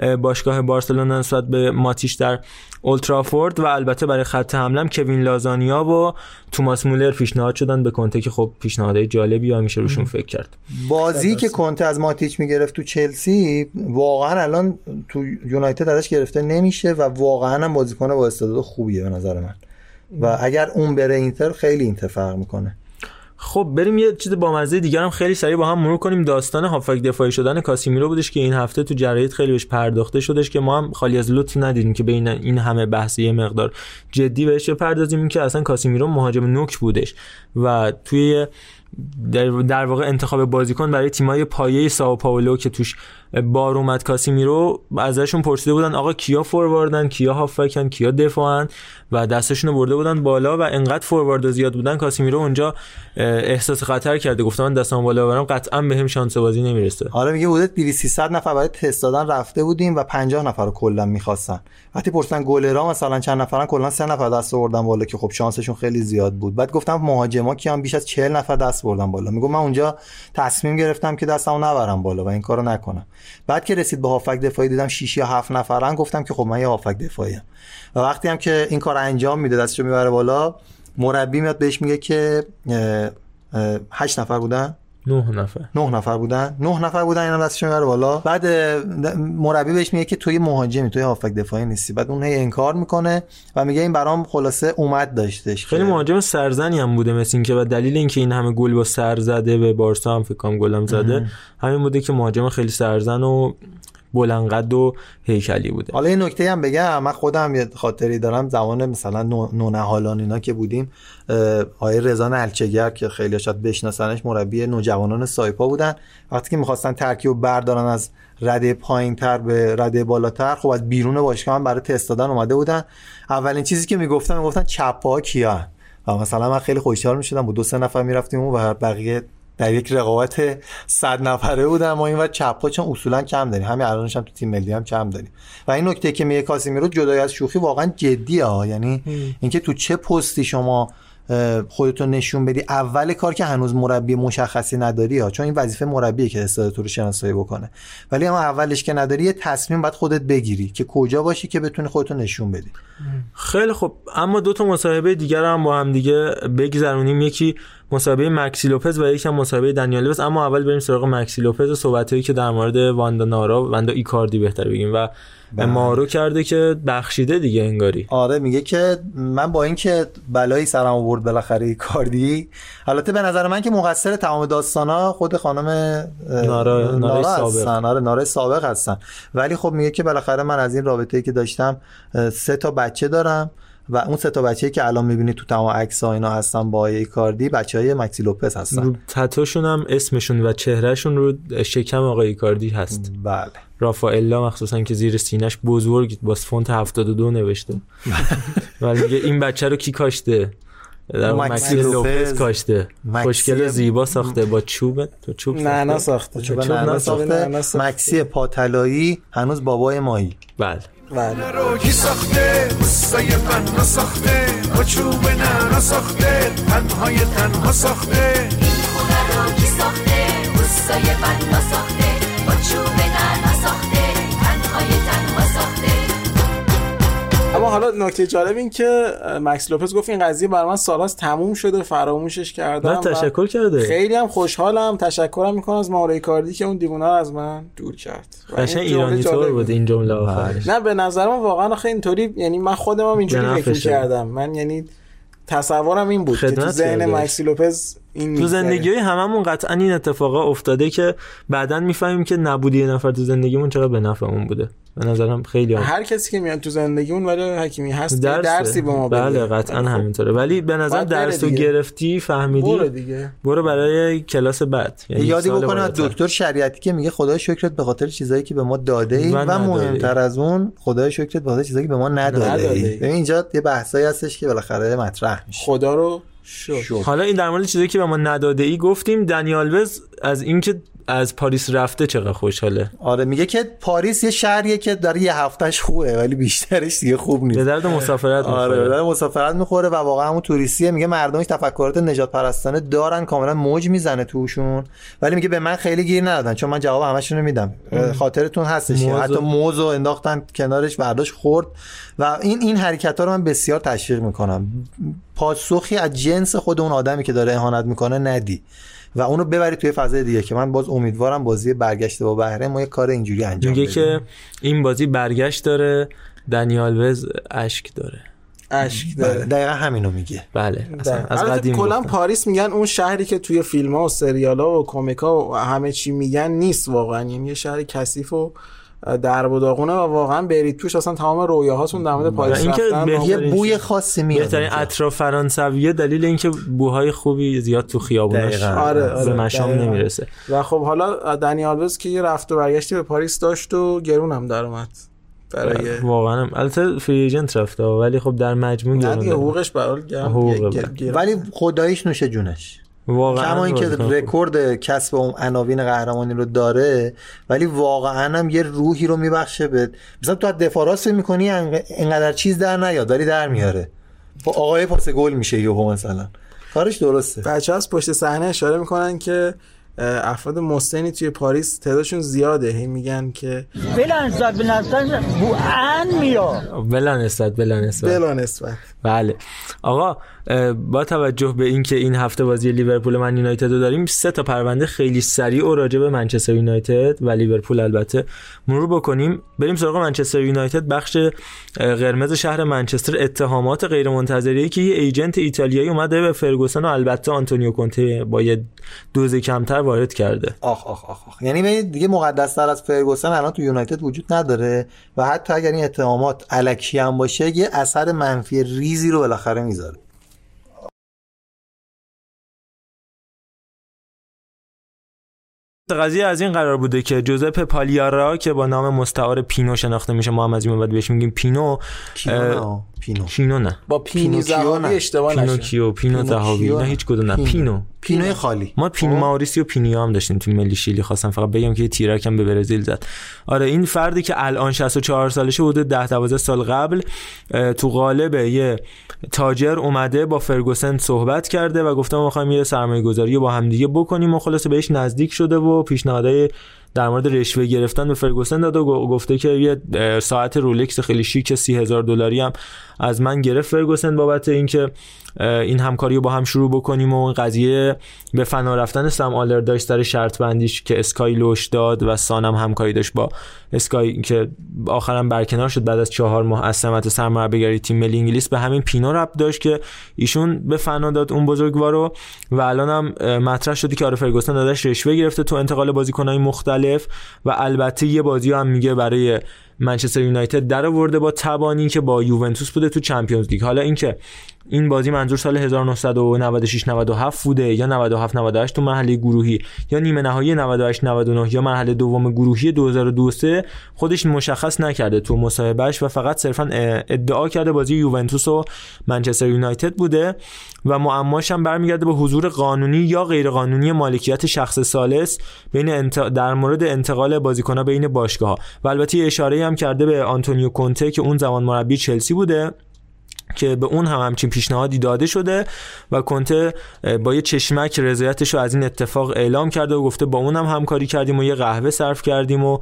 اه، باشگاه بارسلونا نسبت به ماتیش در اولترافورد و البته برای خط حمله هم کوین لازانیا و توماس مولر پیشنهاد شدن به کنته که خب پیشنهادهای جالبی هم میشه روشون فکر کرد. بازی که کنته از ماتیچ می‌گرفت تو چلسی واقعا الان تو یونایتد ازش گرفته نمیشه و واقعا هم بازیکن با استعداد خوبیه به نظر من. و اگر اون بره اینتر خیلی اینتر فرق می‌کنه. خب بریم یه چیز با مزه دیگر هم خیلی سریع با هم مرور کنیم. داستان هافک دفاعی شدن کاسیمیرو بودش که این هفته تو جراید خیلی بهش پرداخته شدش که ما هم خالی از لطف ندیدیم که بین این همه بحث یه مقدار جدی بهش بپردازیم. این که اصلا کاسیمیرو مهاجم نوک بودش و توی در, واقع انتخاب بازیکن برای تیمای پایه ساو پائولو که توش بار اومد کاسیمیرو ازشون پرسیده بودن آقا کیا فورواردن کیا هافکن کیا دفاعن؟ و دستشون رو برده بودن بالا و انقدر فوروارد زیاد بودن کاسیمیرو اونجا اه، احساس خطر کرده. گفتم من دستم بالا ببرم قطعا بهم شانس بازی نمی‌رسه. آره میگه حدود 200 300 نفر برای تست دادن رفته بودیم و 50 نفر رو کلا می‌خواستن. وقتی پرسیدن گلرا مثلا چند نفرن کلا 3 نفر دست آوردن بالا که خب شانسشون خیلی زیاد بود. بعد گفتم مهاجما هم بیش از 40 نفر بردن بالا. میگم من اونجا تصمیم گرفتم که دستمو نبرم بالا و این کارو نکنم. بعد که رسید به هافک دفاعی دیدم 6 یا 7 نفرن. گفتم که خب من یه هافک دفاعی ام و وقتی هم که این کار انجام میده دستشو می‌بره بالا مربی میاد بهش میگه که 8 نفر بودن؟ نه نفر. نه نفر بودن؟ نه نفر بودن اینا دستش می‌بره بالا. بعد مربی بهش میگه که توی مهاجمی توی هافک دفاعی نیستی. بعد اون هی انکار می‌کنه و میگه این برام خلاصه اومد داشتش خیلی مهاجم سرزنی هم بوده مثل اینکه و دلیل اینکه این همه گل با سر زده به بارسا هم فکر کنم گلم زده همین بوده که مهاجم خیلی سرزن و بلندقد و هیکلی بوده. حالا یه نکته هم بگم من خودم یه خاطری دارم. زمان مثلا نو- نونهالان اینا که بودیم آقای رضا نلچگر که خیلی شاید بشناسنش مربی نوجوانان سایپا بودن. وقتی که می‌خواستن ترکیب بردارن از رده پایین تر به رده بالاتر خب از بیرون باشگاه هم برای تست دادن اومده بودن. اولین چیزی که می‌گفتن می‌گفتن چپا کیا مثلا من خیلی خوشحال می‌شدم. با دو سه نفر می‌رفتیم و بقیه در یک رقابت صد نفره بودن ما این و چپ ها چون اصولا کم داریم. همین الانش هم تو تیم ملی هم کم داریم. و این نکته که میگه کاسیمیرو جدای از شوخی واقعا جدیه ها. یعنی اینکه تو چه پستی شما خودتو نشون بدی. اول کار که هنوز مربی مشخصی نداری ها. چون این وظیفه مربیه که استعداد تو رو شناسایی بکنه. ولی اما اولش که نداری یه تصمیم باید خودت بگیری که کجا باشی که بتونی خودتو نشون بدی. خیلی خب اما دو تا مصاحبه دیگر هم با هم دیگه بگذرونیم. یکی مصاحبه مکسی لوپز و یکی هم مصاحبه دنیال لوپز. اما اول بریم سراغ مکسی لوپز و صحبتایی که در مورد واندا نارا واندا ایکاردی بهتر بگیم و مارو کرده که بخشیده دیگه انگاری. آره میگه که من با اینکه بلایی سرم آورد بالاخره کاردی البته به نظر من که مقصر تمام داستانا خود خانم نارا- سابق. هستن. آره ناره سابق هستن. ولی خب میگه که بالاخره من از این رابطه‌ای که داشتم سه تا بچه دارم. و اون سه تا بچه‌ای که الان می‌بینید تو تمام عکس ها اینا هستن با ایکاردی بچهای مکسی لوپز هستن. رو تتوشون هم اسمشون و چهرهشون رو شکم آقای ایکاردی هست. بله. رافائلا مخصوصا که زیر سینش بزرگ با فونت 72 نوشته. *laughs* ولی میگه این بچه رو کی کاشته؟ در مکسی لوپز. لوپز کاشته. خوشگل زیبا ساخته. با چوب تو چوب نعنا ساخته. چوب نعنا نساخته. ساخته. مکسی پاتلایی هنوز بابای مایی بله. بله. ساخته؟ قصه من نساخته با چوب نه نساخته تنهای تنها ساخته. خونه رو کی ساخته؟ قصه من نساخته حالا نکته جالب این که مکس لوپز گفت این قضیه برای من سالاست تموم شده فراموشش کردم نه و تشکر کرده. خیلی هم خوشحالم تشکرم می‌کنم از مارای کاردی که اون دیوونه از من دور کرد. قشنگ ایرانی طور بود این جمله آخرش. نه به نظر من واقعا آخه اینطوری یعنی من خودم هم اینجوری فکر. کردم من یعنی تصورم این بود که تو ذهن. مکسی لوپز این تو. زندگی های هممون قطعا این اتفاقا افتاده که بعدا می‌فهمیم که نبود یه نفر تو زندگیمون چقدر به نفعمون بوده به نظرم خیلی هم هر کسی که میاد تو زندگیمون ولی حکیمی هست یه درسه. درسی به ما بده بله قطعا همینطوره ولی به نظر درس تو دیگه. گرفتی فهمیدی برو دیگه برو برای کلاس بعد یعنی یادی بکنه. دکتر شریعتی که میگه خدای شکرت به خاطر چیزایی که به ما داده ای و و. مهمتر از اون خدای شکرت به خاطر چیزایی که به ما نداده نداده ای ای. ببین اینجا یه بحثایی هستش که بالاخره مطرح میشه خدا رو شکر حالا این در مورد چیزایی که به ما نداده ای گفتیم دنیال وز از اینکه از پاریس رفته چقدر خوشحاله؟ آره میگه که پاریس یه شهریه که داره یه هفتهش خوبه ولی بیشترش دیگه خوب نیست. به درد مسافرت آره می‌خوره. داره مسافرت می‌خوره و واقعا همون توریستیه. میگه مردمش تفکرات نجات پرستانه دارن کاملا موج می‌زنه توشون. ولی میگه به من خیلی گیر ندادن چون من جواب همشون رو میدم. خاطرتون هستش موزو. حتی موزو انداختن کنارش برداشت خورد. و این این حرکت ها رو من بسیار تشویق می‌کنم. پاسخی از جنس خود اون آدمی که داره اهانت می‌کنه ندی. و اونو ببری توی فضای دیگه که من باز امیدوارم بازی برگشته با بهره ما یه کار اینجوری انجام میگه بدیم. که این بازی برگشت داره دنیال وز اشک داره. اشک بله، داره. دقیقا همینو میگه. بله اصلا از البته قدیم کلا. پاریس میگن اون شهری که توی فیلم ها و سریال ها و کمیک ها و همه چی میگن نیست واقعا. یعنی یه شهر کثیف و درب و داغونه و واقعا برید توش اصلا تمام رویاهاتون در مورد پاریس اینکه به- یه بوی خاصی میاد بهترین. اطراف فرانسویه دلیل اینکه بوهای خوبی زیاد تو خیابوناش دقیقاً. آره، آره، به مشام دقیقاً. نمی‌رسه و خب حالا دنی آلوز که یه رفت و برگشتی به پاریس داشت و گرون هم در اومد برای واقعا هم. البته free agent رفته ولی خب در مجموع نه حقوقش گرم بله. ولی خداییش نوش جونش واقعا کما اینکه. رکورد کسب اون عناوین قهرمانی رو داره ولی واقعا هم یه روحی رو میبخشه به مثلا تو از دفاع راست می‌کنی اینقدر چیز در نیاد ولی در میاره. با آقای پاس گل میشه یهو مثلا. کارش درسته. بچه از پشت صحنه اشاره می‌کنن که افراد مسنی توی پاریس تعدادشون زیاده. هی میگن که بلا نسبت بو ان میاد. بلا نسبت بلا نسبت بلا نسبت بله. آقا با توجه به اینکه این هفته بازی لیورپول من یونایتد رو داریم سه تا پرونده خیلی سریع و راجع به منچستر یونایتد و لیورپول البته مرور بکنیم. بریم سراغ منچستر یونایتد. بخش قرمز شهر منچستر اتهامات غیر منتظره که یه agent ایتالیایی اومده به فرگوسن و البته آنتونیو کونته با یه دوز کمتر وارد کرده. آخ آخ آخ, آخ. یعنی دیگه مقدس تر از فرگوسن الان تو یونایتد وجود نداره و حتی اگر این اتهامات الکی هم باشه یه اثر منفی ریزی رو بالاخره می‌ذاره. قضیه از این قرار بوده که جوزپ پالیارا که با نام مستعار پینو شناخته میشه ما هم از این بعد بهش میگیم پینو پینو پینو نه. با پینوکیو زهاوی نه. اشتباه نشه پینو پینوکیو زهاوی نه نه. هیچ کدوم نه. پینو. پینو پینوی خالی. ما پین ماوریسیو پینیو هم داشتیم تو ملی شیلی خواستم. فقط بگم که یه تیرک هم به برزیل زد. آره این فردی که الان 64 سالشه بوده 10 12 سال قبل تو قالب یه تاجر اومده با فرگوسن صحبت کرده و گفته ما می‌خوایم یه سرمایه گذاری با همدیگه بکنیم و خلاصه بهش نزدیک شده و پیشنهادهای در مورد رشوه گرفتن به فرگوسن داد و گفته که یه ساعت رولکس خیلی شیک سی هزار دلاری هم از من گرفت. فرگوسن بابت اینکه این همکاری رو با هم شروع بکنیم و قضیه به فنا رفتن سم آلر داشت سر شرط بندیش که اسکای لوش داد و سانم همکاری داشت با اسکای که آخرم برکنار شد بعد از چهار ماه از سمت سرمربیگری تیم ملی انگلیس به همین پینو رب داشت که ایشون به فنا داد اون بزرگوارو و الان هم اه، مطرح شدی که آره فرگوسن دادش رشوه گرفته تو انتقال بازیکنهای مختلف و البته یه بازی هم میگه برای منچستر یونایتد در آورده با تبانی که با یوونتوس بوده تو چمپیونز لیگ حالا اینکه این بازی منظور سال 1996 97 بوده یا 97 98 تو مرحله گروهی یا نیمه نهایی 98 99 یا مرحله دوم گروهی 2002 3 خودش مشخص نکرده تو مصاحبهش و فقط صرفا ادعا کرده بازی یوونتوس و منچستر یونایتد بوده و معماش هم برمیگرده به حضور قانونی یا غیر قانونی مالکیت شخص ثالث بین. در مورد انتقال بازیکن‌ها بین باشگاه‌ها و البته اشاره هم کرده به آنتونیو کونته که اون زمان مربی چلسی بوده. که به اون هم همچین پیشنهادی داده شده و کنته با یه چشمک رضایتش رو از این اتفاق اعلام کرده و گفته با اون هم همکاری کردیم و یه قهوه صرف کردیم و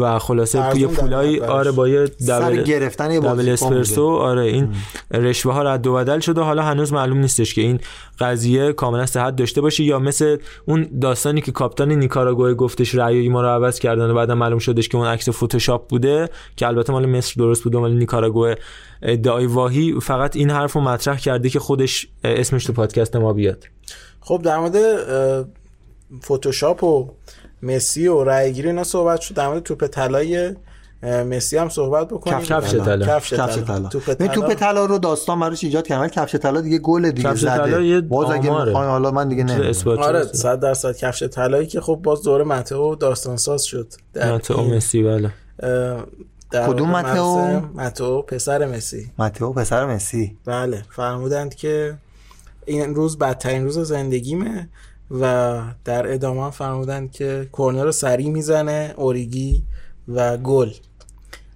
و خلاصه در پولای. آره با یه دبل گرفتن یه دبل اسپرسو آره این رشوه ها رد و بدل شده. حالا هنوز معلوم نیستش که این قضیه کاملا صحت داشته باشه یا مثل اون داستانی که کاپیتان نیکاراگوئه گفتش رأی ما رو عوض کردن و بعدا معلوم شدش که اون عکس فتوشاپ بوده که البته مال مصر درست بوده مال نیکاراگوئه ادعای واهی فقط این حرف رو مطرح کرده که خودش اسمش تو پادکست ما بیاد. خب در مورد فتوشاپ و مسی و رای گیری اینا صحبت شد. در مورد توپ طلای مسی هم صحبت بکنیم. کفش- کفش طلا. کفش کفش طلا. توپ طلا. رو داستان براش ایجاد کردن ولی کفش طلا دیگه گل دیگه کفش زده. باز اگه آماره. می‌خواین حالا من دیگه نمی‌دونم. آره شده. 100 درصد کفش طلایی که خب باز دوره متئو داستان ساز شد. در ماتئو این، مسی بله. کدوم؟ مغز متئو پسر مسی. متئو پسر مسی. بله فرمودند که این روز بدترین روز زندگیمه و در ادامه فرمودند که کورنر رو سریع می‌زنه اوریگی و گل.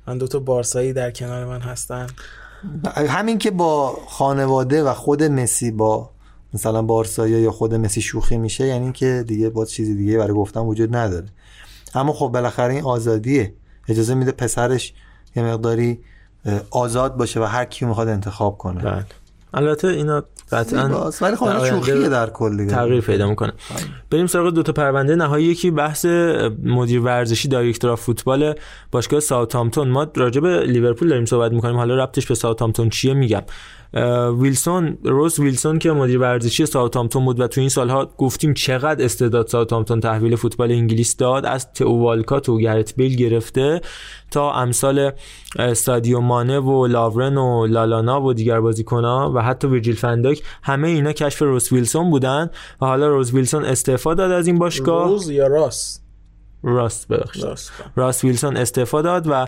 من دوتا بارسایی در کنار من هستن. همین که با خانواده و خود مسی با مثلا بارسایی یا خود مسی شوخی میشه یعنی که دیگه باز چیزی دیگه برای گفتن وجود نداره. اما خب بالاخره این آزادیه. اجازه میده پسرش یه مقداری آزاد باشه و هر کیو می‌خواد انتخاب کنه. بله. البته اینا قطعا ولی خب شوخیه در کل دیگه. تغییر پیدا می‌کنه. بریم سراغ دو تا پرونده. نهایی یکی بحث مدیر ورزشی director فوتبال باشگاه ساوثهامپتون ما راجع به لیورپول داریم صحبت می‌کنیم. حالا ربطش به ساوثهامپتون چیه میگم. ویلسون راس ویلسون که مدیر ورزشی ساوثهامپتون بود و تو این سالها گفتیم چقدر استعداد ساوثهامپتون تحویل فوتبال انگلیس داد از تئو والکات و گرت بیل گرفته تا امثال سادیو مانه و لاورن و لالانا و دیگر بازیکن‌ها و حتی ویرجیل فنداک همه اینا کشف روز ویلسون بودن و حالا روز ویلسون استعفا داد از این باشگاه. روز یا راست؟ راست ببخشید. راست راس ویلسون استعفا داد و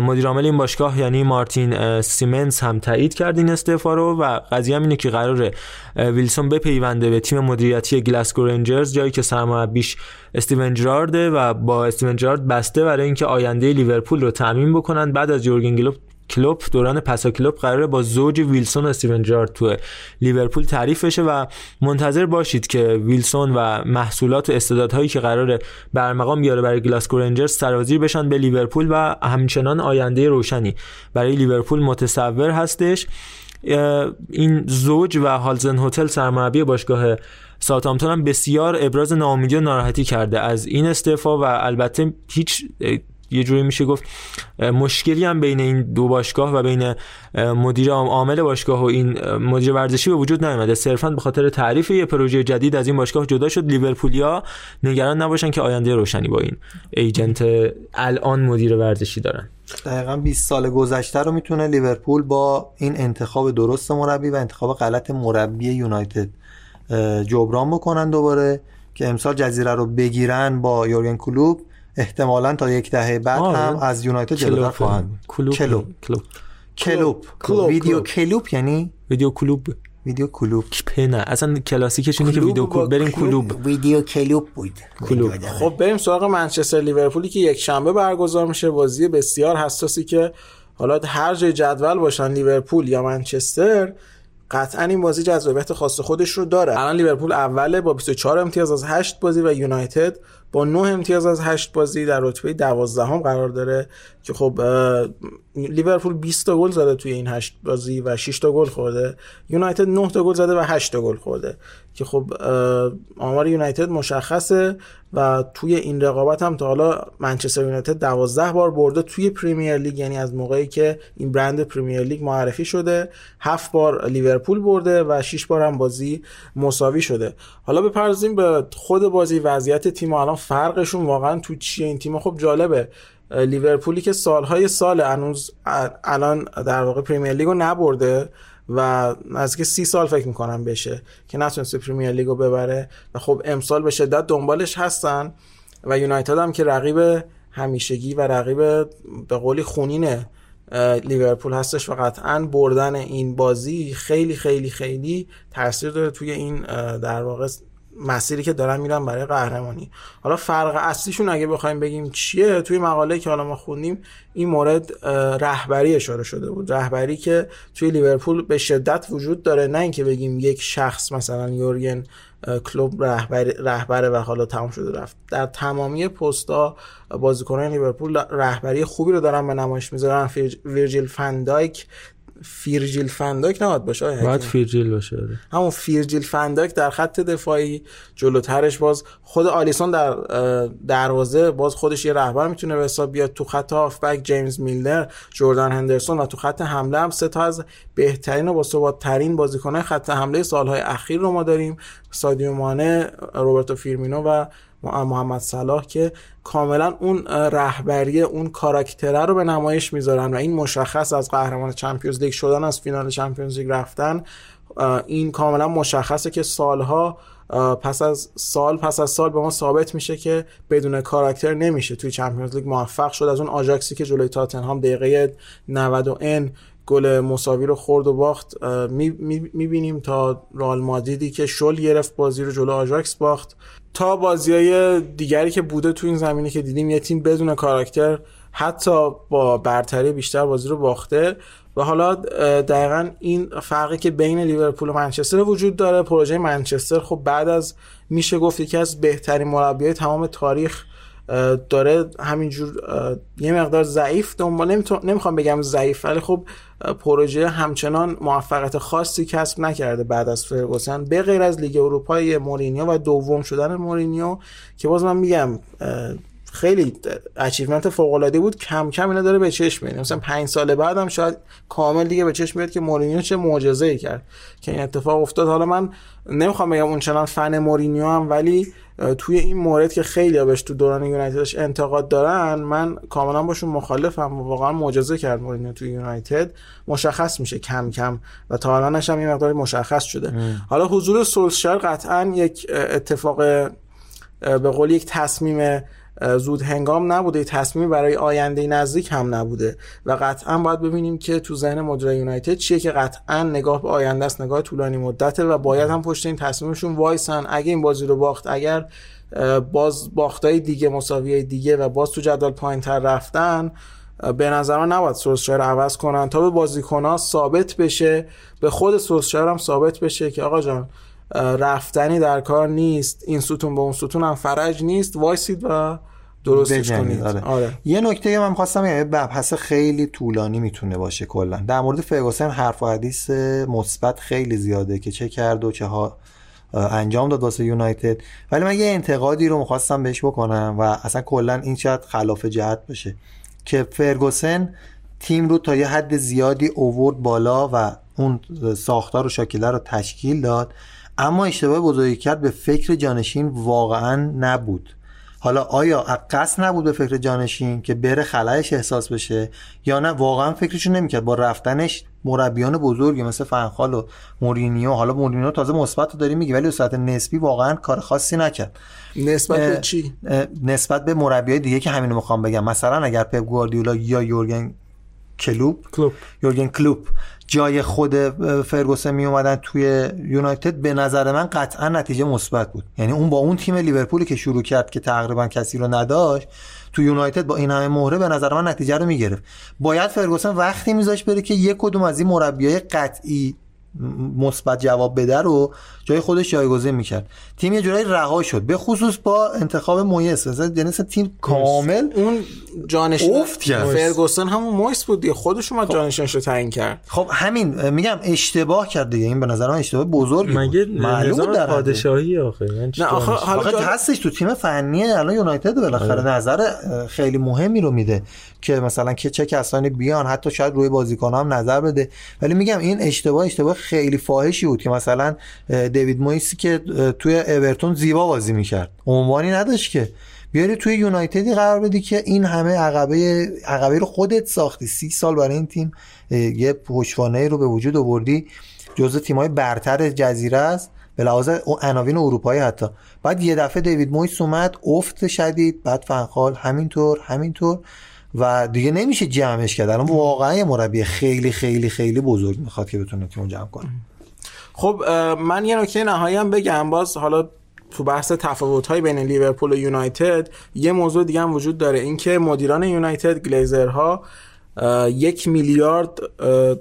مدیر عامل این باشگاه یعنی مارتین سیمنز هم تایید کرد این استعفا رو و قضیه هم اینه که قراره ویلسون بپیونده به تیم مدیریتی گلاسگو رنجرز جایی که سرمربیش استیون جرارده و با استیون جرارد بسته برای اینکه آینده لیورپول رو تأمین بکنن. بعد از یورگن کلوپ کلوپ دوران پسا کلوپ قراره با زوج ویلسون و استیون جرارد تو لیورپول تعریف بشه و منتظر باشید که ویلسون و محصولات و استعدادهایی که قراره به ارمغان بیاره برای گلاسکو رنجرز سرازیر بشن به لیورپول و همچنان آینده روشنی برای لیورپول متصور هستش. این زوج و هازن هوتل سرمربی باشگاه ساوثهامپتون هم بسیار ابراز ناامیدی و ناراحتی کرده. از این استعفا و البته هیچ یه جوری میشه گفت مشکلی هم بین این دو باشگاه و بین مدیر عام- عامل باشگاه و این مدیر ورزشی به وجود نیومده. صرفا به خاطر تعریف یه پروژه جدید از این باشگاه جدا شد. لیورپولیا نگران نباشن که آینده روشنی با این ایجنت الان مدیر ورزشی دارن. دقیقا 20 سال گذشته رو می‌تونه لیورپول با این انتخاب درست مربی و انتخاب غلط مربی یونایتد جبران بکنن دوباره که امسال جزیره رو بگیرن با یورگن کلوب. احتمالا تا یک دهه بعد آه، هم از یونایتد جلوتر. خواهند کلوب. کلوپ کلوب. کلوب. ویدیو کلوب. کلوب یعنی؟ ویدیو کلوب. ویدیو کلوب. نه اصلا کلاسیکش اینه که ویدیو کلوب. بریم کلوب. کلوب. ویدیو کلوب بود. کلوب. خب بریم سراغ منچستر لیورپولی که یک شنبه برگزار میشه. بازی بسیار حساسی که حالا هر جای جدول باشن لیورپول یا منچستر قطعا این بازی جذابیت خاص خودش رو داره. الان لیورپول اوله با 24 امتیاز از 8 بازی و یونایتد با 9 امتیاز از 8 بازی در رتبه 12 هم قرار داره که خب لیورپول 20 تا گل زده توی این 8 بازی و 6 تا گل خورده. یونایتد 9 تا گل زده و 8 تا گل خورده. که خب آمار یونایتد مشخصه. و توی این رقابت هم تا حالا منچستر یونایتد 12 بار برده توی پریمیر لیگ یعنی از موقعی که این برند پریمیر لیگ معرفی شده. 7 بار لیورپول برده و 6 بار هم بازی مساوی شده. حالا بپردازیم به خود بازی وضعیت تیم الان فرقشون واقعا تو چیه؟ این تیم خب جالبه. لیورپولی که سالهای سال هنوز الان در واقع پریمیر لیگو نبرده. و نزدیک سی سال فکر می‌کنم بشه که نتونسته پریمیر لیگو ببره. و خب امسال به شدت دنبالش هستن و یونایتد هم که رقیب همیشگی و رقیب به قولی خونین اه، لیورپول هستش و قطعا بردن این بازی خیلی خیلی خیلی تاثیر داره توی این در واقع مسیری که دارن میرن برای قهرمانی. حالا فرق اصلیشون اگه بخوایم بگیم چیه توی مقاله که حالا ما خوندیم این مورد رهبری اشاره شده بود. رهبری که توی لیورپول به شدت وجود داره. نه اینکه بگیم یک شخص مثلا یورگن کلوب رهبر رهبره و حالا تمام شده رفت. در تمامی پستا بازیکنان لیورپول رهبری خوبی رو دارن به نمایش می‌ذارن. ویرجیل فندایک فیرجیل فندایک نباید باشه باید؟ فیرجیل باشه آره. همون فیرجیل فندایک در خط دفاعی جلوترش باز خود آلیسون در دروازه باز خودش یه رهبر می‌تونه به حساب بیاد تو خط هافبک جیمز میلنر جردن هندرسون و تو خط حمله هم سه تا از بهترین و با ترین بازیکنان خط حمله سالهای اخیر رو ما داریم سادیو مانه روبرتو فیرمینو و محمد صلاح که کاملا اون رهبری اون کاراکتره رو به نمایش می‌ذارن و این مشخص از قهرمان چمپیونز لیگ شدن از فینال چمپیونز لیگ رفتن این کاملا مشخصه که سالها پس از سال پس از سال به ما ثابت میشه که بدون کاراکتر نمیشه توی چمپیونز لیگ موفق شد. از اون آژاکسی که جلوی تاتنهام دقیقه 90 و اند گل مساوی رو خورد و باخت می‌بینیم می تا رئال مادریدی که شل گرفت بازی رو جلو آژاکس باخت. تا بازی های دیگری که بوده تو این زمینه که دیدیم یه تیم بدون کاراکتر حتی با برتری بیشتر بازی رو باخته و حالا دقیقا این فرقی که بین لیورپول و منچستر وجود داره. پروژه منچستر خب بعد از میشه گفت یکی از بهترین مربیای تمام تاریخ داره همینجور یه مقدار ضعیف دنبال نمی‌خوام بگم ضعیف ولی خب پروژه همچنان موفقیت خاصی کسب نکرده بعد از فرگوسن. به غیر از لیگ اروپای مورینیو و دوم شدن مورینیو که باز من میگم خیلی achievement فوق العاده بود. کم کم اینا داره به چشم میاد. مثلا پنج سال بعدم شاید کامل دیگه به چشم میاد که مورینیو چه معجزه ای کرد. که این اتفاق افتاد. حالا من نمی‌خوام بگم اونچنان فن مورینیو هم ولی توی این مورد که خیلی بهش تو دوران یونایتدش انتقاد دارن من کاملا باشون مخالفم. و واقعا معجزه کرد مورینیو توی یونایتد. مشخص میشه کم کم. و تا الانش هم یه مقداری مشخص شده. حالا حضور سولشار قطعا یک اتفاق به قول یک تصمیم زود هنگام نبوده تصمیم برای آینده نزدیک هم نبوده و قطعا باید ببینیم که تو ذهن مدیر یونایتد چیه که قطعا نگاه به آینده است نگاه طولانی مدته و باید هم پشت این تصمیمشون وایسن. اگه این بازی رو باخت اگر باز باختای دیگه مساوی دیگه و باز تو جدول پایین تر رفتن به نظر من نباید سولشایر رو عوض کنن تا به بازیکنها ثابت بشه به خود سولشایر هم ثابت بشه که آقا جان رفتنی در کار نیست این ستون به اون ستون هم فرج نیست وایسید و درستش کنید. آره. آره. یه نکته من خواستم یه مبحث خیلی طولانی می‌تونه باشه کلا. در مورد فرگوسن حرف و حدیث مثبت خیلی زیاده که چه کرد و چه ها انجام داد واسه یونایتد. ولی من یه انتقادی رو می‌خواستم بهش بکنم و اصلا کلا این شاید خلاف جهت باشه که فرگوسن تیم رو تا یه حد زیادی اوورد بالا و اون ساختار و شاکله رو تشکیل داد. اما اشتباه بزرگی کرد به فکر جانشین واقعا نبود. حالا آیا قصد نبود به فکر جانشین که بره خلایش احساس بشه یا نه؟ واقعا فکرشو نمی‌کرد. با رفتنش مربیان بزرگی مثل فنخال و مورینیو حالا مورینیو تازه مثبت رو داری میگی ولی به صورت نسبی واقعا کار خاصی نکرد. نسبت به چی؟ نسبت به مربیای دیگه که همینو می‌خوام بگم. مثلا اگر پپ گواردیولا یا یورگن کلوب کلوب یورگن کلوب جای خود فرگوسن می اومدن توی یونایتد به نظر من قطعا نتیجه مثبت بود. یعنی اون با اون تیم لیورپولی که شروع کرد که تقریبا کسی رو نداشت تو یونایتد با این همه مهره به نظر من نتیجه رو می‌گرفت. باید فرگوسن وقتی میذاش بره که یک کدوم از این مربیای قطعی مثبت جواب بده رو جای خودش جایگزین می‌کرد. تیم یه جورایی رها شد. به خصوص با انتخاب مویس. یعنی تیم کامل اون جانشین افت کرد. فرگوسن همون مویس بود دیگه. خودش اومد جانشینش رو تعیین کرد. خب همین میگم اشتباه کرد دیگه. این به نظر من اشتباه بزرگی مگه بود معلوم در. پادشاهی آخه. یعنی نه آخه؟ حالا آخه جا- هستش تو تیم فنی الان یونایتد بالاخره. نظر اه، خیلی مهمی رو میده که مثلا که چه کسانی بیان. حتی شاید روی بازیکن هم نظر بده. ولی میگم این اشتباه اشتباه خیلی فاحشی بود که مثلا دیوید مویسی که توی اورتون زیبا بازی می‌کرد. عنوانی نداشت که. بیاری توی یونایتدی قرار بدی که این همه عقبه عقبه رو خودت ساختی. سی سال برای این تیم یه پشتوانه رو به وجود آوردی. جزء تیمای برتر جزیره است. به لحاظ او- عناوین اروپایی حتی. بعد یه دفعه دیوید مویس اومد افت شدید بعد فنخال همینطور همینطور. و دیگه نمیشه جمعش کرد. الان واقعا یه مربی خیلی خیلی خیلی بزرگ می‌خواد که بتونه تیمو جمع کنه. خب من یه نکته نهایی هم بگم. باز حالا تو بحث تفاوت های بین لیورپول و یونایتد یه موضوع دیگه هم وجود داره. اینکه مدیران یونایتد گلیزرها یک میلیارد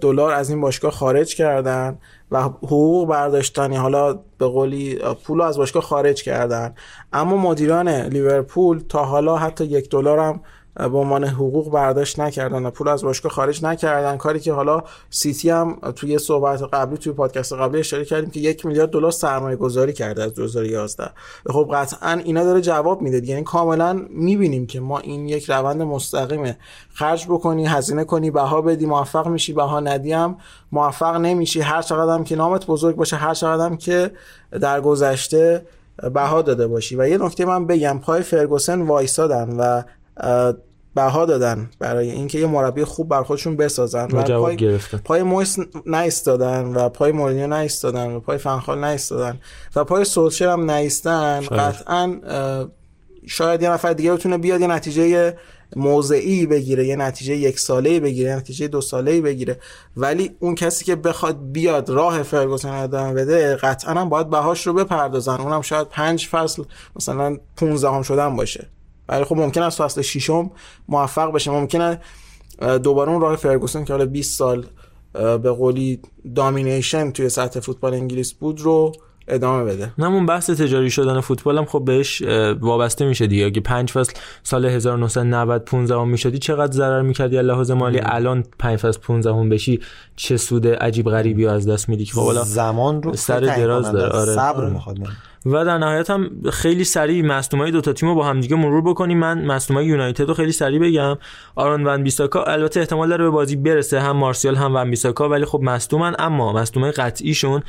دلار از این باشگاه خارج کردن و حقوق برداشتنی حالا به قولی پول از باشگاه خارج کردن. اما مدیران لیورپول تا حالا حتی یک دلار هم به عنوان حقوق برداشت نکردن و پول از باشگاه خارج نکردن. کاری که حالا سیتی هم توی صحبت قبلی توی پادکست قبلی اشاره کردیم که یک میلیارد دلار سرمایه گذاری کرده از 2011 خب قطعا اینا داره جواب میده یعنی کاملا می‌بینیم که ما این یک روند مستقیمه خرج بکنی هزینه کنی بها بدی موفق میشی بها ندی هم موفق نمیشی. هر چقدر هم که نامت بزرگ باشه هر چقدر هم که در گذشته بها داده باشی. و یه نکته من بگم پای فرگوسن وایسادن و بها دادن برای اینکه یه مربی خوب بر خودشون بسازن و پای, گرفتن. پای مویس نایستادن و پای مورینیو نایستادن و پای فنخال نایستادن و پای سولشر هم نایستن. قطعا شاید یه نفر دیگه بتونه بیاد یه نتیجه موضعی بگیره یه نتیجه یک ساله بگیره یه نتیجه دو ساله بگیره ولی اون کسی که بخواد بیاد راه فرگوسن رو ادامه بده قطعا هم باید بهاش رو بپردازن اونم شاید پنج فصل مثلا 15 هم شدن باشه ولی خب ممکن است فصل ششم موفق بشه ممکنه اه، دوباره اون راه فرگوسن که حالا 20 سال به قولی دامینیشن توی سطح فوتبال انگلیس بود رو ادامه بده همون بحث تجاری شدن فوتبال هم خب بهش وابسته میشه دیگه اگه پنج فصل سال 1990 15 هم می‌شدی چقدر ضرر می‌کردی از لحاظ مالی الان پنج فصل 15 هم بشی چه سود عجیب غریبی از دست میدی که خب زمان رو سر دراز داره، است. آره. صبر. می‌خواد و در نهایت هم خیلی سریع مصدومای دو تا تیم رو با هم دیگه مرور بکنیم. من مصدومای یونایتد رو خیلی سریع بگم. آرون ون بیساکا البته احتمال داره به بازی برسه هم مارسیال هم ون بیساکا ولی خب مصدومن. اما مصدومای قطعیشون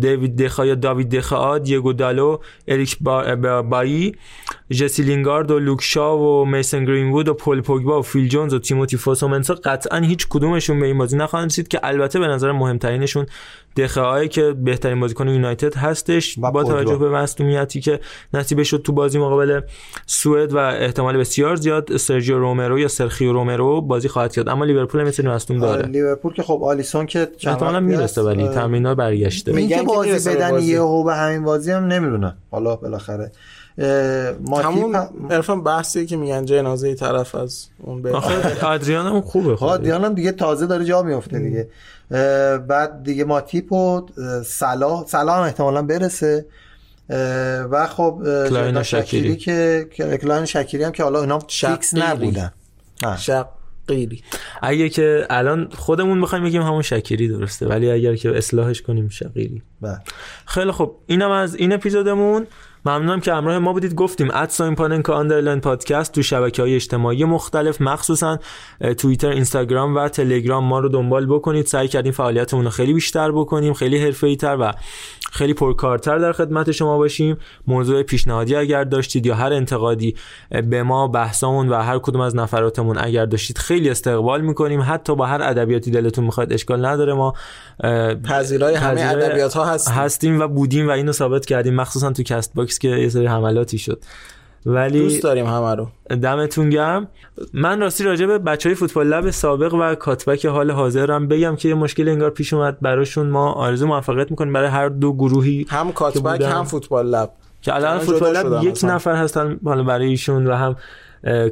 دیوید دخا یا داوید دخا دیگو دالو اریک با... با- بایی جسی لینگارد و لوک شاو و میسن گرینوود و پول پوگبا و فیل جونز و تیموتی فوسومنسا قطعا هیچ کدومشون به این بازی نخواهند رسید که البته به نظر مهمترینشون دخه که بهترین بازیکن یونایتد هستش و با توجه. به مصدومیتی که نصیبش شد تو بازی مقابل سوئد و احتمال بسیار زیاد سرجیو رومرو یا سرخیو رومرو بازی خواهد کرد. اما لیورپول هم مثل مصدوم داره. لیورپول که خب آلیسون که احتمالاً می‌رسه ولی. تمرین‌ها برگشته. این میگن که که بازی بدن. یهو به همین بازی هم نمی‌دونم حالا بالاخره همون هم- عرفان بحثی که میگن جنازه طرف از اون به آخه ادریان هم خوبه خب. دیان هم دیگه تازه داره جا میفته دیگه. بعد دیگه ماتیپ و اه، صلاح صلاح هم احتمالا برسه و خب کلاین شکیری. شکیری که که- کلاین شکیری هم که حالا اینا فیکس. نبودن. شقیری اگه که الان خودمون بخوایم بگیم همون شکیری درسته ولی اگر که اصلاحش کنیم شقیری بله. خیلی خب اینم از این اپیزودمون ممنونم که همراه ما بودید. گفتیم at sign پاننکا underline پادکست تو شبکه های اجتماعی مختلف مخصوصا توییتر اینستاگرام و تلگرام ما رو دنبال بکنید. سعی کردیم فعالیتمون رو خیلی بیشتر بکنیم خیلی حرفه‌ای تر و خیلی پرکارتر در خدمت شما باشیم. موضوع پیشنهادی اگر داشتید یا هر انتقادی به ما بحثامون و هر کدوم از نفراتمون اگر داشتید خیلی استقبال می‌کنیم. حتی با هر ادبیاتی دلتون می‌خواد اشکال نداره ما پذیرای همه ادبیات ها هستیم. هستیم و بودیم و اینو ثابت کردیم مخصوصا تو کست باکس که یه سری حملاتی شد. ولی دوست داریم همه رو دمتون گرم من راستی راجع به بچه های فوتبال لب سابق و کاتبک حال حاضرم بگم که یه مشکل انگار پیش اومد براشون ما آرزو موفقیت می‌کنیم برای هر دو گروهی هم کاتبک. هم فوتبال لب که الان فوتبال لب یک. نفر هستن حالا برای ایشون و هم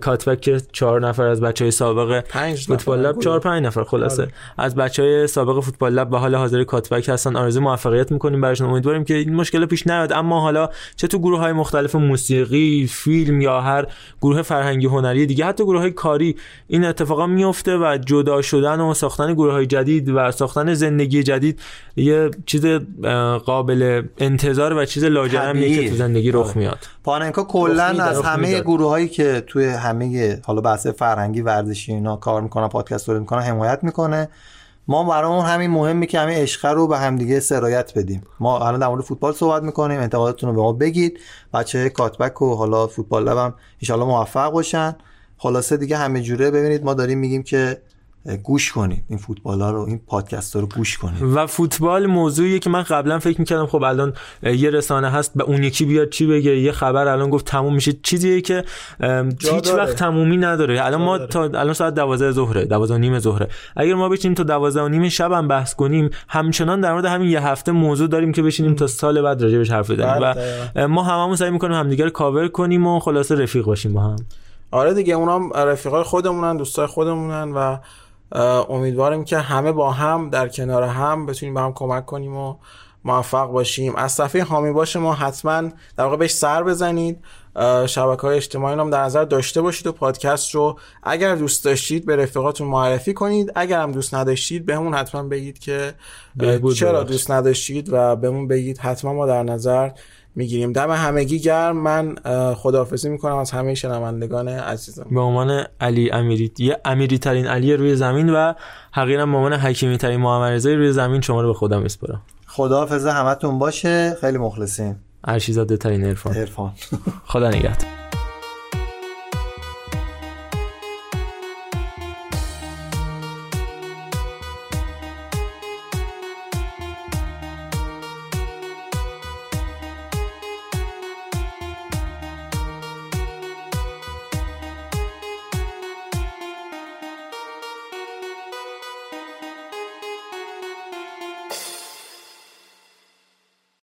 کاتبک که چهار نفر از بچه های سابق فوتبال. لب چهار پنج نفر خلاصه آره. از بچه های سابق فوتبال لب و حال حاضر کاتبک هستن آرزو موفقیت می‌کنیم براشون امیدواریم که این مشکل پیش نیاد اما حالا چه تو گروه های مختلف موسیقی فیلم یا هر گروه فرهنگی هنری دیگه حتی گروه های کاری این اتفاقا میفته و جدا شدن و ساختن گروه های جدید و ساختن زندگی جدید یه چیز قابل انتظار و چیز لاجرمیه. که تو زندگی رخ آره. میاد پاننکا کلا از همه می‌داد. گروه هایی که توی همه حالا بحث فرهنگی ورزشی اینا کار می‌کنن پادکست تولید می‌کنن حمایت می‌کنه. ما برامون همین مهمه که همین عشق رو به همدیگه سرایت بدیم. ما الان در مورد فوتبال صحبت می‌کنیم. انتقاداتتون رو به ما بگید. بچه کاتبک و حالا فوتبال لب هم ان موفق باشن. خلاصه دیگه همه جوره ببینید. ما داریم میگیم که گوش کنید. این فوتبال ها رو این پادکست ها رو گوش کنید. و فوتبال موضوعیه که من قبلا فکر می‌کردم خب الان یه رسانه هست به اون یکی بیاد چی بگه یه خبر الان گفت تموم میشه. چیزیه که هیچ. وقت تمومی نداره. الان ما تا الان ساعت 12 ظهره 12 و نیم ظهره. اگر ما بشینیم تا 12 و نیم شب هم بحث کنیم همچنان در مورد همین یه هفته موضوع داریم که بشینیم تا سال بعد راجع بهش حرف بزنیم. بله، و. اه، ما هممون سعی می‌کنیم همدیگه رو کاور کنیم و خلاصه رفیق باشیم با هم. آره دیگه اونام رفیقای خودمونن دوستای خودمونن و امیدواریم که همه با هم در کنار هم بتونیم به هم کمک کنیم و موفق باشیم. از صفحه حامی باش ما حتما در واقع بهش سر بزنید. شبکه های اجتماعی هم در نظر داشته باشید و پادکست رو اگر دوست داشتید به رفیقاتون معرفی کنید. اگر هم دوست نداشتید بهمون حتما بگید که چرا. دوست نداشتید و بهمون بگید حتما ما در نظر می‌گیریم. دم همگی گرم. من خداحافظی می‌کنم از همه شنوندگان عزیزم. به عنوان علی امیری یه امیری ترین علی روی زمین و حقیقا به عنوان حکیمی ترین محمد رضایی روی زمین شما رو به خودم میسپارم. خداحافظ همتون باشه. خیلی مخلصیم. ارشیزاده ترین عرفان. عرفان. خدا نگهدار.